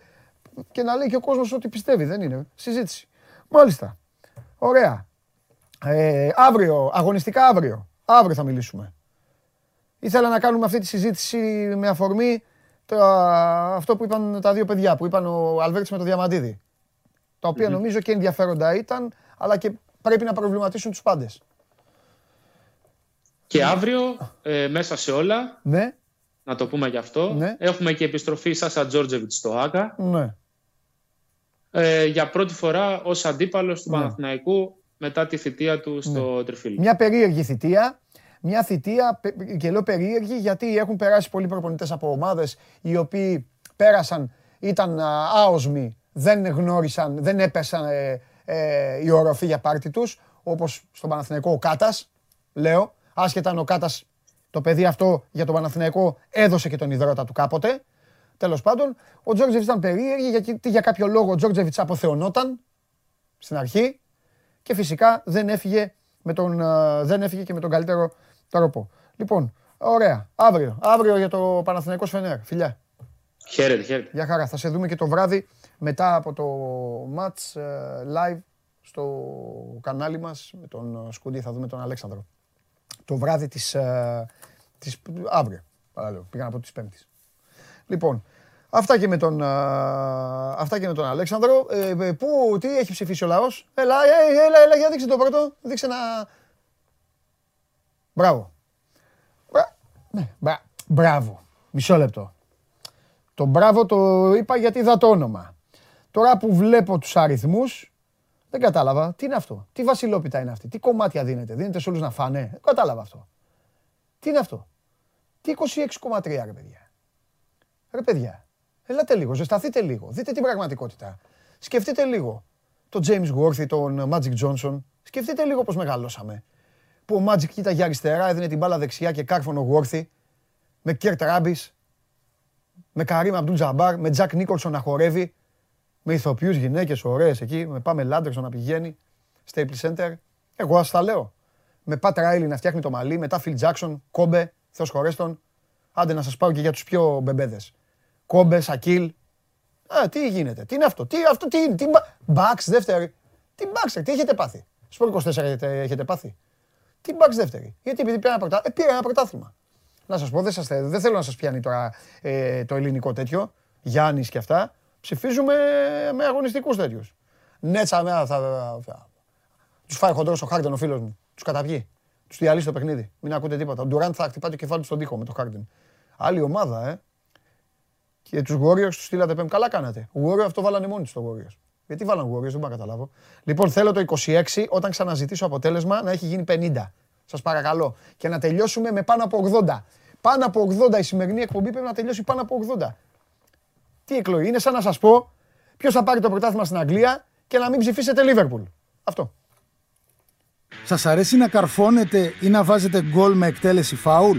Και να λέει και ο κόσμος ότι πιστεύει. Δεν είναι. Συζήτηση. Μάλιστα. Ωραία. Ε, αύριο, αγωνιστικά αύριο. Αύριο θα μιλήσουμε. Ήθελα να κάνουμε αυτή τη συζήτηση με αφορμή το, αυτό που είπαν τα δύο παιδιά, που είπαν ο Αλβέρτης με το Διαμαντίδη. Τα οποία νομίζω και ενδιαφέροντα ήταν, αλλά και πρέπει να προβληματίσουν τους πάντες. Και αύριο, ε, μέσα σε όλα, Ναι, να το πούμε γι' αυτό, Ναι. έχουμε και επιστροφή Σάσα Τζόρτζεβιτς στο ΆΚΑ ναι. ε, για πρώτη φορά ως αντίπαλος του Ναι. Παναθηναϊκού μετά τη θητεία του στο Τριφύλι. Μια περίεργη θητεία. Μια θητεία, πε- και λέω περίεργη, γιατί έχουν περάσει πολλοί προπονητές από ομάδες οι οποίοι πέρασαν, ήταν α, άοσμοι, δεν γνώρισαν, δεν έπεσαν ε, ε, η οροφή για πάρτι τους, όπως στον Παναθηναϊκό ο Κάτας, λέω, άσχετα αν ο Κάτας το παιδί αυτό για τον Παναθηναϊκό έδωσε και τον υδρότα του κάποτε. Τέλος πάντων, ο Τζόρτζεβιτς ήταν περίεργη γιατί για κάποιο λόγο ο Τζόρτζεβιτς αποθεωνόταν στην αρχή και φυσικά δεν έφυγε, με τον, ε, δεν έφυγε και με τον καλύτερο τρόπο. Λοιπόν, ωραία. Αύριο, αύριο για το Παναθηναϊκός Φενέρ. Φιλιά. Χαίρετε, χαίρετε. Γεια χαρά. Θα σε δούμε και το βράδυ μετά από το match ε, live στο κανάλι μας με τον ε, Σκούντι. Θα δούμε τον Αλέξανδρο. Το βράδυ της, ε, της αύριο. Παραλέω. Πήγα να πω της Πέμπτης. Λοιπόν, αυτά και με τον, ε, αυτά και με τον Αλέξανδρο. Ε, ε, πού, τι έχει ψηφίσει ο λαός; Έλα, ε, έλα, έλα, για δείξε το πρώτο. Δείξε ένα... Μπράβο. Μπρα- ναι, μπρα- Μπράβο. Μισό λεπτό. Το μπράβο το είπα γιατί είδα το όνομα. Τώρα που βλέπω τους αριθμούς, δεν κατάλαβα. Τι είναι αυτό; Τι βασιλόπιτα είναι αυτή; Τι κομμάτια δίνεται; Δίνεται σε όλους να φάνε; Δεν κατάλαβα αυτό. Τι είναι αυτό; Τι 26,3 ρε παιδιά. Ρε παιδιά. Ελάτε λίγο. Ζεσταθείτε λίγο. Δείτε την πραγματικότητα. Σκεφτείτε λίγο. Τον James Worthy, τον Magic Johnson. Σκεφτείτε λίγο πώς μεγαλώσαμε. Που ο Magic κοίταγε αριστερά, έδινε την μπάλα δεξιά και κάρφωνο Worthy. Με Κερτ Ράμπις, με Καρίμ Αμπντούλ Τζαμπάρ, με Τζακ Νίκολσον να χορεύει, με ηθοποιούς γυναίκες ωραίες εκεί, με Πάμελα Άντερσον να πηγαίνει, Staples Center. Εγώ ας τα λέω. Με Πατ Ράιλι να φτιάχνει το μαλλί, μετά Φιλ Τζάξον, Κόμπε, Θεός χωρέστον. Άντε να σας πάω και για τους πιο μπεμπέδες. Κόμπε, Σακίλ. Α, τι γίνεται, τι είναι αυτό, τι, αυτό, τι είναι, τι Μπαξ δεύτερη. Τι Μπαξ, τι έχετε πάθει. Σπορ 24 έχετε, έχετε πάθει. Τι Μπαξ δεύτερη. Γιατί επειδή πήρα ένα, πρωτά... ε, πήρα ένα πρωτάθλημα. Να σας πω, δεν, σας, θε- δεν θέλω να σας πιάνει τώρα ε, το ελληνικό τέτοιο, Γιάννης και αυτά. Ψηφίζουμε με αγωνιστικούς τέτοιους. Νέτσα, με, θα, θα, θα, τους φάει χοντρός ο Χάρντεν ο φίλος μου. Τους καταπιεί. Τους διαλύσει το παιχνίδι. Μην ακούτε τίποτα. Ο Ντουράντ θα χτυπάει το κεφάλι του στον τοίχο με το Χάρντεν. Άλλη ομάδα, ε. Και τους Warriors τους στείλατε πέμπ. Καλά κάνατε. Ο Warriors αυτό βάλανε μόνοι τους στο Warriors. Γιατί βάλανε Warriors, δεν μπορώ να καταλάβω. Λοιπόν, θέλω το 26 όταν ξαναζητήσω αποτέλεσμα να έχει γίνει 50. Σας παρακαλώ. Και να τελειώσουμε με πάνω από 80. Πάνω από 80 η σημερινή εκπομπή πρέπει να τελειώσει πάνω από 80. Τι εκλογή. Είναι σαν να σας πω ποιος θα πάρει το πρωτάθλημα στην Αγγλία και να μην ψηφίσετε Liverpool. Αυτό. Σας αρέσει να καρφώνετε ή να βάζετε γκολ με εκτέλεση φάουλ;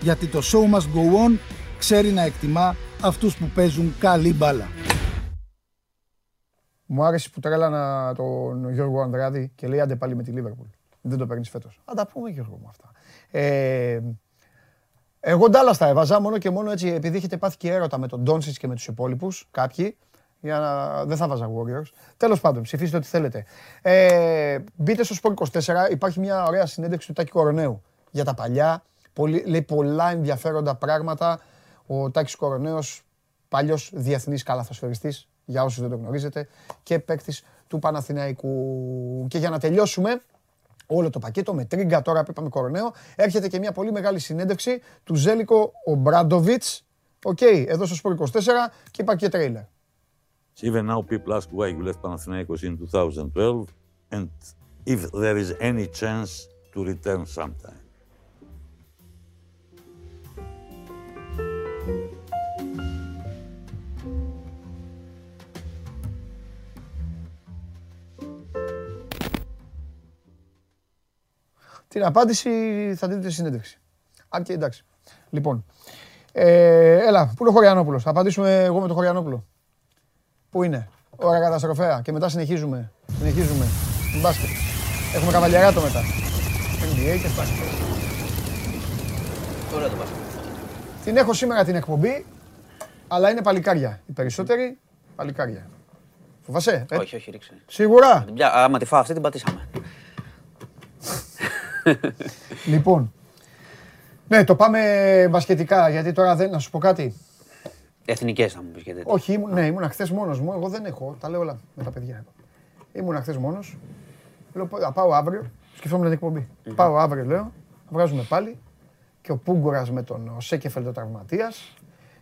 Γιατί το show must go on ξέρει να εκτιμά αυτούς που παίζουν καλή μπάλα. Μου άρεσε που τρέλανα τον Γιώργο Ανδράδη και λέει άντε πάλι με τη Λίβερπουλ. Δεν το παίρνεις φέτος. Θα τα πούμε Γιώργο μου αυτά. Ε, εγώ ντάλλας τα έβαζα μόνο και μόνο έτσι επειδή έχετε πάθει και έρωτα με τον Ντόνσιτς και με τους υπόλοιπους, κάποιοι. Για να... Δεν θα βάζα Warriors. Τέλος πάντων, ψηφίστε ό,τι θέλετε. Ε, μπείτε στο Sport 24. Υπάρχει μια ωραία συνέντευξη του Τάκη Κορονέου για τα παλιά. Πολύ, λέει πολλά ενδιαφέροντα πράγματα. Ο Τάκης Κορονέος, παλιός διεθνής καλαθοσφαιριστής, για όσους δεν το γνωρίζετε, και παίκτης του Παναθηναϊκού. Και για να τελειώσουμε, όλο το πακέτο με τρίγκα τώρα που είπαμε Κορωναίο, έρχεται και μια πολύ μεγάλη συνέντευξη του Ζέλικο Ομπράντοβιτς, Οκ, εδώ στο Sport 24 και υπάρχει και τρέιλερ. Even now, people ask why you left Panathinaikos in 2012 and if there is any chance to return sometime. Την απάντηση θα δείτε στη συνέντευξη. Αν και εντάξει. Λοιπόν, ε, έλα, πού είναι ο Χωριανόπουλος; Θα απαντήσουμε εγώ με τον Χωριανόπουλο. Πού είναι; Ωραία καταστροφέα. Και μετά συνεχίζουμε. Συνεχίζουμε. Μπάσκετ. Έχουμε καβαλιαράτο μετά. NBA και μπάσκετ. Ωραία το μπάσκετ. Την έχω σήμερα την εκπομπή, αλλά είναι παλικάρια. Οι περισσότεροι παλικάρια. Φοβάσαι, ε; Όχι, όχι, ρίξε. Σίγουρα; Την πια- Άμα τη φάω αυτή την πατήσαμε. Λοιπόν. Ναι, το πάμε μπασκετικά, γιατί τώρα δεν... Να σου πω κάτι. Εθνικές θα μου πεις και τέτοια. Όχι, ήμουν, ναι, ήμουν χθες μόνος μου. Εγώ δεν έχω. Τα λέω όλα με τα παιδιά. Ήμουν χθες μόνος. Λέω, θα πάω αύριο. Σκεφτόμουν την εκπομπή. Πάω αύριο, λέω. Βγάζουμε πάλι. Και ο Πούγκουρας με τον ο Σέκεφελ το τραυματίας.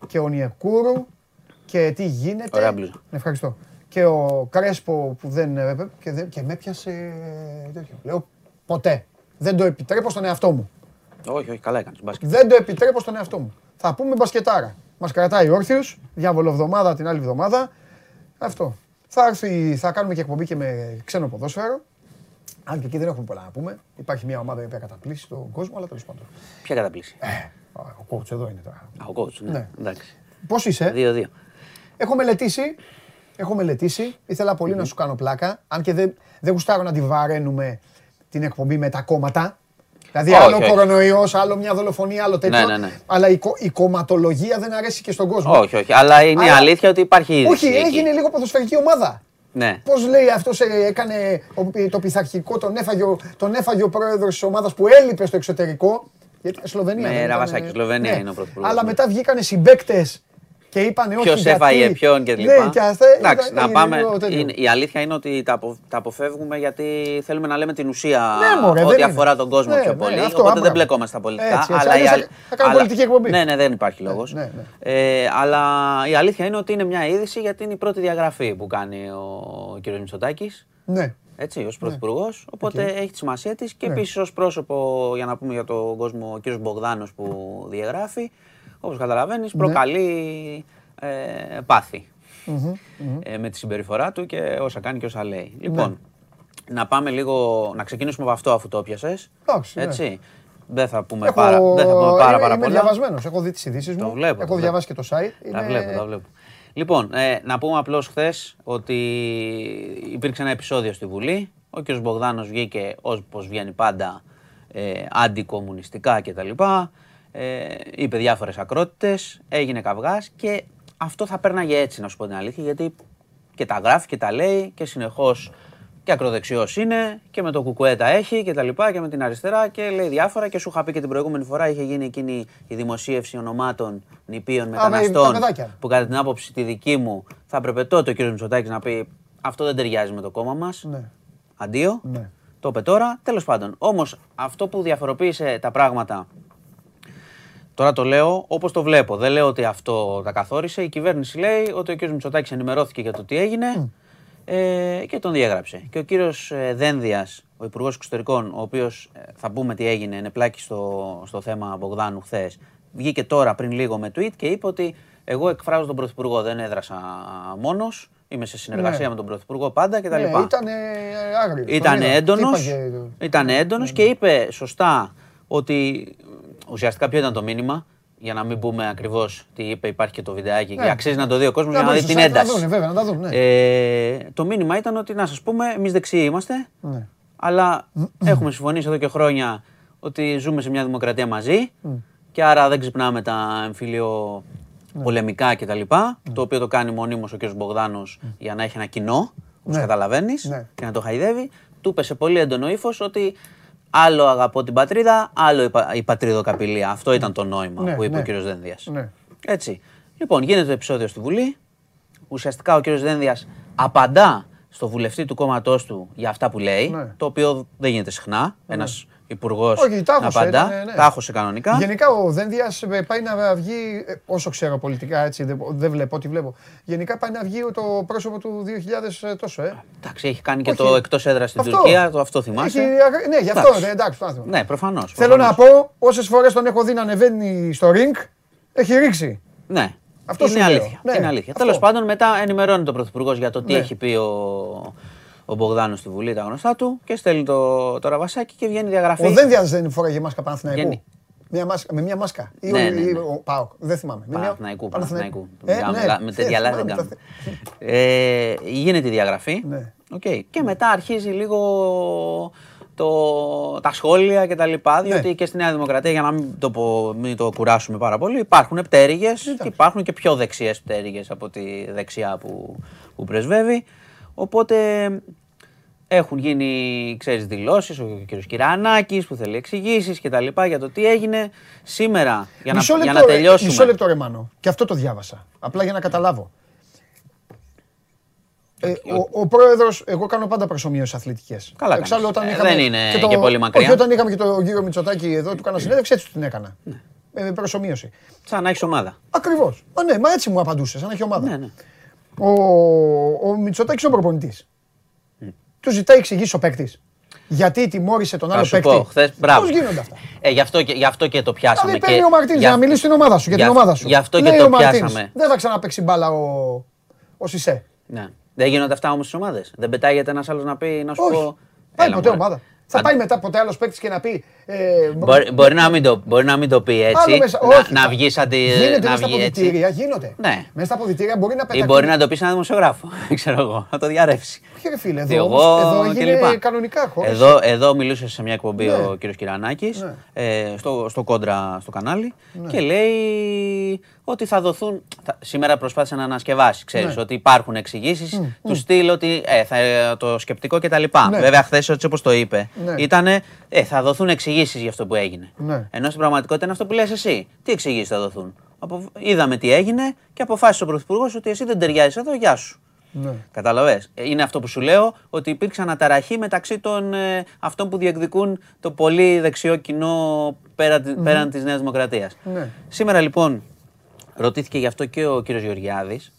Και ο Νιεκούρου. Και τι γίνεται. Ωραία μπλούζα. Ναι, ευχαριστώ. Και ο Κρέσπο που δεν. έπαι- Και, δεν, και με έπιασε. τέτοιο. Λέω ποτέ. Δεν το επιτρέπω στον εαυτό μου. Όχι, όχι, καλά έκανες. Μπάσκετ. Δεν το επιτρέπω στον εαυτό μου. Θα πούμε μπασκετάρα. Μας κρατάει όρθιου, διάβολο εβδομάδα την άλλη εβδομάδα. Αυτό. Θα, έρθει, θα κάνουμε και εκπομπή και με ξένο ποδόσφαιρο. Αν και εκεί δεν έχουμε πολλά να πούμε. Υπάρχει μια ομάδα η οποία καταπλήσει τον κόσμο, αλλά τέλος πάντων. Ποια καταπλήση; Α, Ο coach εδώ είναι τώρα. Α, ο coach, ναι. Ναι. Εντάξει. Πώς είσαι, 2-2. Έχω μελετήσει. Έχω μελετήσει. Ήθελα πολύ να σου κάνω πλάκα. Αν και δεν, δεν γουστάρω να τη βαραίνουμε την εκπομπή με τα κόμματα. Δηλαδή, Όχι, άλλο όχι. κορονοϊός, άλλο μια δολοφονία, άλλο τέτοιο. Ναι, ναι, ναι. Αλλά η, κο- η κομματολογία δεν αρέσει και στον κόσμο. Όχι, όχι. Αλλά είναι η Αλλά- αλήθεια ότι υπάρχει είδηση. Όχι, εκεί. έγινε λίγο ποδοσφαιρική ομάδα. Ναι. Πώς λέει αυτός έκανε ο- το πειθαρχικό, τον έφαγε, ο- τον έφαγε ο πρόεδρος της ομάδας που έλειπε στο εξωτερικό. Γιατί Σλοβενία. Με δεν ήταν, Ραβασάκη, ε, Σλοβενία είναι ο πρωθυπουργός, Αλλά ναι. μετά βγήκανε συμπαίκτες και είπαν όχι. Ποιος γιατί- έφαγε ποιον και Ναι, λοιπά. και αυτά. Εντάξει, ήταν- να έγινε πάμε. λίγο τέτοιο. είναι- η αλήθεια είναι ότι τα, απο- τα αποφεύγουμε γιατί θέλουμε να λέμε την ουσία Ναι, μωρέ, ό,τι δεν είναι. αφορά τον κόσμο Ναι, πιο ναι, πολύ. αυτό, οπότε άμπρα. δεν μπλεκόμαστε στα πολιτικά. Έτσι, έτσι, αλλά αλλιώς η θα- αλ- θα κάνουμε αλλά- πολιτική εκπομπή. Ναι, ναι, δεν υπάρχει λόγος. ναι, ναι. Ε, αλλά η αλήθεια είναι ότι είναι μια είδηση γιατί είναι η πρώτη διαγραφή που κάνει ο κ. Μητσοτάκης. Ναι. Έτσι, ως πρωθυπουργός. Οπότε έχει τη σημασία της και Ναι. επίσης ως πρόσωπο, για να πούμε για τον κόσμο, ο κ. Μπογδάνος που διαγράφει, όπως καταλαβαίνεις, Ναι. προκαλεί ε, πάθη ε, με τη συμπεριφορά του και όσα κάνει και όσα λέει. Λοιπόν, να πάμε λίγο, να ξεκινήσουμε από αυτό αφού το έπιασες. Εντάξει, ναι. Έτσι. Δεν θα πούμε Έχω- πάρα, δεν θα πούμε πάρα, είμαι- πάρα Είμαι πολλά. διαβασμένος. Έχω δει τις ειδήσεις μου. Το βλέπω, το Έχω βλέπω. διαβάσει και το site. Τα Είναι- βλέπω, τα βλέπω. Λοιπόν, ε, να πούμε απλώς χθες ότι υπήρξε ένα επεισόδιο στη Βουλή. Ο κ. Μπογδάνος βγήκε όπω βγαίνει πάντα ε, αντικομουνιστικά κτλ. Ε, είπε διάφορες ακρότητες, έγινε καυγάς και αυτό θα πέρναγε έτσι, να σου πω την αλήθεια, γιατί και τα γράφει και τα λέει και συνεχώς και ακροδεξιός είναι και με το κουκουέ τα έχει και τα λοιπά και με την αριστερά και λέει διάφορα και σου είχα πει και την προηγούμενη φορά είχε γίνει εκείνη η δημοσίευση ονομάτων νηπίων με τα μεταναστών παιδάκια. που κατά την άποψη τη δική μου θα έπρεπε τότε ο κ. Μητσοτάκης να πει αυτό δεν ταιριάζει με το κόμμα μας. Ναι. Αντίο. Ναι. Το είπε τώρα. Τέλος πάντων. Όμως αυτό που διαφοροποίησε τα πράγματα Τώρα το λέω όπως το βλέπω. Δεν λέω ότι αυτό τα καθόρισε. Η κυβέρνηση λέει ότι ο κ. Μητσοτάκης ενημερώθηκε για το τι έγινε ε, και τον διέγραψε. Και ο κύριο Δένδιας, ο Υπουργός Εξωτερικών, ο οποίος θα πούμε τι έγινε, είναι πλάκης στο, στο θέμα Μπογδάνου χθες, βγήκε τώρα πριν λίγο με tweet και είπε ότι εγώ εκφράζω τον Πρωθυπουργό, δεν έδρασα μόνος. Είμαι σε συνεργασία Ναι. με τον Πρωθυπουργό πάντα κτλ. Ναι, ήταν άγριος. Ήταν έντονος, ήταν έντονος και είπε σωστά ότι ουσιαστικά ποιο ήταν το μήνυμα, για να μην πούμε ακριβώς τι είπε, υπάρχει και το βιντεάκι και Ναι. αξίζει να το δει ο κόσμος Να για να μπουν δει στο την site να ένταση. δούνε, βέβαια, να τα δουν, ναι. Ε, το μήνυμα ήταν ότι να σας πούμε, εμείς δεξιοί είμαστε, Ναι. αλλά έχουμε συμφωνήσει εδώ και χρόνια ότι ζούμε σε μια δημοκρατία μαζί και άρα δεν ξυπνάμε τα εμφύλιο Ναι. πολεμικά κτλ. Το οποίο το κάνει μονίμως ο κ. Μπογδάνος για να έχει ένα κοινό, όπως Ναι. καταλαβαίνεις, Ναι. και να το χαϊδεύει. Του είπε σε πολύ έντονο ύφος ότι άλλο αγαπώ την πατρίδα, άλλο η, πα- η πατριδοκαπηλεία. Αυτό ήταν το νόημα Ναι, που είπε ναι. ο κ. Δένδιας. Ναι. Έτσι. Λοιπόν, γίνεται το επεισόδιο στη Βουλή. Ουσιαστικά ο κ. Δένδιας απαντά στο βουλευτή του κόμματός του για αυτά που λέει, Ναι. το οποίο δεν γίνεται συχνά. Ένας υπουργός Όχι, τα να άχωσε, απαντά. ήταν, ναι. Τα άχωσε κανονικά. Γενικά ο Δένδια πάει να βγει, ε, όσο ξέρω πολιτικά έτσι, δεν, δεν βλέπω ό,τι βλέπω. Γενικά πάει να βγει το πρόσωπο του 2000 τόσο, ε. Εντάξει, έχει κάνει και Όχι. το εκτός έδρας στην Αυτό. Τουρκία, το αυτό θυμάσαι. Έχει, αγα- ναι, γι' αυτό, Εντάξει. ναι, εντάξει, το άθιμα. Ναι, προφανώς. Θέλω να πω, όσες φορές τον έχω δει να ανεβαίνει στο ring, έχει ρίξει. Ναι. Αυτό είναι σου λέω. αλήθεια. Ναι, είναι αλήθεια. αυτό. Τέλος πάντων, μετά ενημερώνει τον Πρωθυπουργός για το τι Ναι. έχει πει ο, ο Μπογδάνος στη Βουλή, τα γνωστά του, και στέλνει το, το ραβασάκι και βγαίνει διαγραφή. Ο Δένδιας δεν φοράγε μάσκα Παναθηναϊκού; Βγαίνει. Μια μάσκα, με μια μάσκα. Ή Ναι, ο- ναι, ή ναι. ο ΠΑΟΚ. Δεν θυμάμαι. Με μια- Παναθηναϊκού, Παναθηναϊκού. Ε, Μιλάμε, ναι, με ε, τέτοια άλλα δεν θυμάμαι, κάνουμε. τα- Ε, γίνεται η διαγραφή. Ναι. Οκ. Και μετά αρχίζει λίγο το, τα σχόλια κτλ. Διότι Ναι. και στη Νέα Δημοκρατία, για να μην το, πω, μην το κουράσουμε πάρα πολύ, υπάρχουν πτέρυγες και υπάρχουν και πιο δεξιές πτέρυγες από τη δεξιά που, που πρεσβεύει. Οπότε έχουν γίνει, ξέρεις, δηλώσεις, ο κ. Κυρανάκης που θέλει εξηγήσεις και τα λοιπά για το τι έγινε σήμερα. Για να, Μισό για λεπτό, να ρε, τελειώσουμε. Μισό λεπτό ρε Μάνο. Και αυτό το διάβασα. Απλά για να καταλάβω. Ε, ο, ο πρόεδρο, εγώ κάνω πάντα προσωμείωση αθλητικές. Καλά Εξάλλου, κάνεις. όταν Ε, είχαμε δεν είναι και πολύ μακριά. Όχι, όταν είχαμε και τον κύριο Μητσοτάκη εδώ, του κάνα συνέντευξη, έτσι του την έκανα. Ε, με προσωμείωση. Σαν να έχεις ομάδα. Ακριβώς. Μα ναι, μα έτσι μου απαντούσες, σαν να έχει ομάδα. Ναι, ναι. Ο, ο Μητσοτάκη ο προπονητής. Του ζητάει εξηγήσεις ο παίκτης. Γιατί τιμώρησε τον Θα άλλο σου παίκτη. πω, χθες, μπράβο. Πώ γίνονται αυτά; Ε, γι, αυτό και, γι' αυτό και το πιάσαμε. Δηλαδή και- παίρνει ο Μαρτίνς για να μιλήσει στην ομάδα σου. Για την γι' ομάδα σου. Γι' αυτό και Λέει το ο Μαρτίνς, πιάσαμε. Δεν θα ξαναπέξει μπάλα ο, ο Σισε. Ναι. Δεν γίνονται αυτά όμως στις ομάδες. Δεν πετάγεται ένας άλλος να πει να σου Όχι. πω. Πάει Έλα, ποτέ μωρέ. ομάδα. Θα Αν- πάει μετά ποτέ άλλος παίκτης και να πει. Ε, Μπορεί, μπορεί, να μην το, μπορεί να μην το πει έτσι. άλλο μέσα- να όχι, να θα- βγεις σαν τη. Γίνεται να μέσα στα βγει έτσι. αποδητήρια, γίνονται. Ναι. Μέσα στα αποδητήρια μπορεί να Ή πετάξει. μπορεί να το πεις σε ένα δημοσιογράφο. Δεν ξέρω εγώ. Να το διαρρεύσει. Όχι, ρε φίλε, Και εδώ, εγώ όμως, εδώ και έγινε λοιπά. κανονικά χωρίς- Εδώ, εδώ μιλούσε σε μια εκπομπή Ναι. ο κύριος Κυρανάκης Ναι. ε, στο, στο κόντρα στο κανάλι και λέει ότι θα δοθούν. θα- σήμερα προσπάθησε να ανασκευάσει, ξέρεις, Ναι. ότι υπάρχουν εξηγήσεις του στυλ ότι ε, θα, το σκεπτικό κτλ. Ναι. Βέβαια, χθες έτσι όπως το είπε, Ναι. ήταν ε, θα δοθούν εξηγήσεις για αυτό που έγινε. Ναι. Ενώ στην πραγματικότητα είναι αυτό που λες εσύ. Τι εξηγήσεις θα δοθούν; Απο... Είδαμε τι έγινε και αποφάσισε ο Πρωθυπουργός ότι εσύ δεν ταιριάζεις εδώ, γεια σου. Ναι. Καταλαβες. Ε, Είναι αυτό που σου λέω, ότι υπήρξε αναταραχή μεταξύ των ε, αυτών που διεκδικούν το πολύ δεξιό κοινό πέρα, mm πέραν της Νέας Δημοκρατίας. Ναι. Σήμερα λοιπόν ρωτήθηκε γι' αυτό και ο κύριος Γεωργιάδης,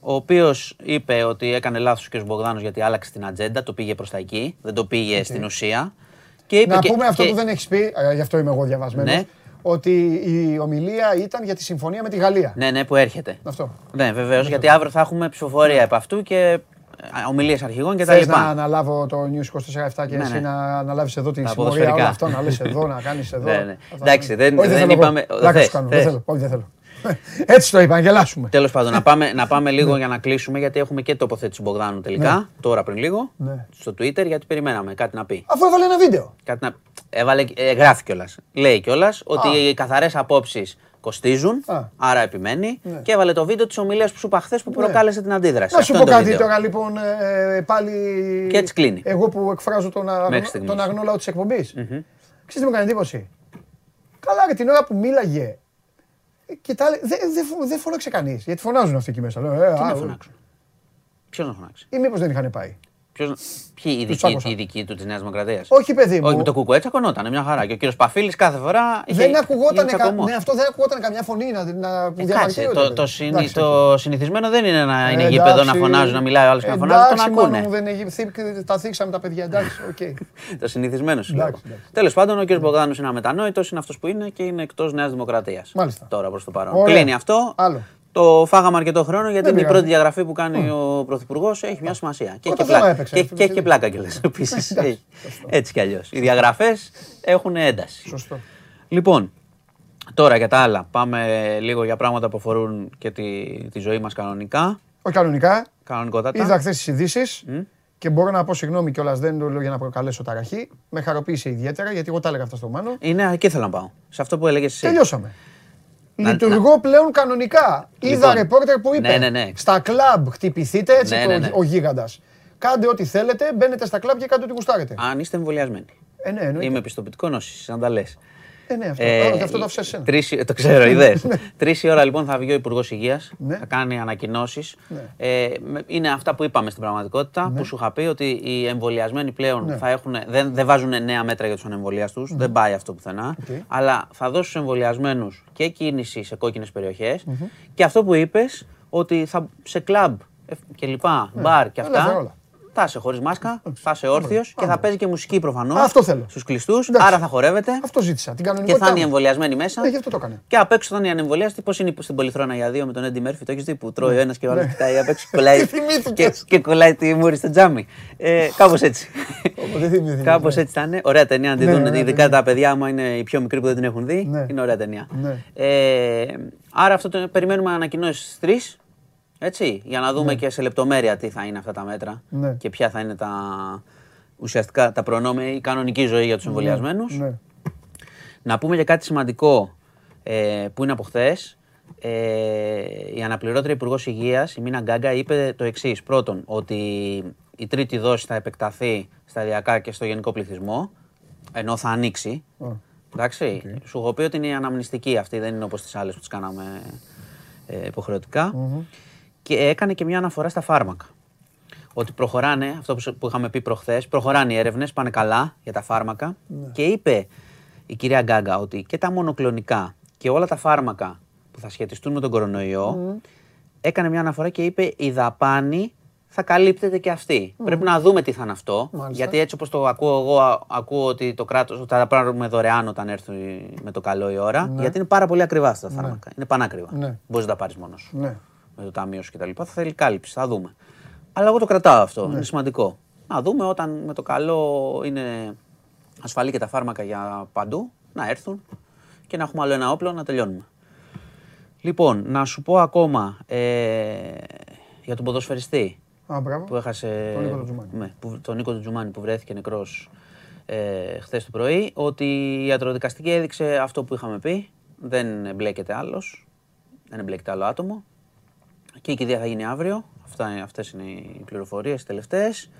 ο οποίος είπε ότι έκανε λάθος ο κύριος Μπογδάνος γιατί άλλαξε την ατζέντα, το πήγε προς τα εκεί, δεν το πήγε στην ουσία. Και είπε Να και- πούμε αυτό και- που δεν έχεις πει, ε, γι' αυτό είμαι εγώ διαβασμένος. Ναι. Ότι η ομιλία ήταν για τη συμφωνία με τη Γαλλία. Ναι, ναι, που έρχεται. Αυτό. Ναι, βεβαίως, γιατί αύριο θα έχουμε ψηφοφορία επ' αυτού και ομιλίες αρχηγών και τα Θες να λοιπά. αναλάβω το News 24-7 και Ναι, εσύ ναι. να αναλάβεις εδώ τη Τα συμμορία ποδοσφαιρικά. όλο αυτό, να λες εδώ, να κάνεις εδώ. Ναι, ναι. Αυτά. Εντάξει, δεν- Όχι, δεν θέλω εγώ. είπαμε- Πλάκα θες, σου κάνω, δεν θες. θέλω. Όχι, δεν θέλω. Έτσι το είπα, να γελάσουμε. Τέλος πάντων, να πάμε, να πάμε λίγο για να κλείσουμε, γιατί έχουμε και τοποθέτηση του Μπογδάνου τελικά, τώρα πριν λίγο, Ναι. στο Twitter, γιατί περιμέναμε κάτι να πει. Αφού έβαλε ένα βίντεο. Κάτι να... Έβαλε, ε, γράφει κιόλας. Λέει κιόλας ότι Α. οι καθαρές απόψεις κοστίζουν, Α. άρα επιμένει. Ναι. Και έβαλε το βίντεο της ομιλίας που σου είπα χθες που προκάλεσε την αντίδραση. Να σου Αυτό πω είναι το κάτι βίντεο. τώρα λοιπόν, ε, πάλι. Και έτσι κλείνει. Εγώ που εκφράζω τον, αγνό, Μέχρι στιγμής. τον αγνό λαό της εκπομπής. Ξέρετε τι μου κάνει εντύπωση; Καλά, ρε, την ώρα που μίλαγε. Ε, Και τα, δεν δε, φω- δεν φώναξε κανείς. Γιατί φωνάζουν αυτοί εκεί μέσα. Λέω, ε, Τι να α, φωνάξουν; Ποιο να φωνάξει; Ή μήπως δεν είχαν πάει. Ποιος, ποιοι οι δικοί, τσάκωσα. οι δικοί του της Νέας Δημοκρατίας; Όχι, παιδί μου. Όχι, με το κουκουέ τσακωνόταν, μια χαρά. Και ο κύριος Παφίλης κάθε φορά. είχε- Δεν ακουγόταν, γίνει κα... τσακωμός. ναι, αυτό δεν ακουγόταν καμιά φωνή να, να που Ε, διαμαρτύρονται, κάτσε, το, παιδί. το, συνη- Εντάξει, το συνηθισμένο δεν είναι να είναι Ε, γήπεδο να εντάξει. φωνάζουν, να μιλάει ο άλλος και να φωνάζει, τον Εντάξει, μάνα ακούνε. μου, δεν έχει, θύ- τα θίξαμε τα παιδιά, εντάξει, οκ. Το συνηθισμένο σου λέω. Εντάξει, εντάξει. Τέλος πάντων, ο κ. Μπογδάνος είναι αμετανόητος, είναι αυτός που είναι και είναι εκτός Νέας Δημοκρατίας. Μάλιστα. Τώρα προς το παρόν. Ωραία. Κλείνει αυτό. Άλλο. Το φάγαμε αρκετό χρόνο γιατί Δεν είναι η πειράζει. πρώτη διαγραφή που κάνει ο Πρωθυπουργός. Έχει μια σημασία. Και έχει το και θέμα πλάκα, έπαιξε, και, ρε και φίλε, έχει και τι- πλάκα κιόλας επίσης. Έτσι κι αλλιώς. Οι διαγραφές έχουν ένταση. Σωστό. Λοιπόν, τώρα για τα άλλα. Πάμε λίγο για πράγματα που αφορούν και τη, τη ζωή μας κανονικά. Όχι κανονικά. Κανονικότατα. Είδα χθες τις ειδήσεις και μπορώ να πω συγγνώμη κιόλας, δεν το λέω για να προκαλέσω ταραχή. Με χαροποίησε ιδιαίτερα γιατί εγώ τα έλεγα αυτά στο Μάνο. Είναι, εκεί θέλω να πάω. Σε αυτό που έλεγες εσύ. Τελειώσαμε. Να- Λειτουργώ πλέον κανονικά. Είδα Λοιπόν, ρεπόρτερ που είπε ναι, ναι, ναι. στα κλαμπ χτυπηθείτε έτσι Ναι, το- ναι, ναι. ο γίγαντας. Κάντε ό,τι θέλετε, μπαίνετε στα κλαμπ και κάντε ό,τι γουστάρετε. Αν είστε εμβολιασμένοι. Ε, ναι, εννοείται. Είμαι πιστοποιητικό νόσησης, αν τα λες. Ε, ναι, αυτό, ε, αυτό το άφησα εσένα. τρεις, το ξέρω, ιδέες. Τρεις η ώρα λοιπόν θα βγει ο Υπουργός Υγείας, Ναι. θα κάνει ανακοινώσεις. Ε, με- είναι αυτά που είπαμε στην πραγματικότητα, που σου είχα πει ότι οι εμβολιασμένοι πλέον Ναι. θα έχουν, δεν, δεν βάζουν νέα μέτρα για τους ανεμβολίαστους, δεν πάει αυτό πουθενά. Οκ. Αλλά θα δώσει στους εμβολιασμένους και κίνηση σε κόκκινες Και αυτό που είπες, ότι θα, σε κλαμπ ε, και λοιπά, μπαρ και ελεύθερα αυτά. Όλα. Θα είσαι χωρίς μάσκα, θα είσαι όρθιος και θα παίζει και μουσική προφανώς. Αυτό θέλω. Στους κλειστούς, Εντάξει. άρα θα χορεύετε. Αυτό ζήτησα. Την Και κανονικότητα. θα είναι οι μου. εμβολιασμένοι μέσα. Ναι, γι' αυτό το έκανε. Και απ' έξω θα είναι οι ανεμβολιαστοί. Πώς είναι στην Πολυθρόνα για δύο με τον Έντι Μέρφυ. Το έχεις δει που τρώει ο ένας και ο άλλος κοιτάει απ' έξω. Κολλάει, Ναι. Τι θυμήθηκες. και, και κολλάει τη μούρη στο τζάμι. Ε, Κάπως έτσι. Οπότε θυμήθηκες, Κάπως ναι. έτσι θα είναι. Ωραία ταινία. Αν τη Ναι, δουν, ναι, ναι, ειδικά ναι. τα παιδιά μου είναι οι πιο μικροί που δεν την έχουν δει. Ναι. Είναι ωραία ταινία. Ναι. Ε, άρα αυτό το περιμένουμε ανακοινώσεις στις 3. Έτσι, για να δούμε και σε λεπτομέρεια τι θα είναι αυτά τα μέτρα Ναι. και ποια θα είναι τα ουσιαστικά τα προνόμια, η κανονική ζωή για τους εμβολιασμένους. Ναι. Να πούμε για κάτι σημαντικό ε, που είναι από χθες. Ε, η αναπληρώτρια Υπουργός Υγείας, η Μίνα Γκάγκα, είπε το εξής. Πρώτον, ότι η τρίτη δόση θα επεκταθεί σταδιακά και στο γενικό πληθυσμό, ενώ θα ανοίξει. Εντάξει. Σου έχω πει ότι είναι η αναμνηστική αυτή, δεν είναι όπως τις άλλες που τις κάναμε ε, υποχρεωτικα Και έκανε και μια αναφορά στα φάρμακα. Ότι προχωράνε, αυτό που, σου- που είχαμε πει προχθές, προχωράνε οι έρευνες, πάνε καλά για τα φάρμακα. Και είπε η κυρία Γκάγκα ότι και τα μονοκλονικά και όλα τα φάρμακα που θα σχετιστούν με τον κορονοϊό, έκανε μια αναφορά και είπε η δαπάνη θα καλύπτεται και αυτή. Πρέπει να δούμε τι θα είναι αυτό. Μάλιστα. Γιατί έτσι όπως το ακούω εγώ, α- ακούω ότι το κράτος θα τα πάρουμε δωρεάν όταν έρθει με το καλό η ώρα. Γιατί είναι πάρα πολύ ακριβά αυτά τα φάρμακα. Είναι πανάκριβα. Ναι. Μπορείς να τα πάρεις μόνος σου Ναι. Με το ταμείο σου κτλ. Θα θέλει κάλυψη, θα δούμε. Αλλά εγώ το κρατάω αυτό, είναι σημαντικό. Να δούμε όταν με το καλό είναι ασφαλή και τα φάρμακα για παντού, να έρθουν και να έχουμε άλλο ένα όπλο να τελειώνουμε. Λοιπόν, να σου πω ακόμα ε, για τον ποδοσφαιριστή Α, μπράβο. που έχασε Τον Νίκο τον Τζουμάνι. Ναι, που, τον Νίκο τον Τζουμάνι που βρέθηκε νεκρός ε, χθες το πρωί ότι η ιατροδικαστική έδειξε αυτό που είχαμε πει δεν εμπλέκεται άλλος δεν εμπλέκεται άλλο άτομο και η κηδεία θα γίνει αύριο Αυτά, αυτές είναι οι πληροφορίες οι τελευταίες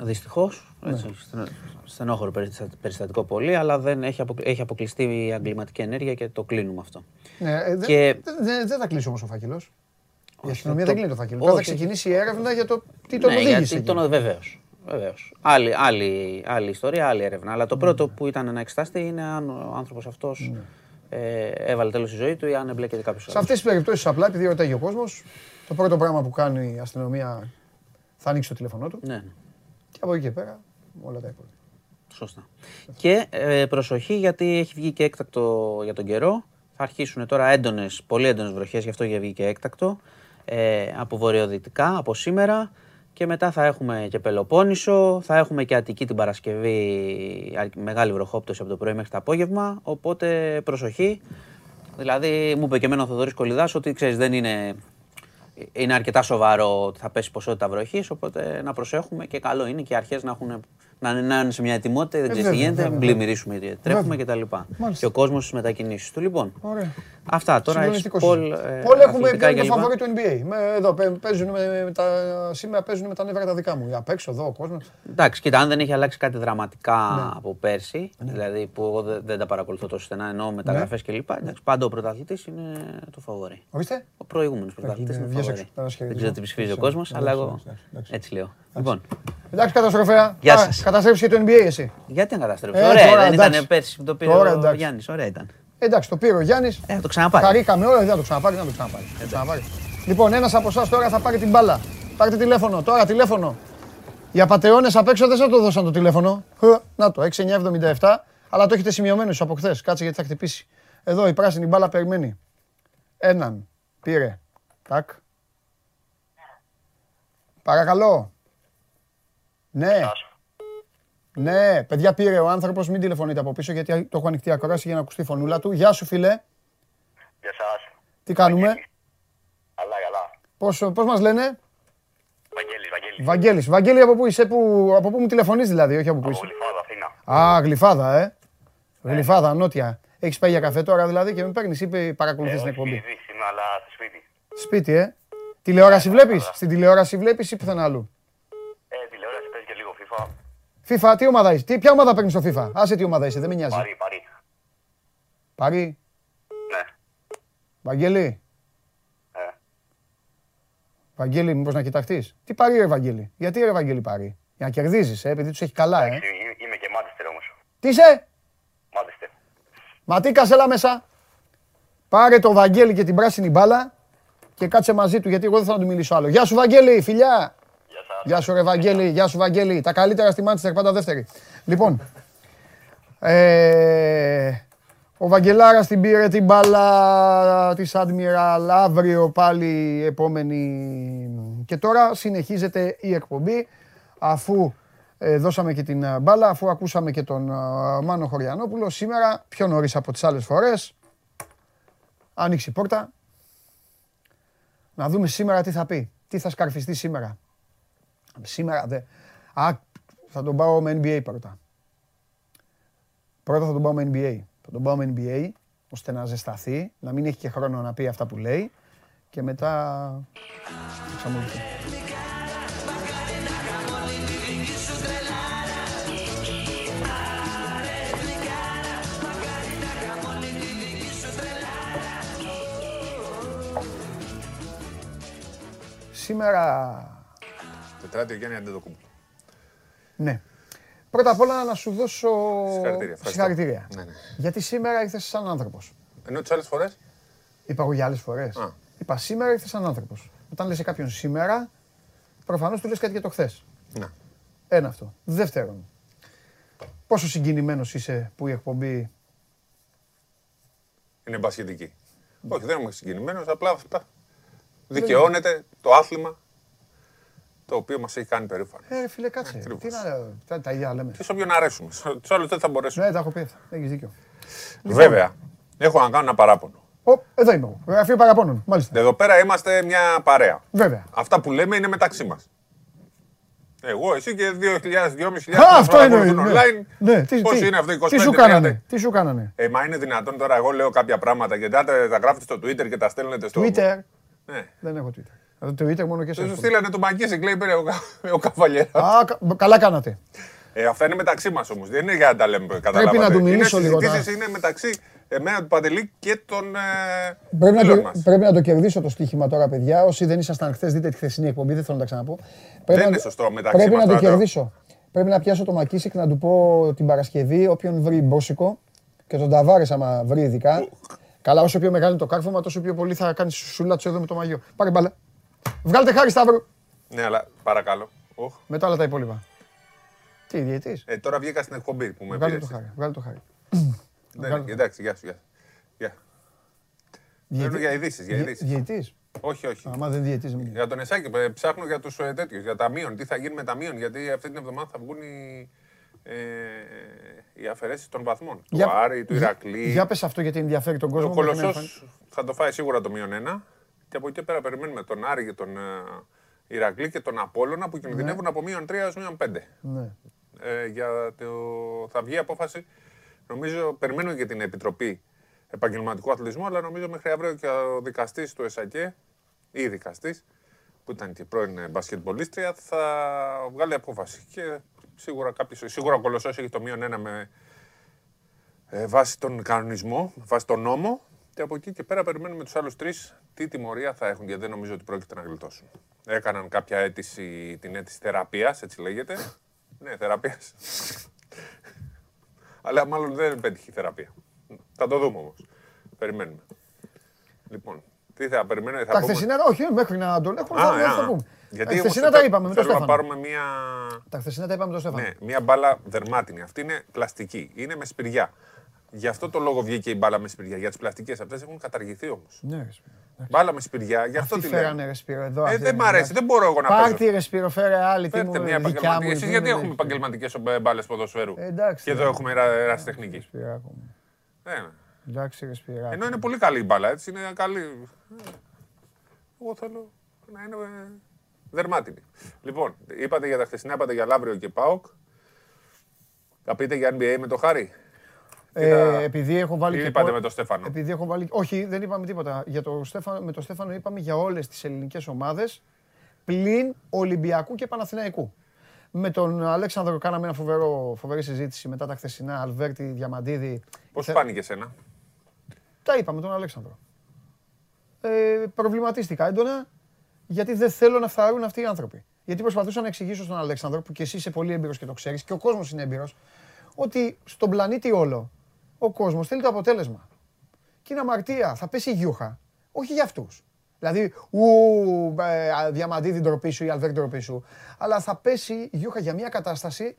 Δυστυχώς, έτσι, στενο- στενόχωρο περιστα- περιστατικό πολύ, αλλά δεν έχει, απο, έχει αποκλειστεί η αγκληματική ενέργεια και το κλείνουμε αυτό. Ναι, ε, δεν- Και- δεν- δεν- Δεν θα κλείσει όμως ο φάκελος. Η αστυνομία το- δεν κλείνει το φάκελο. όχι, Θα όχι. ξεκινήσει η έρευνα για το τι τον ναι, οδήγησε. γιατί εκεί. τον βεβαίως. Βεβαίως. Άλλη, άλλη, άλλη ιστορία, άλλη έρευνα. Αλλά το Ναι, πρώτο που ήταν να εξετάσετε είναι αν ο άνθρωπος αυτός ε, έβαλε τέλος στη ζωή του ή αν εμπλέκεται κάποιος Σε άλλος. αυτές τις περιπτώσεις, απλά επειδή ρωτάει ο κόσμος, το πρώτο πράγμα που κάνει η αστυνομία θα ανοίξει το τηλέφωνό του Ναι, ναι. και από εκεί και πέρα όλα τα υπόλοιπα. Σωστά. Και ε, προσοχή γιατί έχει βγει και έκτακτο για τον καιρό. Θα αρχίσουν τώρα έντονες, πολύ έντονες βροχές, γι' αυτό έχει βγει και έκτακτο. Ε, από βορειοδυτικά, από σήμερα. Και μετά θα έχουμε και Πελοπόννησο, θα έχουμε και Αττική την Παρασκευή, α- μεγάλη βροχόπτωση από το πρωί μέχρι το απόγευμα. Οπότε προσοχή. Δηλαδή, μου είπε και εμένα ο Θοδωρής Κολυδάς ότι ξέρεις, δεν είναι, είναι αρκετά σοβαρό ότι θα πέσει ποσότητα βροχής, οπότε να προσέχουμε και καλό είναι και οι αρχές να έχουν να, είναι- να είναι σε μια ετοιμότητα, δεν ξέρει τι βέβαια, γίνεται, βέβαια, μην πλημμυρίσουμε γιατί τρέχουμε κτλ. Μάλιστα. Και ο κόσμος στις μετακινήσεις του. Λοιπόν, Ωραία. αυτά τώρα έχεις Συγκλονιστικός Πολ. είσαι. ε, Πολ έχουμε αθλητικά πιάνει το κλπ. φαβορί του NBA. Με, εδώ παι- παίζουν με, με τα, σήμερα παίζουν με τα νεύρα τα δικά μου. Απ' έξω εδώ ο κόσμος. Εντάξει, κοίτα, αν δεν έχει αλλάξει κάτι δραματικά Ναι. από πέρσι, δηλαδή που εγώ δεν, δεν τα παρακολουθώ τόσο στενά, εννοώ μεταγραφές κλπ. Εντάξει, πάντα ο πρωταθλητής είναι το φαβορή. Ορίστε. Ο προηγούμενος πρωταθλητής είναι βγες φαβορή. έξω, να σε Δεν χαιρετήσω. ξέρω τι ψηφίζει ο Εντάξει, κόσμο, εντάξει, αλλά εγώ εντάξει, εντάξει. έτσι λέω. Λοιπόν, Εντάξει, καταστροφέα. Γεια Α, σας. Καταστρέψει και το NBA εσύ. γιατί να καταστρέψει. Ε, Ωραία, τώρα, δεν εντάξει. ήταν πέρσι που το πήρε Τώρα, ο εντάξει. Γιάννης. Ωραία ήταν. Εντάξει, το πήρε ο Γιάννης. Ε, θα το ξαναπάρει. Χαρήκαμε όλα, δεν θα το ξαναπάρει, δεν θα το ξαναπάρει. Θα το ξαναπάρει. Λοιπόν, ένας από εσάς τώρα θα πάρει την μπάλα. Πάρτε τηλέφωνο, τώρα τηλέφωνο. Οι απαταιώνες απ' έξω δεν σα το δώσαν το τηλέφωνο. Χ, Να το, 6977, αλλά το έχετε σημειωμένο από χθες. Κάτσε γιατί θα χτυπήσει. Εδώ η πράσινη μπάλα περιμένει. Έναν. Πήρε. Τάκ. Παρακαλώ. Ναι. Ναι, παιδιά πήρε ο άνθρωπος, μην τηλεφωνείτε από πίσω γιατί το έχω ανοιχτή ακρόαση για να ακουστεί η φωνούλα του. Γεια σου, φιλέ. Γεια σας. Τι κάνουμε, Καλά, καλά. πώς, πώς μας λένε, Βαγγέλης, Βαγγέλης. Βαγγέλης. Βαγγέλη, από πού είσαι, που, από πού μου τηλεφωνείς δηλαδή, όχι από πού Από είσαι. Γλυφάδα, Αθήνα. Α, γλυφάδα, ε. Γλυφάδα, νότια. Έχεις πάει για καφέ τώρα δηλαδή και με παίρνεις ή Ε, παρακολουθείς την όχι, εκπομπή; ήδη, είμαι, αλλά στο σπίτι. Σπίτι, ε. Τηλεόραση βλέπεις, στην τηλεόραση βλέπεις ή πουθενά αλλού; Ε, τηλεόραση παίζει και λίγο FIFA. FIFA, τι ομάδα είσαι, τι, ποια ομάδα παίρνεις στο FIFA; Άσε τι ομάδα είσαι, δεν με νοιάζει. Παρή, παρή. Πάρει, Ναι. Βαγγέλη; Ε. Βαγγέλη, μήπως να κοιταχτείς; Τι πάρει ρε Βαγγέλη, γιατί ρε Βαγγέλη πάρει. Για να κερδίζεις, ε, επειδή τους έχει καλά, ε. Εντάξει, είμαι- Είμαι και Μάντσεστερ όμως. Τι είσαι, Μάντσεστερ. Ματίκα, έλα μέσα. Πάρε το Βαγγέλη και την πράσινη μπάλα και κάτσε μαζί του γιατί εγώ δεν θα του μιλήσω άλλο. Γεια σου Βαγγέλη, φιλιά. Γεια σας. Γεια σου ρε Βαγγέλη, γεια σου Βαγγέλη. Τα καλύτερα στη Μάντσεστερ, πάντα δεύτερη. Λοιπόν, ε, ο Βαγγελάρας την πήρε την μπάλα της Admiral, αύριο πάλι επόμενη. Και τώρα συνεχίζεται η εκπομπή αφού ε, δώσαμε και την ε, μπάλα, αφού ακούσαμε και τον ε, Μάνο Χωριανόπουλο. Σήμερα, πιο νωρίς από τις άλλες φορές, άνοιξε η πόρτα. Να δούμε σήμερα τι θα πει, τι θα σκαρφιστεί σήμερα. Σήμερα δε. Α, θα τον πάω με NBA πρώτα. Πρώτα θα τον πάω με NBA. Θα τον πάω με NBA, ώστε να ζεσταθεί, να μην έχει και χρόνο να πει αυτά που λέει και μετά θα ξαμολυθεί. Σήμερα Τετράτη ο Γιάννη Αντετοκούμπου. Ναι. Πρώτα απ' όλα να σου δώσω Συγχαρητήρια, ευχαριστώ. συγχαρητήρια. Ναι, ναι. Γιατί σήμερα ήρθες σαν άνθρωπος. Ενώ τι άλλες φορές; Είπα εγώ για άλλες φορές. Α. Είπα σήμερα ήρθες σαν άνθρωπος. Όταν λες σε κάποιον σήμερα, προφανώς του λες κάτι για το χθες. Ναι. Ένα αυτό. Δεύτερον, πόσο συγκινημένος είσαι που η εκπομπή... Είναι μπασχετική. Όχι, δεν είμαι συγκινημένος. Απλά αυτά. Δικαιώνεται το άθλημα το οποίο μας έχει κάνει περήφανος. Ε, ρε φίλε, κάτσε. Ακριβώς. Τι να, τα, τα ίδια λέμε. Και σε όποιον αρέσουμε. Του άλλους δεν θα μπορέσουμε. Ναι, τα έχω πει αυτά. Έχεις δίκιο. Βέβαια, έχω να κάνω ένα παράπονο. Ω, εδώ είμαι εγώ. Γραφείο παραπώνων. Μάλιστα. Εδώ πέρα είμαστε μια παρέα. Βέβαια. Αυτά που λέμε είναι μεταξύ μας. Εγώ, εσύ και 2.000-2.500 Α, αυτό εννοείς. ναι. online. Ναι, τι, Πώς τι, είναι αυτό, 25 τι σου 30? κάνανε. Τι σου κάνανε; Ε, μα είναι δυνατόν τώρα εγώ λέω κάποια πράγματα και τα, τα γράφετε στο Twitter και τα στέλνετε στο. Twitter. Ναι. Δεν έχω Twitter. Το Twitter μόνο και Σου σε στείλανε το Μακίσικ, λέει πήρε ο, Κα- ο Καβαλιέρας. Α, κα- καλά κάνατε. Ε, αυτά είναι μεταξύ μας όμως. Δεν είναι για να τα λέμε. Καταλάβατε. να του μιλήσω είναι λίγο συζητήσεις, τώρα. είναι μεταξύ εμένα του Παντελή και των ε, Πρέπει να, φίλων το, μας. πρέπει να το κερδίσω το στοίχημα τώρα, παιδιά. Όσοι δεν ήσασταν χθες, δείτε τη χθεσινή εκπομπή, δεν θέλω να τα ξαναπώ. Πρέπει είναι να, σωστό μεταξύ Πρέπει μας να το τώρα το- κερδίσω. Πρέπει να πιάσω το Μακίσικ να του πω την Παρασκευή, όποιον βρει μπόσικο και τον Ταβάρες, άμα βρει ειδικά. Καλά, όσο πιο μεγάλο είναι το κάρφωμα, τόσο πιο πολύ θα κάνει σουλάτσο εδώ με το μαγιό. Πάρε μπάλα. Βγάλτε χάρη Σταύρο. Ναι, αλλά παρακαλώ. Οχ. Μετά όλα τα υπόλοιπα. Τι, διαιτής; Ε, τώρα βγήκα στην εκπομπή που με Βγάλε πήρες. το χάρη. Βγάλε το χάρη. Ναι, εντάξει, γεια σου. Γεια. γεια. Παίρνω για ειδήσεις. Για ειδήσεις. Διαιτής; όχι, όχι. Άμα δεν διαιτής, μην Για τον Εσάκη, ε, ψάχνω για τους τέτοιους, για τα μείον. Τι θα γίνει με τα μείον, γιατί αυτή την εβδομάδα θα βγουν οι, ε, οι αφαιρέσεις των βαθμών. Για- Του Άρη, του για- Ηρακλή. Για πες αυτό γιατί ενδιαφέρει τον κόσμο. Ο μέχρι να Κολοσσός εμφανι- θα το φάει σίγουρα το μείον ένα. Και από εκεί πέρα περιμένουμε τον Άρη και τον ε, Ηρακλή και τον Απόλλωνα που κινδυνεύουν από μείον 3 έως μείον 5. Ναι. ε, για το... θα βγει απόφαση. Νομίζω, περιμένω και την Επιτροπή Επαγγελματικού Αθλητισμού, αλλά νομίζω μέχρι αύριο και ο δικαστής του ΕΣΑΚΕ, ή δικαστής, που ήταν και πρώην ε, μπασκετμπολίστρια, θα βγάλει απόφαση. Και σίγουρα, κάποιος, σίγουρα ο Κολοσσός έχει το μείον ένα με ε, βάση τον κανονισμό, βάση τον νόμο. Και από εκεί και πέρα περιμένουμε τους άλλους τρεις τι τιμωρία θα έχουν, γιατί δεν νομίζω ότι πρόκειται να γλιτώσουν. Έκαναν κάποια αίτηση, την αίτηση θεραπείας, έτσι λέγεται. ναι, θεραπείας. Αλλά μάλλον δεν πέτυχε η θεραπεία. Θα το δούμε όμως. Περιμένουμε. Λοιπόν, τι θα περιμένουμε, θα Τα πούμε- χθεσινά, όχι, μέχρι να τον έχουμε, Α, θα θα α, το πούμε. Γιατί Τα όμως χθεσινά θε- τα είπαμε με τον θέλω να Στέφανο. πάρουμε μία, Τα χθεσινά τα είπαμε με τον Στέφανο. ναι, μία μπάλα δερμάτινη. Αυτή είναι πλαστική. Είναι με σπηριά. Γι' αυτό το λόγο βγήκε η μπάλα με σπηριά. Για τις πλαστικές αυτές έχουν καταργηθεί όμως. Ναι, ρε Σπύρο. Μπάλα με σπηριά, γι' αυτό Αυτή τη φέρανε λέμε. ρε Σπύρο εδώ. Ε, αυτή, δεν μ' εντάξει. αρέσει, δεν μπορώ εγώ να Πάρτι παίζω. ρε Σπύρο, φέρε άλλη. Τι μου Φέρτε μια δικιά μου. επαγγελματική. Εσείς δεν γιατί είναι- έχουμε επαγγελματικές μπάλες ποδοσφαίρου. Ε, εντάξει, Και εδώ ρε. έχουμε ερα- ερασιτεχνική. Σπυράκο μου. Ε, Εντάξει ρε Σπυράκο. Ενώ είναι πολύ καλή η μπάλα, έτσι. Είναι καλή. Ε, Εγώ θέλω να είναι ε, δερμάτινη. Λοιπόν, είπατε για τα χθεσινά, είπατε για Λαύριο και ΠΑΟΚ. Θα πείτε για NBA με το Χάρη; Ε, Κοίτα, επειδή έχω βάλει τι και είπατε πο- με τον Στέφανο. Επειδή έχω βάλει... Όχι, δεν είπαμε τίποτα. Για το Στέφανο, με τον Στέφανο είπαμε για όλες τις ελληνικές ομάδες πλην Ολυμπιακού και Παναθηναϊκού. Με τον Αλέξανδρο κάναμε ένα φοβερό, φοβερή συζήτηση μετά τα χθεσινά. Αλβέρτη, Διαμαντίδη. Πώς Θε- φάνηκε εσένα; Τα είπαμε τον Αλέξανδρο. Ε, προβληματίστηκα έντονα γιατί δεν θέλω να φθαρούν αυτοί οι άνθρωποι. Γιατί προσπαθούσα να εξηγήσω στον Αλέξανδρο, που και εσύ είσαι πολύ έμπειρος και το ξέρεις, και ο κόσμος είναι έμπειρος, ότι στον πλανήτη όλο ο κόσμος θέλει το αποτέλεσμα. Και είναι αμαρτία. Θα πέσει η γιούχα. Όχι για αυτούς. Δηλαδή, ου, ε, διαμαντίδη ντροπή σου ή αλβέρ ντροπή σου. Αλλά θα πέσει η γιούχα για μια κατάσταση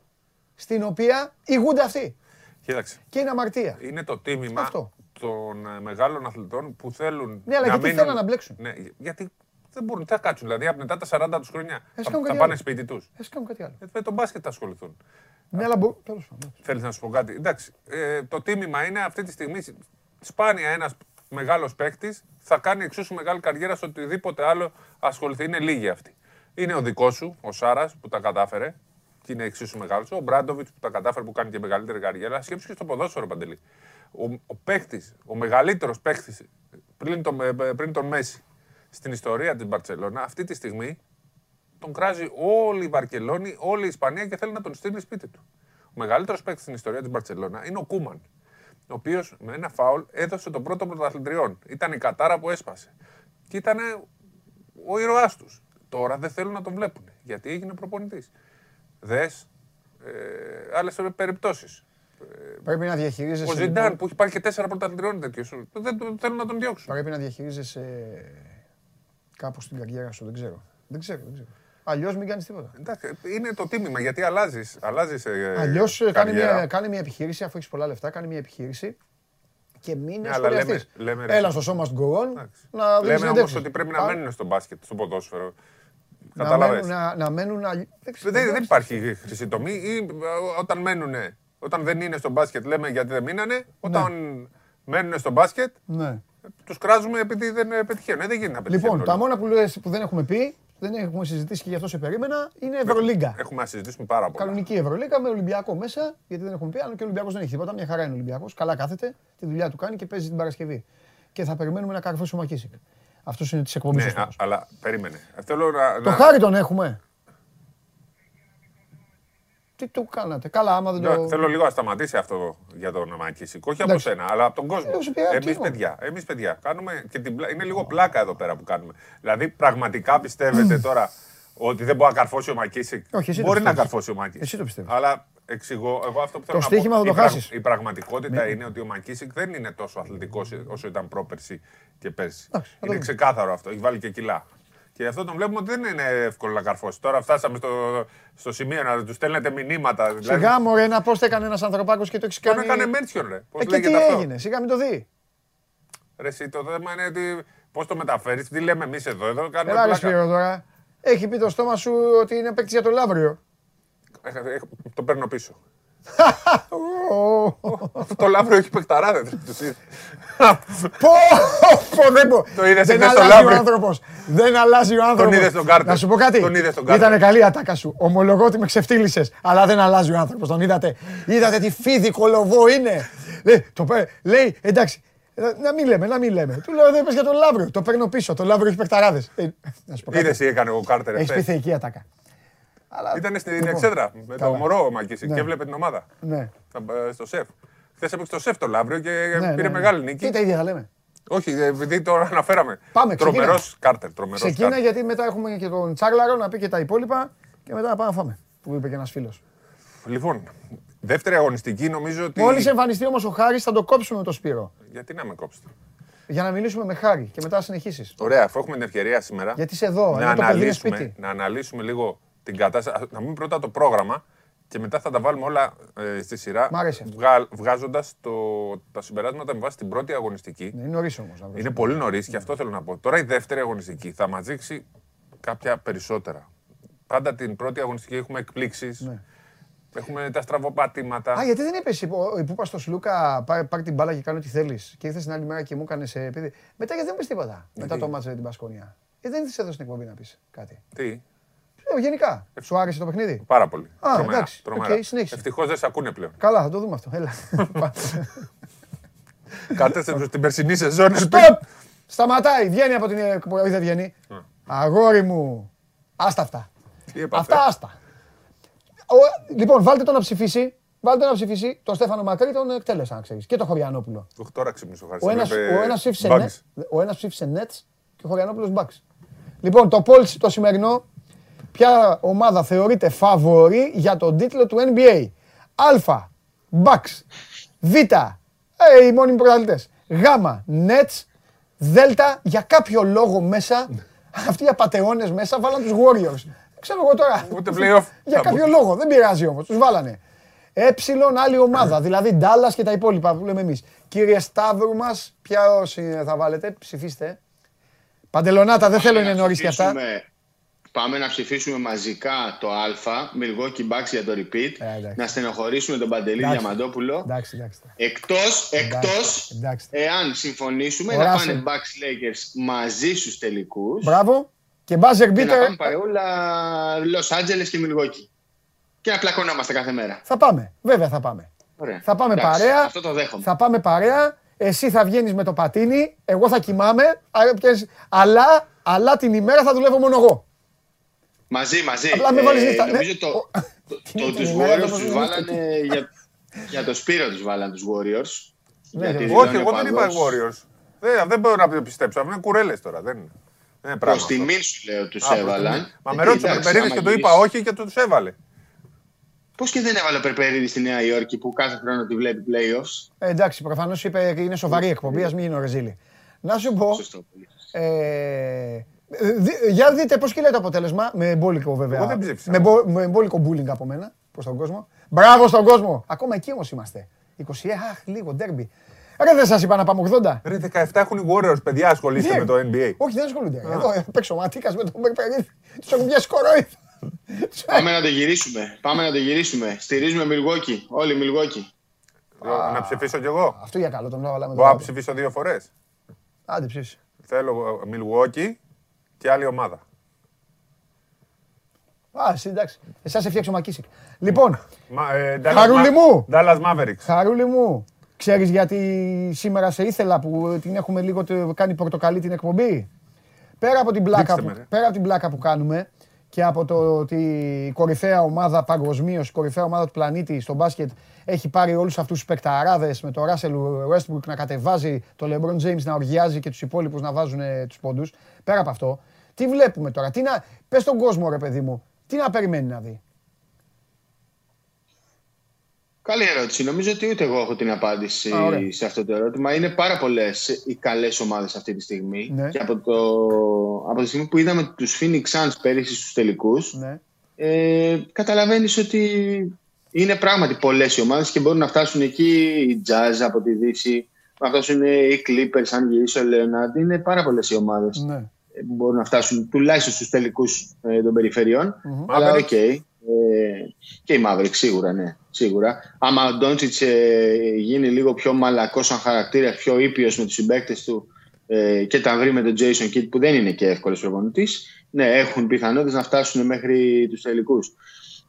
στην οποία ηγούνται αυτοί. Κοίταξε. Και είναι αμαρτία. Είναι το τίμημα Αυτό. των ε, μεγάλων αθλητών που θέλουν. Ναι, αλλά γιατί μείνουν- θέλουν να μπλέξουν. Ναι, γιατί δεν μπορούν, τι θα κάτσουν. Δηλαδή, από μετά τα 40 τους χρόνια Ας θα, κάνουν θα κάτι πάνε άλλο. σπίτι τους. Ε, κάνουν κάτι άλλο. Με τον μπάσκετ θα ασχοληθούν. Ναι, αλλά μπορούν. Τέλος πάντων. Θέλεις να σου πω κάτι; Εντάξει, ε, το τίμημα είναι αυτή τη στιγμή σπάνια ένας μεγάλος παίκτης θα κάνει εξίσου μεγάλη καριέρα σε οτιδήποτε άλλο ασχοληθεί. Είναι λίγοι αυτοί. Είναι ο δικός σου, ο Σάρας, που τα κατάφερε και είναι εξίσου μεγάλος. Ο Μπράντοβιτς που τα κατάφερε που κάνει και μεγαλύτερη καριέρα. Σκέψου και στο ποδόσφαιρο παντελή. Ο, ο παίκτης, ο μεγαλύτερος παίκτης πριν, τον- ε, πριν τον Μέση στην ιστορία τη Μπαρσελόνα, αυτή τη στιγμή τον κράζει όλη η Βαρκελόνη, όλη η Ισπανία και θέλει να τον στείλει σπίτι του. Ο μεγαλύτερος παίκτης στην ιστορία της Μπαρσελόνα είναι ο Κούμαν. Ο οποίος με ένα φάουλ έδωσε τον πρώτο πρωταθλητριών. Ήταν η κατάρα που έσπασε. Και ήταν ο ήρωάς τους. Τώρα δεν θέλουν να τον βλέπουν. Γιατί έγινε προπονητής. Δες ε, άλλες περιπτώσεις. Πρέπει να διαχειρίζεσαι. Ο Ζιντάν λοιπόν, που έχει πάρει και τέσσερα πρωταθλητριών τέτοιο. Δεν δεν θέλουν να τον διώξουν. Πρέπει να διαχειρίζεσαι κάπως την καριέρα σου, δεν ξέρω. Δεν ξέρω, δεν ξέρω. Αλλιώς μην κάνεις τίποτα. Εντάξει, είναι το τίμημα γιατί αλλάζεις. Αλλάζεις, ε, Αλλιώς κάνει καριέρα. μια, κάνει μια επιχείρηση, αφού έχεις πολλά λεφτά, κάνει μια επιχείρηση και μην Ναι, αλλά λέμε- ασχολιαστείς. λέμε, ρε, Έλα στο σώμα must go on, Εντάξει. να δεις Λέμε όμως συνεντεύξεις. ότι πρέπει να Α, μένουν στο μπάσκετ, στο ποδόσφαιρο. να Κατάλαβε. μένουν, να, να μένουν αλλι- δεν ξέρω, Δεν, δεν εντάξει. υπάρχει χρυσή τομή. Ή ε, όταν μένουν, όταν δεν είναι στο μπάσκετ, λέμε γιατί δεν μείνανε. Όταν μένουν στο μπάσκετ, Ναι. Τους κράζουμε επειδή δεν ε, πετυχαίνουν. Ε, δεν γίνεται να πετυχαίνουν. Λοιπόν, τα όλοι. μόνα που, λες, που δεν έχουμε πει, δεν έχουμε συζητήσει και γι' αυτό σε περίμενα, είναι Ευρωλίγκα. Έχουμε να συζητήσουμε πάρα πολλά. Κανονική Ευρωλίγκα με Ολυμπιακό μέσα, γιατί δεν έχουμε πει. Αν και ο Ολυμπιακός δεν έχει τίποτα, μια χαρά είναι ο Ολυμπιακός. Καλά κάθεται, τη δουλειά του κάνει και παίζει την Παρασκευή. Και θα περιμένουμε να καρφώσει ο Μακίσικ. Αυτός είναι της εκπομπής. Ναι, α, αλλά περίμενε. Θέλω να. Το να- χάρη τον έχουμε. Τι του κάνατε. Καλά, άμα δεν Ναι, το. Θέλω λίγο να σταματήσει αυτό για τον Μακίσικ. Όχι από Εντάξει. σένα, αλλά από τον κόσμο. Εγώ σου πειράζει, Εμεί εγώ. παιδιά, εμείς παιδιά. Κάνουμε και την... πλά- Είναι λίγο πλάκα εδώ πέρα που κάνουμε. Δηλαδή, πραγματικά πιστεύετε τώρα ότι δεν μπορεί να καρφώσει ο Μακίσικ. Όχι, εσύ το μπορεί να πιστεύεις. καρφώσει ο Μακίσικ. Εσύ το πιστεύεις. Αλλά εξηγώ, εγώ αυτό που θέλω να στοίχημα πω. θα το η πραγ- χάσεις. Η πραγματικότητα είναι ότι ο Μακίσικ δεν είναι τόσο αθλητικός όσο ήταν πρόπερση και πέρσι. Εντάξει, θα το Είναι δούμε. ξεκάθαρο αυτό. Έχει βάλει και κιλά. Και γι' αυτό τον βλέπουμε ότι δεν είναι εύκολο να καρφώσει. Τώρα φτάσαμε στο, στο σημείο να του στέλνετε μηνύματα. δηλαδή- Σιγά μωρέ, να πώς το έκανε ένας ανθρωπάκος και το έχεις Τον κάνει. έκανε Μέντσιον, ρε. Πώς Ε, και τι λέγεται αυτό; έγινε, σιγά μην το δει. Ρε, εσύ, το θέμα είναι ότι πώς το μεταφέρεις, τι λέμε εμείς εδώ. Εδώ κάνουμε Ελά, ρε πλάκα. Σπύρο τώρα. Έχει πει το στόμα σου ότι είναι παίκτης για το Λαύριο. Ε, ε, Το παίρνω πίσω. Αυτό το Λαύριο έχει παιχταράδες. Πω, πω, δεν πω. Το είδες Δεν χθες στο αλλάζει ο Λαύριο. άνθρωπος. Δεν αλλάζει ο άνθρωπος. είδες στον Κάρτερ. Να σου πω κάτι. Τον είδες στον Κάρτερ. Ήταν καλή η ατάκα σου. Ομολογώ ότι με ξεφτύλισες. Αλλά δεν αλλάζει ο άνθρωπος. Τον είδατε. Είδατε τι φίδι κολοβό είναι. Λέει, το, πέ- λέει εντάξει. ε, Να μην λέμε, να μην λέμε. Του λέω δεν είπες για τον Λαύριο. Το παίρνω πίσω. Το Λαύριο έχει παιχταράδες. Ε, Να σου πω Είδες κάτι. τι έκανε ο Κάρτερ Έχεις πει εχθές. θεϊκή ατάκα. Αλλά- Ήταν στην Λοιπόν, εξέδρα με το καλά. μωρό ο Μακίσικ Ναι. και έβλεπε την ομάδα. Ναι. Τα- Στο ΣΕΦ. Χθες έπαιξε στο σεφ το Λαύριο και Ναι, πήρε ναι, ναι. μεγάλη νίκη. Τι τα ίδια θα λέμε; Όχι, επειδή το αναφέραμε. Πάμε, ξεκινά. Τρομερός Κάρτερ. Τρομερός Ξεκίνα Κάρτερ. γιατί μετά έχουμε και τον Τσάγλαρο να πει και τα υπόλοιπα και μετά να πάμε να φάμε. Που είπε και ένας φίλος. Λοιπόν, δεύτερη αγωνιστική νομίζω ότι. Μόλις εμφανιστεί όμως ο Χάρης θα το κόψουμε το Σπύρο. Γιατί να με κόψετε; Για να μιλήσουμε με Χάρη και μετά να συνεχίσεις. Ωραία, αφού έχουμε την ευκαιρία σήμερα. Γιατί είσαι εδώ, να ενώ το παιδί είναι αναλύσουμε, σπίτι. να αναλύσουμε λίγο την κατάσταση. Να πούμε πρώτα το πρόγραμμα και μετά θα τα βάλουμε όλα ε, στη σειρά. Μ' αρέσει αυτό. Βγα, Βγάζοντας τα συμπεράσματα με βάση την πρώτη αγωνιστική. Είναι νωρίς όμως. Είναι πολύ νωρίς και αυτό θέλω να πω. Τώρα η δεύτερη αγωνιστική θα μας δείξει κάποια περισσότερα. Πάντα την πρώτη αγωνιστική έχουμε εκπλήξεις. Έχουμε τα στραβοπατήματα. Ναι. Α, γιατί δεν είπες που είπα στο Σλούκα πάρ, πάρ την μπάλα και κάνω ό,τι θέλεις. Και ήρθες την άλλη μέρα και μου έκανες παιδί. Μετά γιατί δεν πεις τίποτα. Μετά το μάτσε με την Πασκόνια. Ε, δεν ήρθε εδώ στην εκπομπή να πεις κάτι. Τι, Ε, γενικά. Σου άρεσε το παιχνίδι; πάρα πολύ. Α, τρομερά. εντάξει. τρομερά. Οκ, συνέχισε. Ευτυχώς δεν σε ακούνε πλέον. Καλά, θα το δούμε αυτό. Έλα. Κάτε στην περσινή σεζόν. Στοπ! Σταματάει, βγαίνει από την εκπομπή. Όχι, δεν βγαίνει. Αγόρι μου. Άστα αυτά. Τι έπαθε; Αυτά άστα. Ο- λοιπόν, βάλτε τον να ψηφίσει. Βάλτε τον να ψηφίσει τον Στέφανο Μακρύ, τον εκτέλεσα, να ξέρεις. Και τον Χωριανόπουλο. Οχ, Τώρα ξύπνησε ο Χάρης. Ο ένας, Έβλεπε ο ένας ψήφισε Bucks. Nets, ο ένας ψήφισε Nets και ο Χωριανόπουλος Bucks. Λοιπόν, το poll το σημερινό, ποια ομάδα θεωρείται φαβορή για τον τίτλο του NBA. Α, Bucks. Β, ε, οι μόνιμοι πρωταθλητές. Γ, Nets. Δ, για κάποιο λόγο μέσα, αυτοί οι απατεώνες μέσα βάλαν τους Warriors. Ξέρω εγώ τώρα. Ούτε playoff. Για κάποιο λόγο, δεν πειράζει όμως, τους βάλανε. Έψιλον άλλη ομάδα, δηλαδή Ντάλλας και τα υπόλοιπα που λέμε εμείς. Κύριε Σταύρου μας, ποια όσοι θα βάλετε, ψηφίστε. Παντελονάτα, δεν θέλω είναι νωρίς και αυτά. Ψηφίσουμε- Πάμε να ψηφίσουμε μαζικά το Α, Milwaukee Bucks για το repeat, Ε, εντάξει. να στενοχωρήσουμε τον Παντελή Εντάξει. Διαμαντόπουλο. Εντάξει, εντάξει. Εκτός, εκτός, εντάξει. εάν συμφωνήσουμε, Ο να Russell. πάνε Bucks Lakers μαζί στους τελικούς Μπράβο. Και μπάζερ και να μπίτερ, πάμε παρεούλα Los Angeles και Milwaukee. Και να πλακωνόμαστε κάθε μέρα. θα πάμε. Βέβαια θα πάμε. Ωραία. Θα πάμε Εντάξει, παρέα. Αυτό το δέχομαι. Θα πάμε παρέα. Εσύ θα βγαίνεις με το πατίνι, εγώ θα κοιμάμαι, άρα πιέζεις- αλλά, αλλά την ημέρα θα δουλεύω μόνο εγώ. Μαζί, μαζί. Απλά με βάλεις νύχτα. Νομίζω Ναι. το, Ο- το, είναι το, την τους ημέρα, Warriors όμως τους είναι βάλανε για, για το Σπύρο τους βάλανε τους Warriors. Ναι, γιατί ναι. δηλώνει Όχι, ο εγώ δεν είπα παδός. Warriors. Δεν, δεν μπορώ να το πιστέψω. Αυτό είναι κουρέλες τώρα. Δεν είναι. Δεν είναι πράγμα. Προς αυτό. τιμήν σου λέω τους Α, προς έβαλαν. τιμή. Μα με Γιατί, ρώτησε ο εντάξει, Περπερίδης άμα και το είπα γυρίσεις- όχι και τους έβαλε. Πώς και δεν έβαλε ο Περπερίδης στη Νέα Υόρκη που κάθε χρόνο τη βλέπει playoffs; Ε, εντάξει, προφανώς είπε είναι σοβαρή εκπομπή, ας μην γίνει ο Ρεζίλη. Να σου πω. Σωστό. πολύ. Ε, δι- για δείτε πώς κυλάει το αποτέλεσμα. Με εμπόλικο βέβαια. Εγώ δεν ψήφισα. Με, εμπο- με εμπόλικο bullying από μένα προς τον κόσμο. Μπράβο στον κόσμο. Ακόμα εκεί όμως είμαστε. 20, αχ, λίγο ντέρμπι. Ρε δεν σας είπα να πάμε 80. Ρε 17 έχουν οι Warriors, παιδιά, ασχολείστε Ναι. με το NBA. Όχι, δεν ασχολούνται. Εδώ ε, παίξω ματίκας με τον Περπερίδη. Τους έχουν πιάσει κορόιδο. Πάμε να το γυρίσουμε. Πάμε να το γυρίσουμε. Στηρίζουμε Milwaukee. Όλοι Milwaukee. Να ψηφίσω κι εγώ. Αυτό για καλό, τον έβαλα με Μπορώ να τον ψηφίσω δύο φορές. Άντε ψήφισε. Θέλω ε, Milwaukee και άλλη ομάδα. Α, εσύ εντάξει. Εσά έφτιαξε ο Μακίσικ. Λοιπόν, Μα, ε, Dallas Χαρούλη Ma- μου! Dallas Mavericks. Χαρούλη μου, ξέρεις γιατί σήμερα σε ήθελα που την έχουμε λίγο το- κάνει πορτοκαλί την εκπομπή; Πέρα από την πλάκα, Δείξτε που, με, ρε. πέρα από την πλάκα που κάνουμε και από το ότι η κορυφαία ομάδα παγκοσμίως, η κορυφαία ομάδα του πλανήτη στο μπάσκετ έχει πάρει όλους αυτούς τους παικταράδες με το Russell Westbrook να κατεβάζει, το LeBron James να οργιάζει και τους υπόλοιπους να βάζουν ε, τους πόντους. Πέρα από αυτό, τι βλέπουμε τώρα, τι να, πες στον κόσμο ρε παιδί μου, τι να περιμένει να δει. Καλή ερώτηση. Νομίζω ότι ούτε εγώ έχω την απάντηση Α, ωραία. σε αυτό το ερώτημα. Είναι πάρα πολλές οι καλές ομάδες αυτή τη στιγμή. Ναι. Και από, το, από τη στιγμή που είδαμε τους Phoenix Suns πέρυσι στους τελικούς, Ναι. ε, καταλαβαίνεις ότι είναι πράγματι πολλές οι ομάδες και μπορούν να φτάσουν εκεί οι Jazz από τη Δύση, να φτάσουν οι Clippers, αν γυρίσει ο Leonard. Είναι πάρα πολλές οι ομάδες Ναι. Που μπορούν να φτάσουν τουλάχιστον στους τελικούς των περιφερειών. Αλλά Mavericks. OK. ε, και οι Mavericks σίγουρα, ναι. Σίγουρα. Άμα ο Ντόνσιτς γίνει λίγο πιο μαλακός σαν χαρακτήρας, πιο ήπιος με τους συμπαίκτες του ε, και τα βρει με τον Jason Kidd που δεν είναι και εύκολος προπονητής, ναι, έχουν πιθανότητες να φτάσουν μέχρι τους τελικούς.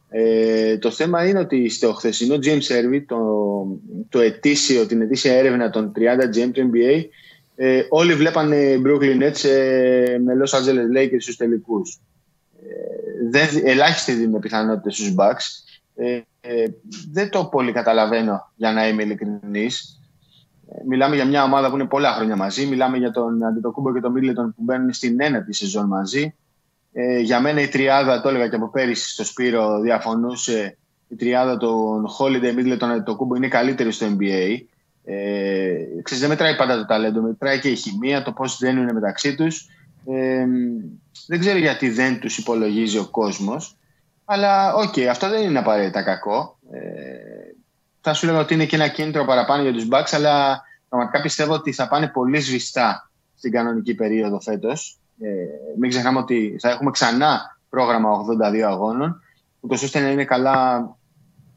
Ε, το θέμα είναι ότι στο χθεσινό James Servi, το, το ετήσιο, την ετήσια έρευνα των 30 GM του NBA, ε, όλοι βλέπανε Brooklyn Nets ε, με Los Angeles Lakers στους τελικούς. Ε, δεν, ελάχιστοι δίνουν πιθανότητες στους Bucks. Ε, ε, δεν το πολύ καταλαβαίνω για να είμαι ειλικρινής. Ε, μιλάμε για μια ομάδα που είναι πολλά χρόνια μαζί. Μιλάμε για τον Αντετοκούμπο και τον Μίντλετον που μπαίνουν στην ένατη σεζόν μαζί. Ε, για μένα η τριάδα, το έλεγα και από πέρυσι στο Σπύρο, διαφωνούσε. Η τριάδα των Holiday, Middleton, Αντετοκούμπο είναι καλύτερη στο NBA. Ε, ξέρεις, δεν μετράει πάντα το ταλέντο, μετράει και η χημεία, το πώς δεν είναι μεταξύ τους. Ε, δεν ξέρω γιατί δεν τους υπολογίζει ο κόσμος. Αλλά OK, okay, αυτό δεν είναι απαραίτητα κακό. Ε, θα σου λέγα ότι είναι και ένα κίνητρο παραπάνω για τους Bucks, αλλά πραγματικά πιστεύω ότι θα πάνε πολύ σβηστά στην κανονική περίοδο φέτος. Ε, μην ξεχνάμε ότι θα έχουμε ξανά πρόγραμμα 82 αγώνων, ούτως ώστε να είναι καλά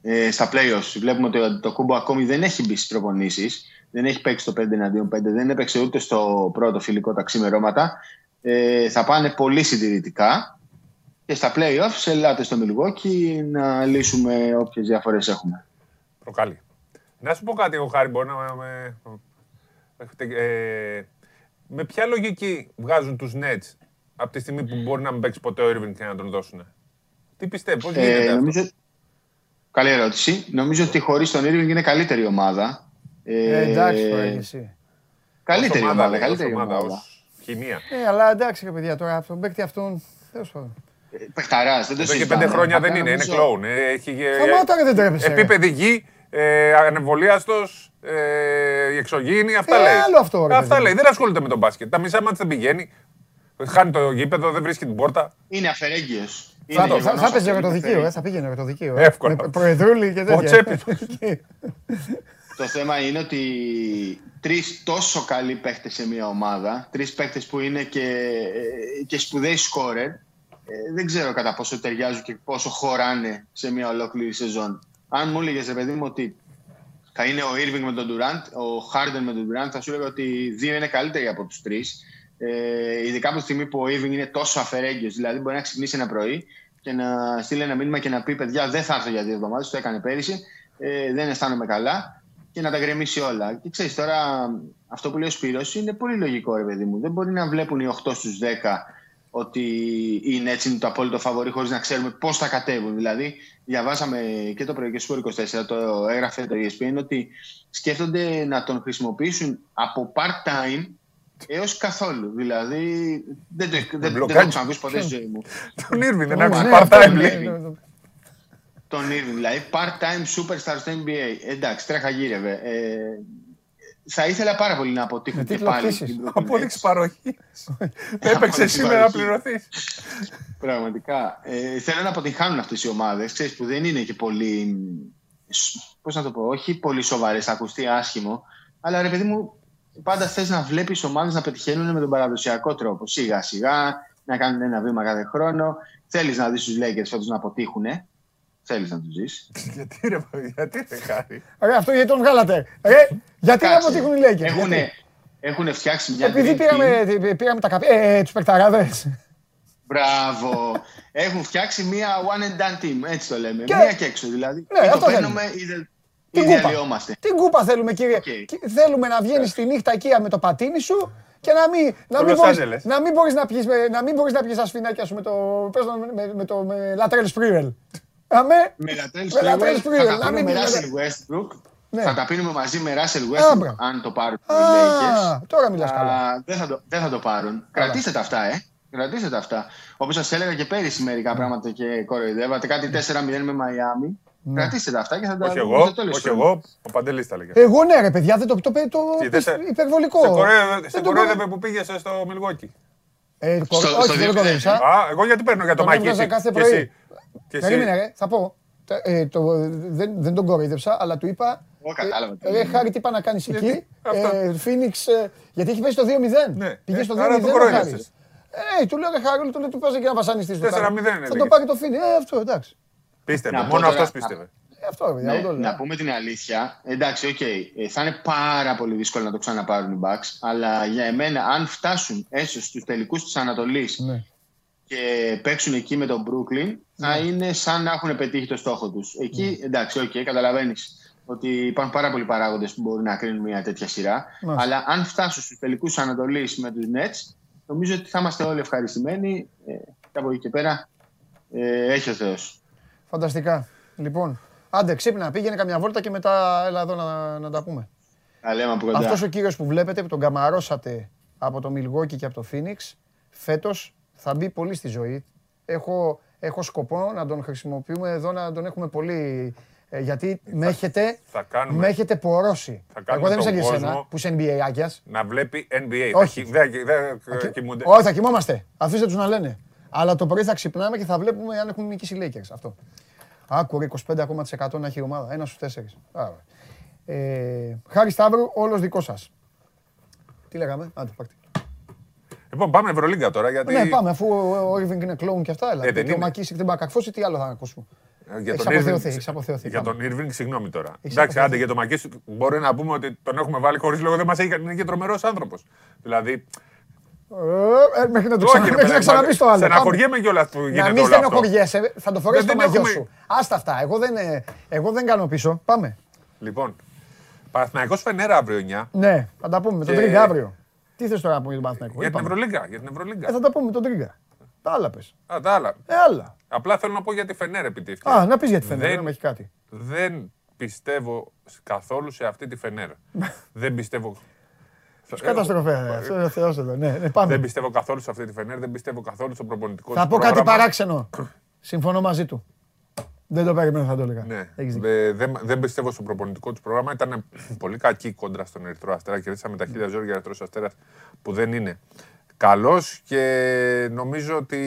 ε, στα playoffs. Βλέπουμε ότι το Κούμπο ακόμη δεν έχει μπει στις προπονήσεις. Δεν έχει παίξει το 5 εναντίον 5. Δεν έπαιξε ούτε στο πρώτο φιλικό τα ξημερώματα. Ε, θα πάνε πολύ συντηρητικά. Και στα playoffs ελάτε στο Milwaukee να λύσουμε όποιες διαφορές έχουμε. Προκαλεί. Να σου πω κάτι, εγώ χάρη μπορεί να με... Ε, με ποια λογική βγάζουν τους Nets από τη στιγμή που μπορεί να μην παίξει ποτέ ο Irving και να τον δώσουν. Τι πιστεύω, πώς γίνεται Ε, αυτό; νομίζω, καλή ερώτηση. Νομίζω ότι χωρίς τον Irving είναι καλύτερη ομάδα. Ε, εντάξει τώρα και εσύ. Καλύτερη Ως ομάδα, λέει, ως καλύτερη ομάδα. ως χημεία. Ε, αλλά εντάξει ρε παιδιά τώρα, αυτόν παίκτη αυτόν. Τέλος πάντων. Πεχταράς, δεν το Εδώ και συζητάμε. πέντε χρόνια δεν Απλά είναι, είναι νομίζω- κλόουν. Ε, Έχει ε, Σταμάτα, ρε, δεν τρέπεσαι, ρε. επίπεδη γη, ε, ανεμβολίαστος, ε, η εξωγήινη, αυτά Ε, λέει. άλλο αυτό, ρε, Αυτά παιδί. λέει, δεν ασχολείται με τον μπάσκετ. Τα μισά μάτια δεν πηγαίνει. Χάνει το γήπεδο, δεν βρίσκει την πόρτα. Είναι αφαιρέγγιος. Θα, Είναι θα, γεγονός θα έπαιζε αυτό, με το είναι δικείο, ε, αφαιρέγγιος. θα πήγαινε με το δικείο. ε. Εύκολα. Με προεδρούλη και τέτοια. Ο Τσέπης. Το θέμα είναι ότι τρεις τόσο καλοί παίχτες σε μια ομάδα, τρεις παίχτες που είναι και, και σπουδαίοι σκόρερ, ε, δεν ξέρω κατά πόσο ταιριάζουν και πόσο χωράνε σε μια ολόκληρη σεζόν. Αν μου έλεγες, ρε παιδί μου, ότι θα είναι ο Irving με τον Durant, ο Harden με τον Durant, θα σου έλεγα ότι οι δύο είναι καλύτεροι από τους τρεις. Ε, ειδικά από τη στιγμή που ο Irving είναι τόσο αφαιρέγγιος. Δηλαδή, μπορεί να ξυπνήσει ένα πρωί και να στείλει ένα μήνυμα και να πει: Παιδιά, δεν θα έρθω για δύο εβδομάδες. Το έκανε πέρυσι. Ε, δεν αισθάνομαι καλά και να τα γκρεμίσει όλα. Και ξέρεις τώρα, αυτό που λέει ο Σπύρος είναι πολύ λογικό, ρε παιδί μου. Δεν μπορεί να βλέπουν οι 8 στους 10 ότι είναι έτσι είναι το απόλυτο φαβορή χωρίς να ξέρουμε πώς θα κατέβουν. Δηλαδή, διαβάσαμε και το πρωί και στο 24, το έγραφε το ESPN, ότι σκέφτονται να τον χρησιμοποιήσουν από part-time έως καθόλου. Δηλαδή, δεν το, δεν, δεν το μπλοκάκι. έχω ξανακούσει ποτέ στη ζωή μου. Τον Irving δεν Ναι, άκουσε ναι, part-time αυτό, ναι, λέει. ναι, ναι. Τον Irving, δηλαδή part-time superstar στο NBA. Εντάξει, τρέχα γύρευε. Ε, θα ήθελα πάρα πολύ να αποτύχουν Με και τίτλο πάλι πτήσης. στην Brooklyn Απόδειξη Nets. παροχής. Έπαιξες Απόδειξη σήμερα να παροχής. πληρωθείς. Πραγματικά. Ε, θέλω να αποτυγχάνουν αυτές οι ομάδες, ξέρεις, που δεν είναι και πολύ, σ- πώς να το πω, όχι πολύ σοβαρές, θα ακουστεί άσχημο, αλλά ρε παιδί μου, πάντα θες να βλέπεις ομάδες να πετυχαίνουν με τον παραδοσιακό τρόπο. Σιγά σιγά, να κάνουν ένα βήμα κάθε χρόνο. Θέλεις να δεις τους Lakers φέτος να αποτύχουνε. Θέλεις να τους ζεις. Γιατί ρε, γιατί ρε Χάρη. Ρε, αυτό γιατί τον βγάλατε. Ρε, γιατί να Κάτσε. αποτύχουν οι Lakers; Έχουνε, γιατί; έχουνε φτιάξει μια Επειδή dream πήραμε, πήραμε τα ΚΑΠΗ, ε, τους παικταράδες. Μπράβο. Έχουν φτιάξει μία one and done team, έτσι το λέμε. Και- Μία και έξω δηλαδή. Ναι, Ή το αυτό παίρνουμε ή δεν- ή Την κούπα. διαλυόμαστε. Την κούπα θέλουμε, κύριε. Οκ. Και Θέλουμε να βγαίνει τη νύχτα εκεί με το πατίνι σου και να μην, να Το μην Los μπορείς, Angeles. να μην μπορείς να πιεις, με- να μην μπορείς να πιεις τα σφινάκια σου με το, πες το, με, με το με Latrell Sprewell. Αμέ, Με Latrell Με Latrell Sprewell Sprewell, θα να τα μην πίνουμε με πεις Russell Westbrook. Ναι. Θα τα πίνουμε μαζί με Russell Α, Westbrook, μπράβο. αν το πάρουν οι Α, Lakers. τώρα μιλάς καλά. Α, Δεν θα το, δεν θα το πάρουν. Κρατήστε τα αυτά, ε. Κρατήστε τα αυτά. Όπως σας έλεγα και πέρυσι Ναι. μερικά πράγματα και κοροϊδεύατε. Κάτι 4-0 με Μαϊάμι. Ναι. Κρατήστε τα αυτά και θα τα Όχι δούμε εγώ, στο τέλος όχι του εγώ, ο Παντελής τα λέγε. Εγώ ναι ρε παιδιά, δεν το, το, το, το, Τι, δεν σε- υπερβολικό. Σε κοροϊδεύε- Δεν Σε το κοροϊδεύε που πήγε στο Μιλγουόκι. Ε, κο- Στο- όχι, στο δεν δύο- το κοροϊδεύσα. Α, εγώ γιατί παίρνω για το Τον Μάκη έβγαζα εσύ. κάθε Και πρωί. εσύ. Και εσύ. Περίμενε ρε, θα πω. Τα- ε, το, δεν, δεν τον κοροϊδεύσα, αλλά του είπα. Εγώ κατάλαβα τι Ε, λέει. Χάρη, τι είπα να κάνεις εκεί; Γιατί, αυτό. Ε, Phoenix, ε, γιατί έχει πέσει το 2-0. Ναι. Πήγε Ε, στο άρα 2-0. το ο κοροϊδεύσες. Χάρης. Ε, του λέω ρε Χάρη, του λέω του πας εκεί να βασανιστείς. το 4-0 Θα έλεγε. το πάρει το Phoenix. Ε, αυτό εντάξει. Πίστευε, Να πω μόνο τώρα- αυτός πίστευε. Ε, αυτό, παιδιά, Ναι, εγώ το λέω. να πούμε την αλήθεια. Εντάξει, οκ. ε, θα είναι πάρα πολύ δύσκολο να το ξαναπάρουν οι Bucks. Αλλά για εμένα, αν φτάσουν έστω στους τελικούς της Ανατολής Ναι. και παίξουν εκεί με τον Brooklyn, θα είναι σαν να έχουν πετύχει το στόχο τους. Εκεί, Ναι. εντάξει, οκ, καταλαβαίνεις ότι υπάρχουν πάρα πολλοί παράγοντες που μπορούν να κρίνουν μια τέτοια σειρά. Μάλιστα. Αλλά αν φτάσουν στους τελικούς της Ανατολής με τους Nets, νομίζω ότι θα είμαστε όλοι ευχαριστημένοι. Ε, και από εκεί και πέρα ε, έχει ο Θεός. Φανταστικά. Λοιπόν, άντε ξύπνα, πήγαινε καμιά βόλτα και μετά έλα εδώ να, να τα πούμε. Τα λέμε από κοντά. Αυτός ο κύριος που βλέπετε, που τον καμαρώσατε από το Milwaukee και από το Phoenix, φέτος θα μπει πολύ στη ζωή. Έχω, έχω σκοπό να τον χρησιμοποιούμε εδώ, να τον έχουμε πολύ... ε, γιατί με έχετε, θα κάνουμε- με έχετε πορώσει. θα κάνουμε Εγώ δεν είμαι σαν τον και εσένα, κόσμο- που είσαι NBA άκιας. Να βλέπει NBA. Όχι. Θα, χει- δεν δεν κοιμούνται. Όχι, θα κοιμόμαστε. Αφήστε τους να λένε. Αλλά το πρωί θα ξυπνάμε και θα βλέπουμε αν έχουν νικήσει οι Lakers. Αυτό. Άκου ρε, 25% να έχει η ομάδα. Ένας στους τέσσερις. Άρα. Ε, Χάρη Σταύρου, όλος δικός σας. Τι λέγαμε, άντε πάρτε. Λοιπόν, πάμε Ευρωλίγκα τώρα. Γιατί... Ναι, πάμε, αφού ο ο Irving είναι κλόουν και αυτά. Έλα. Ε, δεν και ο είναι. Μακίσικ δεν μπακακφώσει, τι άλλο θα ακούσουμε. Ε, Για Έχεις τον αποθεωθεί, Irving- έχεις αποθεωθεί. Για Πάμε. τον Irving, συγγνώμη τώρα. Έχεις Εντάξει, αποθεωθεί. άντε για τον Μακίση μπορεί να πούμε ότι τον έχουμε βάλει χωρίς λόγο. Δεν μας έχει κάνει. Είναι και τρομερός άνθρωπος. Δηλαδή. Ε, ε, Μέχρι να το Όχι, ξανα- ρε μέχρι να παιδάκι, ξαναπείς το άλλο. Στεναχωριέμαι κιόλα που Να γίνεται μην όλο αυτό. στενοχωριέσαι, θα το φορέσει Δεν το την μαγιό έχουμε- σου. Άστα αυτά, εγώ δεν, ε, εγώ δεν κάνω πίσω. Πάμε. Λοιπόν, Παναθηναϊκός Φενέρα αύριο 9 Ναι, θα τα πούμε με τον Και- Τρίγκα αύριο. Τι θες τώρα να πούμε για τον Παναθηναϊκό. για την Είπαμε. Ευρωλίγκα. Για την Ευρωλίγκα. Ε, θα τα πούμε με τον Τρίγκα. Τα άλλα πες. Α, τα άλλα. Ε, άλλα. Απλά θέλω να πω για τη Φενέρα επί τη ευκαιρία. Α, να πεις για τη Φενέρα, Δεν- να με έχει κάτι. Δεν πιστεύω καθόλου σε αυτή τη Φενέρα. δεν πιστεύω. Καταστροφέ. ε, Θεός εδώ. Ναι, ναι, πάμε. Δεν πιστεύω καθόλου σε αυτή τη Φενέρα, δεν πιστεύω καθόλου στο προπονητικό Θα της πω κάτι πρόγραμμα. παράξενο. Συμφωνώ μαζί του. Δεν το περίμενα, θα το έλεγα. Ναι. Έχεις δίκιο. Ε, δεν, δεν πιστεύω στο προπονητικό του πρόγραμμα. Ήταν πολύ κακή κόντρα στον Ερυθρό Αστέρα. Κερδίσαμε τα χίλια ζόρια Ερυθρός Αστέρας που δεν είναι καλός και νομίζω ότι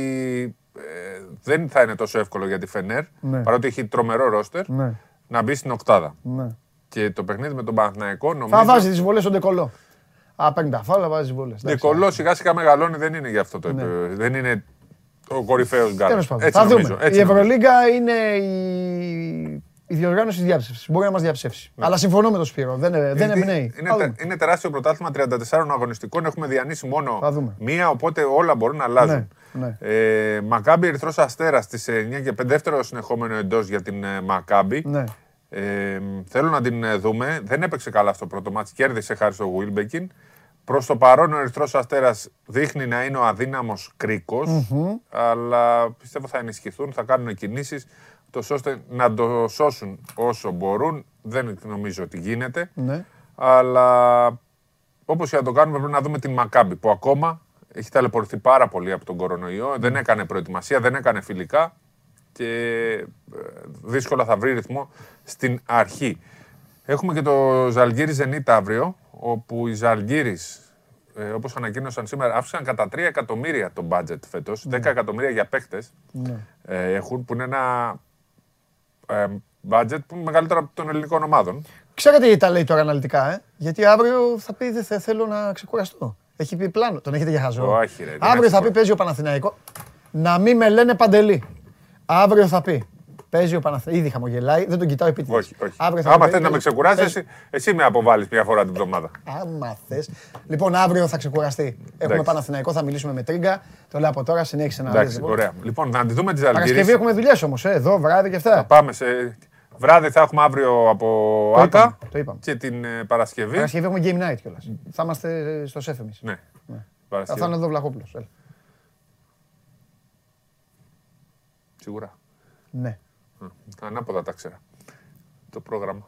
ε, δεν θα είναι τόσο εύκολο για τη Φενέρ Ναι. παρότι έχει τρομερό ρόστερ Ναι, να μπει στην οκτάδα. ναι. Και το παιχνίδι με τον Παναθηναϊκό νομίζω. Θα βάζει τις βολές στον Ντεκολό. Α, παίρνει τα φάουλα, βάζει τις βολές. Εντάξει. Ντεκολό σιγά σιγά μεγαλώνει, δεν είναι για αυτό το Ναι. επίπεδο. Δεν είναι ο κορυφαίος γκαρντ. Τέλος πάντων. Έτσι Θα νομίζω. δούμε. Έτσι Η νομίζω. Ευρωλίγκα είναι η, η διοργάνωση διάψευσης. Μπορεί να μας διαψεύσει. Αλλά συμφωνώ με τον Σπύρο. Δεν, δεν Ναι. Γιατί εμπνέει. Είναι, Θα τε- δούμε. είναι τεράστιο πρωτάθλημα 34 αγωνιστικών. Έχουμε διανύσει μόνο Θα δούμε. μία, οπότε όλα μπορούν να αλλάζουν. Ναι, Ε, Μακάμπι Ερυθρός Αστέρας στις 9 και 5, δεύτερο συνεχόμενο εντός για την ε, Μακάμπι. Ναι. Ε, θέλω να την ε, δούμε. Δεν έπαιξε καλά στο πρώτο ματς. Κέρδισε χάρη στο Βίλμπεκιν. Προς το παρόν ο Ερυθρός Αστέρας δείχνει να είναι ο αδύναμος κρίκος, αλλά πιστεύω θα ενισχυθούν, θα κάνουν κινήσεις ώστε να το σώσουν όσο μπορούν. Δεν νομίζω ότι γίνεται. ναι. Αλλά όπως και να το κάνουμε, πρέπει να δούμε την Μακάμπη που ακόμα έχει ταλαιπωρηθεί πάρα πολύ από τον κορονοϊό. Δεν έκανε προετοιμασία, δεν έκανε φιλικά και ε, δύσκολα θα βρει ρυθμό στην αρχή. Έχουμε και το Ζαλγίρι Ζενίτ αύριο, όπου οι Ζαλγίρις, ε, όπως ανακοίνωσαν σήμερα, αύξησαν κατά 3 εκατομμύρια το budget φέτος, 10 εκατομμύρια για παίχτες Ναι. ε, έχουν, που είναι ένα ε, budget που είναι μεγαλύτερο από των ελληνικών ομάδων. Ξέρετε γιατί τα λέει τώρα αναλυτικά, ε; Γιατί αύριο θα πει δεν θε- θέλω να ξεκουραστώ. Έχει πει πλάνο. Τον έχετε για χαζό. Όχι, ρε, δεν αύριο έχεις θα πει πλάνο. παίζει ο Παναθηναϊκός. Να μην με λένε παντελή. Αύριο θα πει. Παίζει ο Παναθηναϊκός. Ήδη χαμογελάει, δεν τον κοιτάω επίτηδε. Όχι, όχι. Αύριο θα Άμα πει, θες να με παίζει- ξεκουράσεις, παίζει- εσύ, εσύ με αποβάλλεις μια φορά την εβδομάδα. Άμα θες. Λοιπόν, αύριο θα ξεκουραστεί. Έχουμε Εντάξει. Παναθηναϊκό, θα μιλήσουμε με τρίγκα. Το λέω από τώρα, συνέχισε να Εντάξει, λες, λοιπόν. ωραία. Λοιπόν, να τη δούμε τις Παρασκευή Ζαλγίρις. έχουμε δουλειές όμως, ε, εδώ βράδυ και Θα αυτά. πάμε σε... Βράδυ θα έχουμε αύριο από Το ΆΚΑ είπαμε, το είπαμε. και την ε, Παρασκευή. Παρασκευή έχουμε game night κιόλας. Θα είμαστε στο σεφ εμείς. Ναι. Θα Παρασκευή. είναι εδώ ο Βλαχόπουλος. έλα. Σίγουρα. Ναι. Μ, Ανάποδα τα ξέρα. Το πρόγραμμα.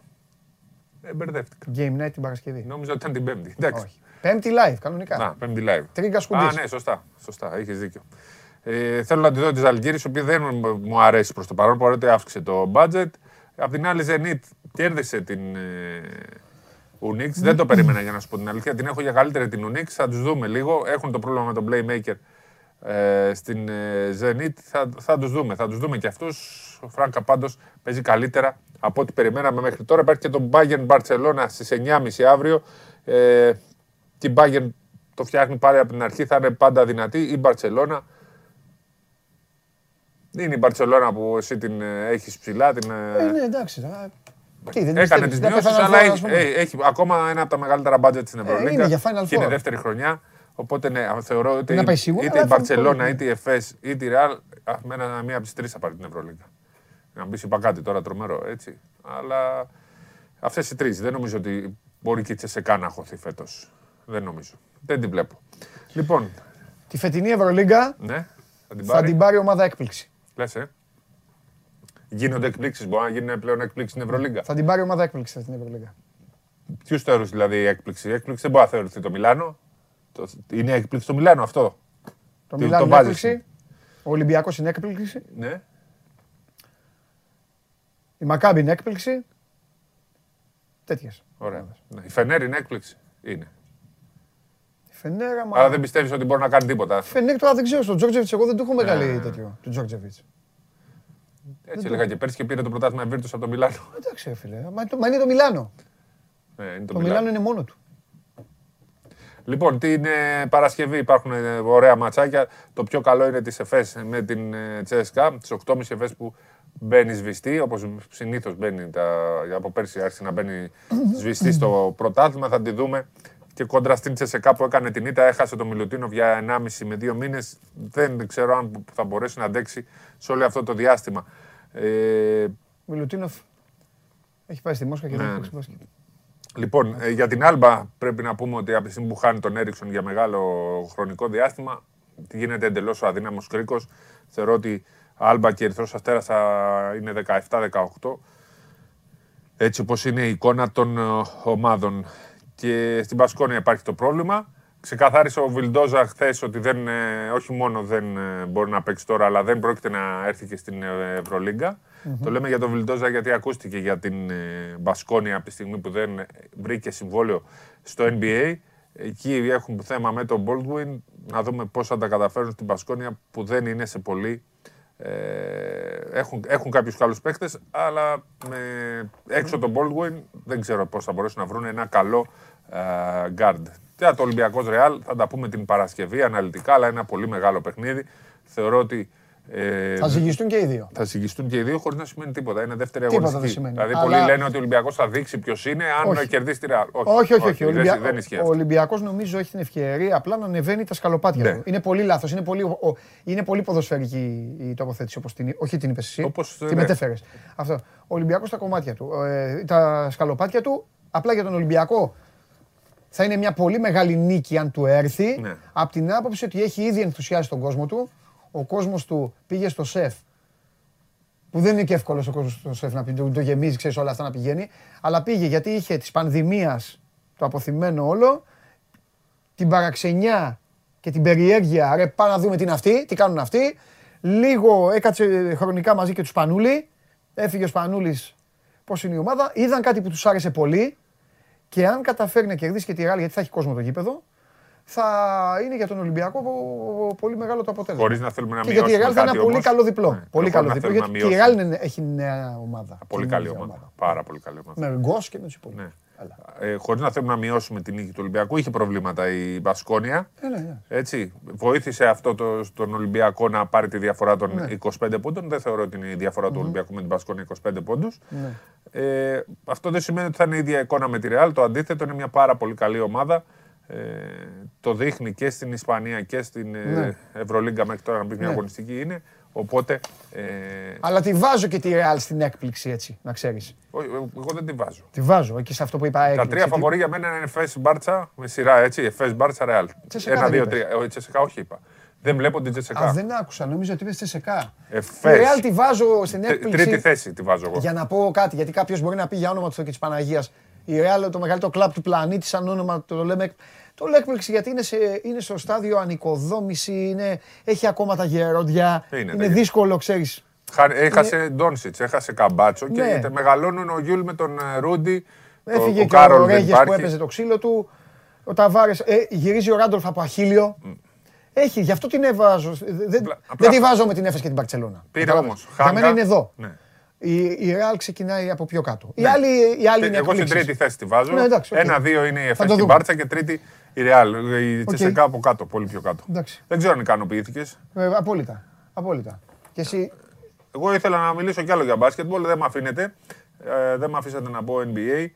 Ε, μπερδεύτηκα. Game night την Παρασκευή. Νόμιζα ότι ήταν την Πέμπτη. Εντάξει. Όχι. Πέμπτη live, κανονικά. Να, Πέμπτη live. Τρίγκα σκουντής. Α, ναι, σωστά. Σωστά, έχει δίκιο. Ε, θέλω να τη δω τη Ζαλγκύρη, η οποία δεν μου- μου αρέσει προς το παρόν, παρότι αύξησε το budget. Απ' την άλλη, Zenit κέρδισε την ε, Unix. Δεν το περίμενα για να σου πω την αλήθεια. Την έχω για καλύτερη την Unix. Θα τους δούμε λίγο. Έχουν το πρόβλημα με τον Playmaker ε, στην ε, Zenit. Θα, θα τους δούμε. Θα τους δούμε και αυτούς. Ο Φράγκα πάντως παίζει καλύτερα από ό,τι περιμέναμε μέχρι τώρα. Υπάρχει και το Bayern Barcelona στις 9.30 αύριο. Ε, και η Bayern το φτιάχνει πάλι από την αρχή. Θα είναι πάντα δυνατή. Η Barcelona Είναι η Μπαρσελόνα που εσύ την έχεις ψηλά. Την, ε, Ε, ναι, εντάξει. α, Τι, δεν Έκανε πιστεύεις, τις δεν νιώσει, πέθανε αλλά αυτό, έχει, ας πούμε. ε, έχει ακόμα ένα από τα μεγαλύτερα μπάτζετ στην Ευρωλίγκα. είναι για Final Και είναι Four. δεύτερη χρονιά. Οπότε ναι, θεωρώ ότι Να πάει σίγουρα, είτε αλλά η θα Μπαρσελόνα, μπορεί, είτε η Εφές, είτε η Ρεάλ, με ένα, μία από τις τρεις θα πάρει την Ευρωλίγκα. Να μπει είπα κάτι τώρα τρομερό, έτσι. Αλλά αυτές οι τρεις. Δεν νομίζω ότι μπορεί και η Τσεσεκά να χωθεί φέτος. Δεν νομίζω. Δεν την βλέπω. Λοιπόν, Τη φετινή Ευρωλίγκα ναι, θα την θα πάρει. την πάρει ομάδα έκπληξη. Λες, ε. Γίνονται εκπλήξεις. Μπορεί να γίνουν πλέον εκπλήξεις στην Ευρωλίγκα. Θα την πάρει ομάδα έκπληξη στην Ευρωλίγκα. Ποιους θεωρείς δηλαδή η έκπληξη; Η έκπληξη δεν μπορεί να θεωρηθεί το Μιλάνο. Το- Είναι έκπληξη το Μιλάνο αυτό. Το Τι- Μιλάνο το είναι βάζεις. έκπληξη. Ο Ολυμπιακός είναι έκπληξη. Ναι. Η Μακάμπη είναι έκπληξη. Τέτοιες. Ωραία. Ναι. Η Φενέρ είναι έκπληξη. Είναι. Η Φενέρα, μα... Αλλά δεν πιστεύεις ότι μπορεί να κάνει τίποτα. Φενέρ τώρα δεν ξέρω. Στον Τζόρτζεβιτς εγώ δεν του έχω μεγάλη Ναι. τέτοιο. Του Τζόρτζεβιτς. Έτσι έλεγα και πέρσι και πήρε το πρωτάθλημα Βίρτου από το Μιλάνο. Εντάξει, ρε φίλε. Μα, το- μα είναι το Μιλάνο. Ναι, είναι το, Το Μιλάνο. Μιλάνο είναι μόνο του. Λοιπόν, την ε, Παρασκευή υπάρχουν ε, ωραία ματσάκια. Το πιο καλό είναι τη ΕΦΕΣ με την ε, Τσέσκα. Τις 8.30 ΕΦΕΣ που μπαίνει σβηστή, όπως συνήθως μπαίνει. Τα, από πέρσι άρχισε να μπαίνει σβηστή στο πρωτάθλημα. Θα τη δούμε και κόντρα στην Τσεσεκά που έκανε την ήττα. Έχασε το Μιλουτίνο για 1,5 με 2 μήνες. Δεν ξέρω αν θα μπορέσει να αντέξει σε όλο αυτό το διάστημα. Ε, Μιλουτίνοφ έχει πάει στη Μόσχα και δεν Ναι. έχει παίξει μπάσκετ. Λοιπόν, ε, για την Άλμπα πρέπει να πούμε ότι από τη στιγμή που χάνει τον Έριξον για μεγάλο χρονικό διάστημα γίνεται εντελώς ο αδύναμος κρίκος. Θεωρώ ότι Άλμπα και Ερυθρός Αστέρας θα είναι 17-18. Έτσι όπως είναι η εικόνα των ε, ομάδων. Και στην Πασκόνια υπάρχει το πρόβλημα. Ξεκαθάρισε ο Βιλντόζα χθες ότι δεν, ε, όχι μόνο δεν ε, μπορεί να παίξει τώρα, αλλά δεν πρόκειται να έρθει και στην ε, ευρωλιγκα Το λέμε για τον Βιλντόζα γιατί ακούστηκε για την ε, Μπασκόνια από τη στιγμή που δεν βρήκε συμβόλαιο στο NBA. Εκεί έχουν θέμα με τον Baldwin. Να δούμε πώς θα τα καταφέρουν στην Μπασκόνια που δεν είναι σε πολύ ε, έχουν, έχουν κάποιους καλούς παίχτες, αλλά με, έξω τον Baldwin δεν ξέρω πώς θα μπορέσουν να βρουν ένα καλό ε, guard. Για το Ολυμπιακός Ρεάλ θα τα πούμε την Παρασκευή αναλυτικά, αλλά ένα πολύ μεγάλο παιχνίδι. Θεωρώ ότι ε, Θα ζυγιστούν και οι δύο. θα συγγιστούν και οι δύο χωρίς να σημαίνει τίποτα. Είναι δεύτερη Τίποτα αγωνιστική. δεν σημαίνει. Δηλαδή, Αλλά- πολλοί λένε ότι ο Ολυμπιακός θα δείξει ποιος είναι αν Όχι. κερδίσει τη Ρεάλ. Όχι, όχι, όχι. Ο, δεν- Ολυμπια... δεν ισχύει ο αυτό. Ολυμπιακός νομίζω έχει την ευκαιρία απλά να ανεβαίνει τα σκαλοπάτια Ναι. του. Είναι πολύ λάθος. Είναι πολύ, ο- είναι πολύ ποδοσφαιρική η τοποθέτηση όπως την, όχι την είπες εσύ. Όπως, τη ναι. μετέφερες. Αυτό. Ο Ολυμπιακός στα κομμάτια του. Ε, τα σκαλοπάτια του απλά για τον Ολυμπιακό θα είναι μια πολύ μεγάλη νίκη αν του έρθει. Ναι. Από την άποψη ότι έχει ήδη ενθουσιάσει τον κόσμο του. Ο κόσμος του πήγε στο σεφ που δεν είναι και εύκολος ο κόσμος στο σεφ να πει, το, το γεμίζει, ξέρεις όλα αυτά να πηγαίνει. Αλλά πήγε γιατί είχε της πανδημίας το αποθυμένο όλο, την παραξενιά και την περιέργεια. Ρε, πάμε να δούμε τι είναι αυτοί, τι κάνουν αυτοί. Λίγο έκατσε χρονικά μαζί και τους Σπανούλη. Έφυγε ο Σπανούλης, πώς είναι η ομάδα. Είδαν κάτι που τους άρεσε πολύ. Και αν καταφέρει να κερδίσει και τη Ράλ, γιατί θα έχει κόσμο το γήπεδο, θα είναι για τον Ολυμπιακό πο- πολύ μεγάλο το αποτέλεσμα. Χωρίς να θέλουμε να Και για τη μειώσουμε Ρεάλ θα είναι κάτι ένα πολύ όμως. καλό διπλό. Ναι, Πολύ χωρίς καλό να διπλό. θέλουμε Γιατί να και η Ρεάλ μειώσουμε. είναι- έχει νέα ομάδα. Πολύ καλή ομάδα. Πάρα πολύ καλή ομάδα. Με γκος και με τους υπόλοιπους. Ναι. Ε, Χωρίς να θέλουμε να μειώσουμε την νίκη του Ολυμπιακού, είχε προβλήματα η Μπασκόνια. Ε, ναι, ναι. Έτσι. Βοήθησε αυτό το, στον Ολυμπιακό να πάρει τη διαφορά των Ναι. 25 πόντων. Δεν θεωρώ ότι είναι η διαφορά του Ολυμπιακού με την Μπασκόνια 25 πόντους. Ναι. Ε, αυτό δεν σημαίνει ότι θα είναι η ίδια εικόνα με τη Ρεάλ. Το αντίθετο είναι μια πάρα πολύ καλή ομάδα. Ε, το δείχνει και στην Ισπανία και στην ε, Ναι. Ευρωλίγκα μέχρι τώρα να πει μια Ναι. αγωνιστική είναι. Οπότε. Ε, Αλλά τη βάζω και τη Ρεάλ στην έκπληξη έτσι, να ξέρεις. όχι, εγώ δεν τη βάζω. Τη βάζω εκεί σε αυτό που είπα Τα έκπληξη. τρία Τι- φαβορή για μένα είναι Εφές Μπάρτσα με σειρά έτσι. Εφές Μπάρτσα Ρεάλ. Τσεσεκά Ένα, δεν δύο, είπες. τρία. Όχι, Τσεσεκά όχι είπα. Δεν βλέπω την Τσεσεκά. Α, δεν άκουσα, νόμιζα ότι είπες Τσεσεκά. Τη Εφές. Ρεάλ τη βάζω στην Τρι- έκπληξη. Τρίτη θέση τη βάζω εγώ. Για να πω κάτι, γιατί κάποιος μπορεί να πει για όνομα του Θεού και της Παναγίας. Η Ρεάλ, το μεγαλύτερο κλαμπ του πλανήτη, σαν όνομα το λέμε. Το λέω έκπληξη γιατί είναι, σε, είναι στο στάδιο ανοικοδόμηση, είναι, έχει ακόμα τα γερόντια. Είναι Είναι, τα γε- δύσκολο, ξέρεις. Χα- Έχασε Ντόνσιτς, έχασε Καμπάτσο και Ναι. τε- μεγαλώνουν ο Γιούλ με τον ε, Ρούντι. Έφυγε ο, και Κάρολ ο δεν Ρέγες που υπάρχει. έπαιζε το ξύλο του. Ο Ταβάρες. γυρίζει ο Ράντολφ από Αχίλλειο. Έχει, γι' αυτό την βάζω. Δεν, Απλά- δεν τη βάζω με την Εφές και την Μπαρσελόνα. Πήρε όμως. Για μένα είναι εδώ. Ναι. Η, η Ρεάλ ξεκινάει από πιο κάτω. Η Ναι. άλλη, η άλλη είναι Εγώ στην εκπλήξεις. τρίτη θέση τη βάζω. Ναι, εντάξει, οκ. Ένα-δύο είναι η Θα Εφές το στην δούμε. Μπάρτσα και τρίτη η Ρεάλ. Η Οκ. Τσεσεκά από κάτω, πολύ πιο κάτω. Εντάξει. Δεν ξέρω αν ικανοποιήθηκες. Ε, απόλυτα. Απόλυτα. Και εσύ, Εγώ ήθελα να μιλήσω κι άλλο για μπάσκετμπολ, δεν με αφήνετε. Ε, δεν με αφήσατε να πω NBA.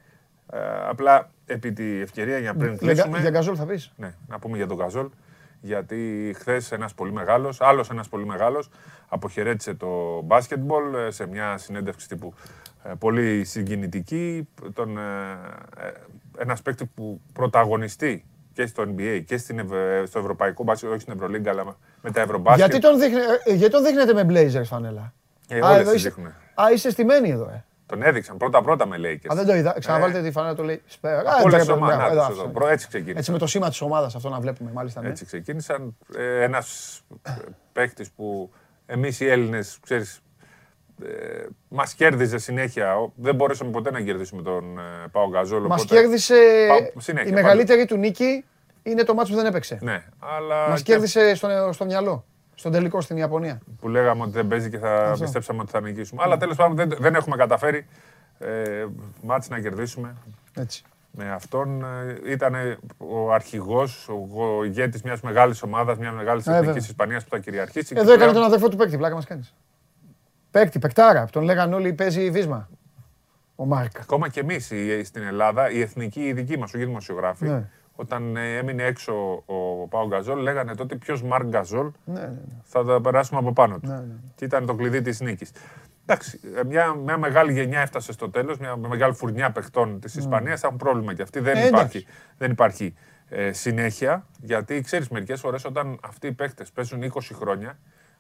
Ε, απλά επί τη ευκαιρία για πριν για, κλείσουμε. για γκαζόλ θα πεις; Ναι, να πούμε για τον Καζόλ. Γιατί χθες ένας πολύ μεγάλος, άλλος ένας πολύ μεγάλος, αποχαιρέτησε το μπάσκετμπολ ε, σε μια συνέντευξη τύπου ε, πολύ συγκινητική. Τον, ε, ε, ένας παίκτη που πρωταγωνιστεί και στο NBA και στην, Ευ- στο ευρωπαϊκό μπάσκετ, όχι στην Ευρωλίγκα, αλλά με τα ευρωμπάσκετ. Γιατί τον, δείχνε, ε, γιατί τον δείχνετε με Blazers φανέλα; Ε, Α, όλες εδώ τις είσαι- δείχνουνε. Α, είσαι στημένοι εδώ, ε. Τον έδειξαν πρώτα-πρώτα με Lakers. Α, δεν το είδα. Ξαναβάλετε τη φανέλα του λέει. Σπέρα. Α, Από όλες τις μπράβο, ομάδες. μπράβο, Να, εδώ, τις εδώ. αυτό. Προ- Έτσι ξεκίνησαν. Έτσι με το σήμα της ομάδας αυτό να βλέπουμε μάλιστα. ναι. Έτσι ξεκίνησαν. Ε, ένας παίχτης που εμείς οι Έλληνες, ξέρεις, ε, μας κέρδιζε συνέχεια. Ο- Δεν μπορέσαμε ποτέ να κερδίσουμε τον ε, Πάο Γκαζόλ. Μας οπότε- κέρδισε Πάω- συνέχεια, η πάντα. μεγαλύτερη του νίκη είναι το μάτσο που δεν έπαιξε. Ναι, αλλά Μας και κέρδισε στο, στο μυαλό. Στον τελικό στην Ιαπωνία. που λέγαμε ότι δεν παίζει και θα Αυτό. πιστέψαμε ότι θα νικήσουμε. Αλλά τέλος πάντων δεν, δεν έχουμε καταφέρει ε, μάτς να κερδίσουμε. Έτσι. Με αυτόν ε, ήταν ο αρχηγός, ο, ο ηγέτης μιας μεγάλης ομάδας, μιας μεγάλης βέβαια. εθνικής Ισπανίας που θα κυριαρχήσει. Εδώ Και έκανε πλέον- τον αδερφό του παίκτη, πλάκα μας κάνεις. Παίκτη, παικτάρα. Τον λέγανε όλοι παίζει βίσμα. Ο Μάρκ. Ακόμα και εμείς στην Ελλάδα, η εθνική, η δική μας, όχι οι δημοσιογράφοι, Ναι. Όταν ε, έμεινε έξω ο Πάο Γκαζόλ, λέγανε τότε ποιος Μαρκ Γκαζόλ Ναι, ναι, ναι. θα τα περάσουμε από πάνω του. Ναι, ναι. Και ήταν το κλειδί της νίκης. Εντάξει, ε, μια, μια μεγάλη γενιά έφτασε στο τέλος, μια μεγάλη φουρνιά παιχτών της Ισπανίας. Έχουν πρόβλημα και αυτοί. Δεν Ναι. Ε, υπάρχει, εντάξει. δεν υπάρχει ε, συνέχεια. Γιατί ξέρεις, μερικές φορές όταν αυτοί οι παίχτες παίζουν 20 χρόνια,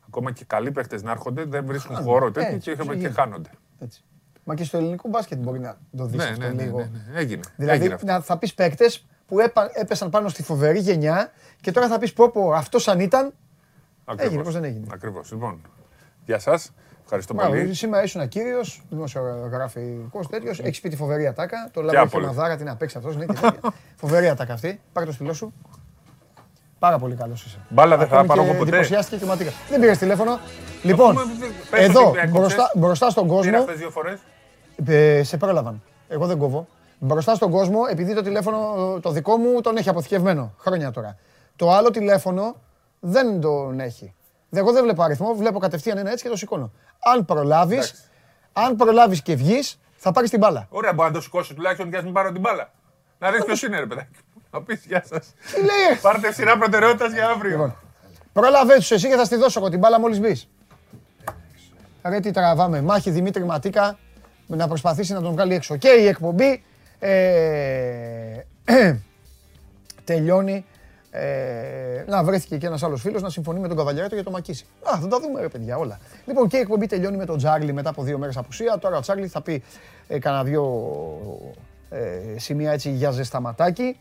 ακόμα και καλοί παίχτες να έρχονται, δεν βρίσκουν χώρο τέτοιο Έτσι, και, έτσι και γίνεται. χάνονται. Έτσι. Μα και στο ελληνικό μπάσκετ μπορεί να το δεις Ναι, αυτό ναι, ναι, λίγο. ναι, ναι. Έγινε. Δηλαδή Έγινε αυτό. να, θα πεις παίκτες που έπα- έπεσαν πάνω στη φοβερή γενιά και τώρα θα πεις πω πω αυτός αν ήταν, Ακριβώς. έγινε, πώς δεν έγινε. Ακριβώς. Λοιπόν, γεια σας. Ευχαριστώ Μπράβο, πολύ. σήμερα ήσουν κύριος, δημοσιογραφικός τέτοιος, έχεις πει τη φοβερή ατάκα, το Και λάβω και Άπολο. μαδάρα, τι να παίξει αυτός, ναι, και τέτοια. φοβερή ατάκα αυτή, πάρε το στυλό σου. Πάρα πολύ καλός είσαι. Μπάλα δεν θα Ακόμη πάρω και εγώ ποτέ. εντυπωσιάστηκε και ματίκα. Δεν πήρες τηλέφωνο. Λοιπόν, Αφού με- πες εδώ, ότι έκοψες. μπροστά, μπροστά στον Πήρα κόσμο, αυτές δύο φορές. ε, σε πρόλαβαν. Εγώ δεν κόβω. Μπροστά στον κόσμο, επειδή το τηλέφωνο ε, το δικό μου τον έχει αποθηκευμένο χρόνια τώρα. Το άλλο τηλέφωνο δεν τον έχει. Δε- Εγώ δεν βλέπω αριθμό, βλέπω κατευθείαν ένα έτσι και το σηκώνω. Αν προλάβεις, Εντάξει. αν προλάβεις και βγεις, θα πάρεις την μπάλα. Ωραία, μπορεί να το σηκώσει τουλάχιστον και ας μην πάρω την μπάλα. Να δεις ποιος είναι ρε παιδάκι. Να πεις γεια σας. Τι λέει, Πάρτε σειρά προτεραιότητας για αύριο. Λοιπόν, πρόλαβε τους εσύ και θα στη δώσω εγώ την μπάλα μόλις μπεις. Ρε τι τραβάμε. Μάχη Δημήτρη Ματίκα να προσπαθήσει να τον βγάλει έξω. Και η εκπομπή ε, τελειώνει. Ε, να βρέθηκε και ένας άλλος φίλος να συμφωνεί με τον Καβαλιαρέτο για το Μακίση. Α, θα τα δούμε, ρε παιδιά, όλα. Λοιπόν, και η εκπομπή τελειώνει με τον Τζάρλι μετά από δύο μέρες απουσία. Τώρα ο Τσάρλι θα πει ε, κανένα δυο ε, σημεία έτσι για ζεσταματάκι.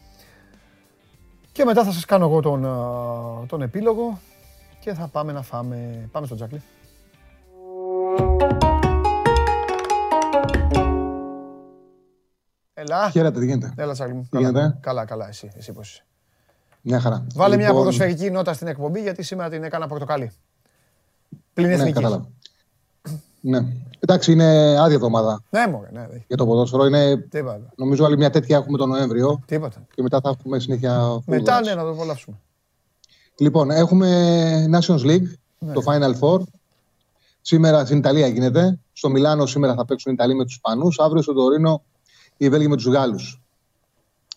Και μετά θα σας κάνω εγώ τον, α, τον επίλογο και θα πάμε να φάμε. Πάμε στο Τζάκλι. Έλα. Χαίρετε, τι γίνεται; Έλα, Τσάκλι μου. Τι Καλά, γίνεται; καλά, καλά, εσύ, εσύ πώς είσαι. Μια χαρά. Βάλε μια Λοιπόν, ποδοσφαιρική νότα στην εκπομπή γιατί σήμερα την έκανα πορτοκαλί. Πλην Ναι, εθνικής. κατάλαβα. Ναι. Εντάξει, είναι άδεια εβδομάδα Ναι, μωρέ, ναι, δεν- για το ποδόσφαιρο. Είναι, τίποτα. νομίζω άλλη μια τέτοια έχουμε τον Νοέμβριο Τίποτα. και μετά θα έχουμε συνέχεια. Μετά, football. ναι, να το απολαύσουμε. Λοιπόν, έχουμε Nations League, Ναι. το Final Four. Σήμερα στην Ιταλία γίνεται. Στο Μιλάνο σήμερα θα παίξουν οι Ιταλοί με τους Ισπανούς. Αύριο στο Τωρίνο οι Βέλγοι με τους Γάλλους.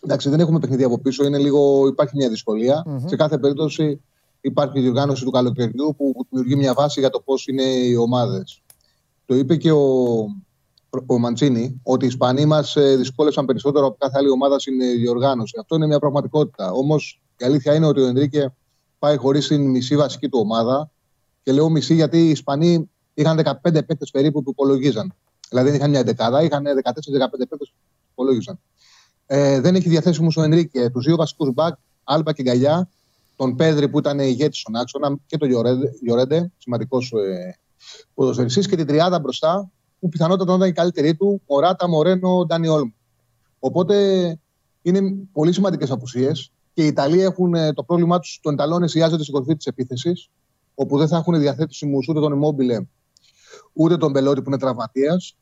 Εντάξει, δεν έχουμε παιχνίδι από πίσω. Είναι λίγο, υπάρχει μια δυσκολια Σε κάθε περίπτωση υπάρχει η διοργάνωση του καλοκαιριού που δημιουργεί μια βάση για το πώς είναι οι ομάδες. Το είπε και ο, ο Μαντσίνη ότι οι Ισπανοί μας δυσκόλεψαν περισσότερο από κάθε άλλη ομάδα στην ε, διοργάνωση. Αυτό είναι μια πραγματικότητα. Όμως η αλήθεια είναι ότι ο Ενρίκε πάει χωρίς την μισή βασική του ομάδα. Και λέω μισή γιατί οι Ισπανοί είχαν 15 παίκτες περίπου που υπολογίζαν. Δηλαδή δεν είχαν μια δεκάδα, είχαν 14-15 παίκτες που υπολόγιζαν. Ε, δεν έχει διαθέσιμου ο Ενρίκε τους δύο βασικούς μπακ, Άλμπα και Γκαλιά, τον Πέδρη που ήταν ηγέτη στον άξονα και τον Γιορέντε, Γιορέντε σημαντικός ε, ποδοσφαιριστής, και την τριάδα μπροστά που πιθανότατα ήταν η καλύτερη του, Μωράτα, Μορένο, Ντάνι Όλμ. Οπότε είναι πολύ σημαντικές απουσίες και οι Ιταλοί έχουν ε, το πρόβλημά τους. Των Ιταλών εστιάζεται στην κορυφή της επίθεσης, όπου δεν θα έχουν διαθέσιμου ούτε τον Immobile ούτε τον Μπελότη που είναι τραυματίας.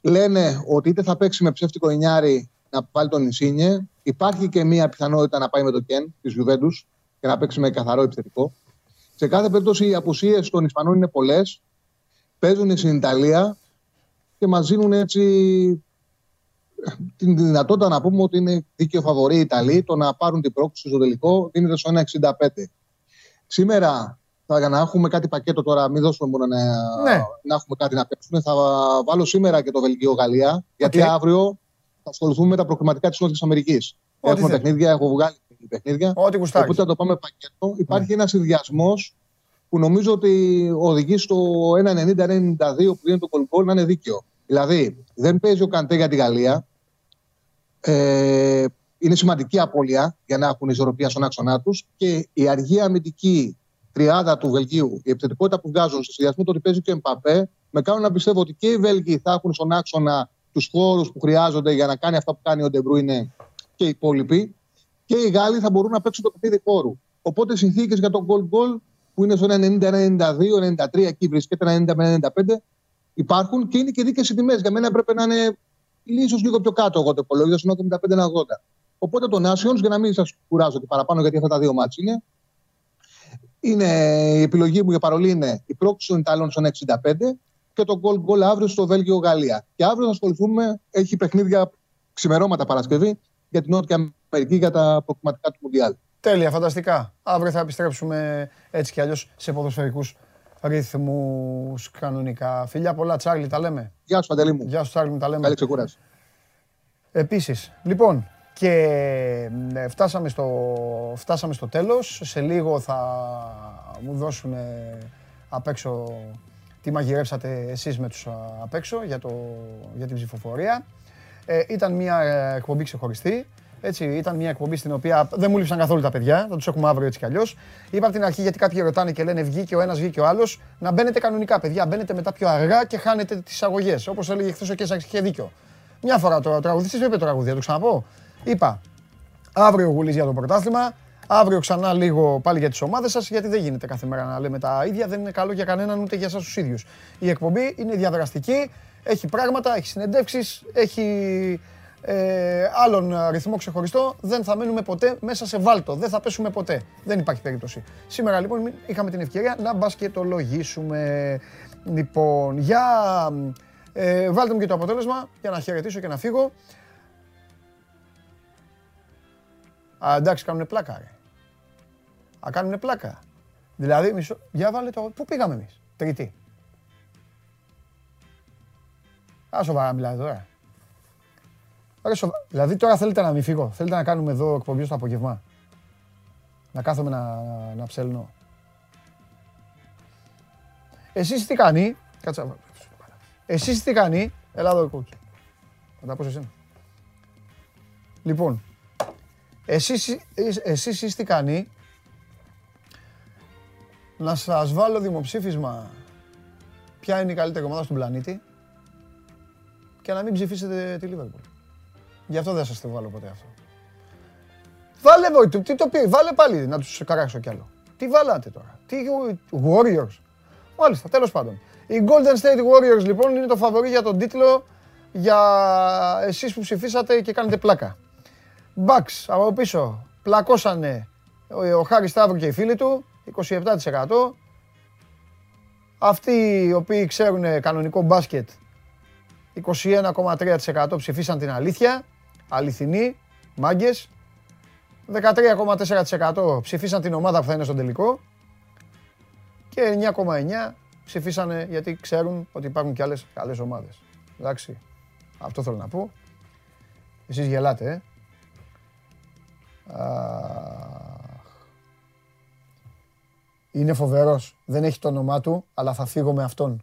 Λένε ότι είτε θα παίξει με ψεύτικο εννιάρι να βάλει τον Ινσίνιε. Υπάρχει και μία πιθανότητα να πάει με το Κεν της Γιουβέντους και να παίξει με καθαρό επιθετικό. Σε κάθε περίπτωση οι απουσίες των Ισπανών είναι πολλές παίζουν στην Ιταλία και μας δίνουν έτσι την δυνατότητα να πούμε ότι είναι δίκαιο φαβορή οι Ιταλοί. Το να πάρουν την πρόκληση στο τελικό δίνεται στο 1,65. Σήμερα, θα, για να έχουμε κάτι πακέτο τώρα, μην δώσουμε μόνο να, Ναι. να έχουμε κάτι να παίξουμε, θα βάλω σήμερα και το Βελγίο-Γαλλία. Γιατί αύριο θα ασχοληθούμε με τα προκριματικά της Νότιας Αμερικής. Ό,τι Έχουμε θες. παιχνίδια, έχω βγάλει παιχνίδια. Ό,τι γουστάρεις. Οπότε θα το πάμε πακέτο. Υπάρχει ένας συνδυασμός που νομίζω ότι οδηγεί στο 1,90-1,92 που είναι το γκολ-γκολ να είναι δίκαιο. Δηλαδή, δεν παίζει ο Καντέ για τη Γαλλία. Ε, είναι σημαντική απώλεια για να έχουν ισορροπία στον άξονά τους και η αργή αμυντική τριάδα του Βελγίου, η επιθετικότητα που βγάζουν σε συνδυασμό το ότι παίζει και ο Εμπαπέ, με κάνουν να πιστεύω ότι και οι Βέλγοι θα έχουν στον άξονα τους χώρους που χρειάζονται για να κάνει αυτά που κάνει ο Ντεμπρούινε και οι υπόλοιποι. Και οι Γάλλοι θα μπορούν να παίξουν το παιχνίδι χώρου. Οπότε συνθήκες για το goal goal που είναι στο 90-92, 93, εκεί βρίσκεται 90-95, υπάρχουν και είναι και δίκαιες οι τιμές. Για μένα πρέπει να είναι ίσως λίγο πιο κάτω εγώ το υπολόγιζα, στο 75-80. Οπότε το Nations, για να μην σας κουράζω και παραπάνω, γιατί αυτά τα δύο μάτς είναι, είναι η επιλογή μου για παρολί είναι η πρόκληση των Ιταλών στο 65 και το goal goal αύριο στο Βέλγιο-Γαλλία. Και αύριο θα ασχοληθούμε, έχει παιχνίδια ξημερώματα Παρασκευή για την Νότια Αμερική για τα προκριματικά του Μουντιάλ. Τέλεια, φανταστικά. Αύριο θα επιστρέψουμε έτσι κι αλλιώς σε ποδοσφαιρικούς ρυθμούς κανονικά. Φιλιά πολλά, Τσάρλι, τα λέμε. Γεια σου, Παντελή μου. Γεια σου, Τσάρλι, μου τα λέμε. Καλή ξεκούραση. Επίσης, λοιπόν, και ε, φτάσαμε στο, φτάσαμε στο τέλος. Σε λίγο θα μου δώσουν ε, απ' έξω τι μαγειρέψατε εσείς με τους α, απ' έξω για, το, για την ψηφοφορία. Ε, ήταν μια ε, εκπομπή ξεχωριστή. Έτσι, ήταν μια εκπομπή στην οποία δεν μου λείψαν καθόλου τα παιδιά. Θα τους έχουμε αύριο έτσι κι αλλιώς. Είπα από την αρχή γιατί κάποιοι ρωτάνε και λένε βγήκε ο ένας, βγήκε ο άλλος. Να μπαίνετε κανονικά, παιδιά. Μπαίνετε μετά πιο αργά και χάνετε τις αγωγές. Όπως έλεγε χθες ο Κέσσαρ, είχε δίκιο. Μια φορά το τραγουδιστής είπε το τραγούδι, θα το ξαναπώ. Είπα αύριο γουλή για το πρωτάθλημα. Αύριο ξανά λίγο πάλι για τις ομάδες σας, γιατί δεν γίνεται κάθε μέρα να λέμε τα ίδια. Δεν είναι καλό για κανέναν ούτε για εσάς τους ίδιους. Η εκπομπή είναι διαδραστική, έχει πράγματα, έχει συνεντεύξεις, έχει ε, άλλον ε, ρυθμό ξεχωριστό. Δεν θα μένουμε ποτέ μέσα σε βάλτο. Δεν θα πέσουμε ποτέ. Δεν υπάρχει περίπτωση. Σήμερα λοιπόν είχαμε την ευκαιρία να μπασκετολογήσουμε. Λοιπόν, για. Ε, βάλτε μου και το αποτέλεσμα για να χαιρετήσω και να φύγω. Α, εντάξει, κάνουνε πλάκα, ρε. Α, κάνουνε πλάκα. Δηλαδή, μισό... Για βάλε το... Πού πήγαμε εμείς, τρίτη. Α, σοβαρά μιλάτε τώρα. Ρε, σοβα... Δηλαδή τώρα θέλετε να μην φύγω. Θέλετε να κάνουμε εδώ εκπομπή στο απόγευμα. Να κάθομαι να, να, να ψέλνω. Εσείς τι κάνει. Κάτσε. να βάλω. Εσείς τι κάνει. Έλα εδώ, coach. Θα τα πω σε εσένα. Λοιπόν, εσείς, εσείς εσείς τι κάνει. Να σας βάλω δημοψήφισμα ποια είναι η καλύτερη ομάδα στον πλανήτη και να μην ψηφίσετε τη Liverpool. Γι' αυτό δεν σας το βάλω ποτέ αυτό. Βάλε βοηθού, τι το πει, βάλε πάλι να τους καράξω κι άλλο. Τι βάλατε τώρα, τι Warriors. Μάλιστα, τέλος πάντων. Οι Golden State Warriors λοιπόν είναι το φαβορί για τον τίτλο για εσείς που ψηφίσατε και κάνετε πλάκα. Bucks από πίσω πλακώσανε ο Χάρη Σταύρου και οι φίλοι του, 27%. Αυτοί οι οποίοι ξέρουν κανονικό μπάσκετ, 21,3% ψηφίσαν την αλήθεια, αληθινή, μάγκες. 13,4% ψηφίσαν την ομάδα που θα είναι στον τελικό και 9,9% ψηφίσανε γιατί ξέρουν ότι υπάρχουν και άλλες καλές ομάδες. Εντάξει, αυτό θέλω να πω. Εσείς γελάτε, ε. Είναι φοβερός. Δεν έχει το όνομά του, αλλά θα φύγω με αυτόν.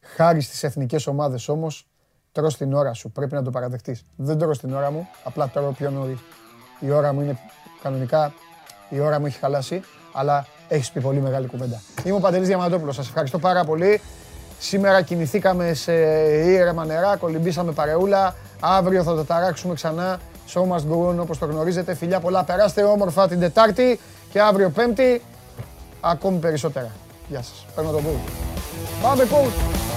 Χάρη στις εθνικές ομάδες όμως, τρως την ώρα σου. Πρέπει να το παραδεχτείς. Δεν τρώω την ώρα μου, απλά τρώω πιο νωρίς. Η ώρα μου είναι κανονικά, η ώρα μου έχει χαλάσει, αλλά έχεις πει πολύ μεγάλη κουβέντα. Είμαι ο Παντελής Διαμαντόπουλος. Σας ευχαριστώ πάρα πολύ. Σήμερα κινηθήκαμε σε ήρεμα νερά, κολυμπήσαμε παρεούλα. Αύριο θα το ταράξουμε ξανά. Show must go on όπως το γνωρίζετε. Φιλιά πολλά, περάστε όμορφα την Τετάρτη και αύριο Πέμπτη ακόμη περισσότερα. Γεια σας. Παίρνω τον Πούλ. Πάμε Πούλ.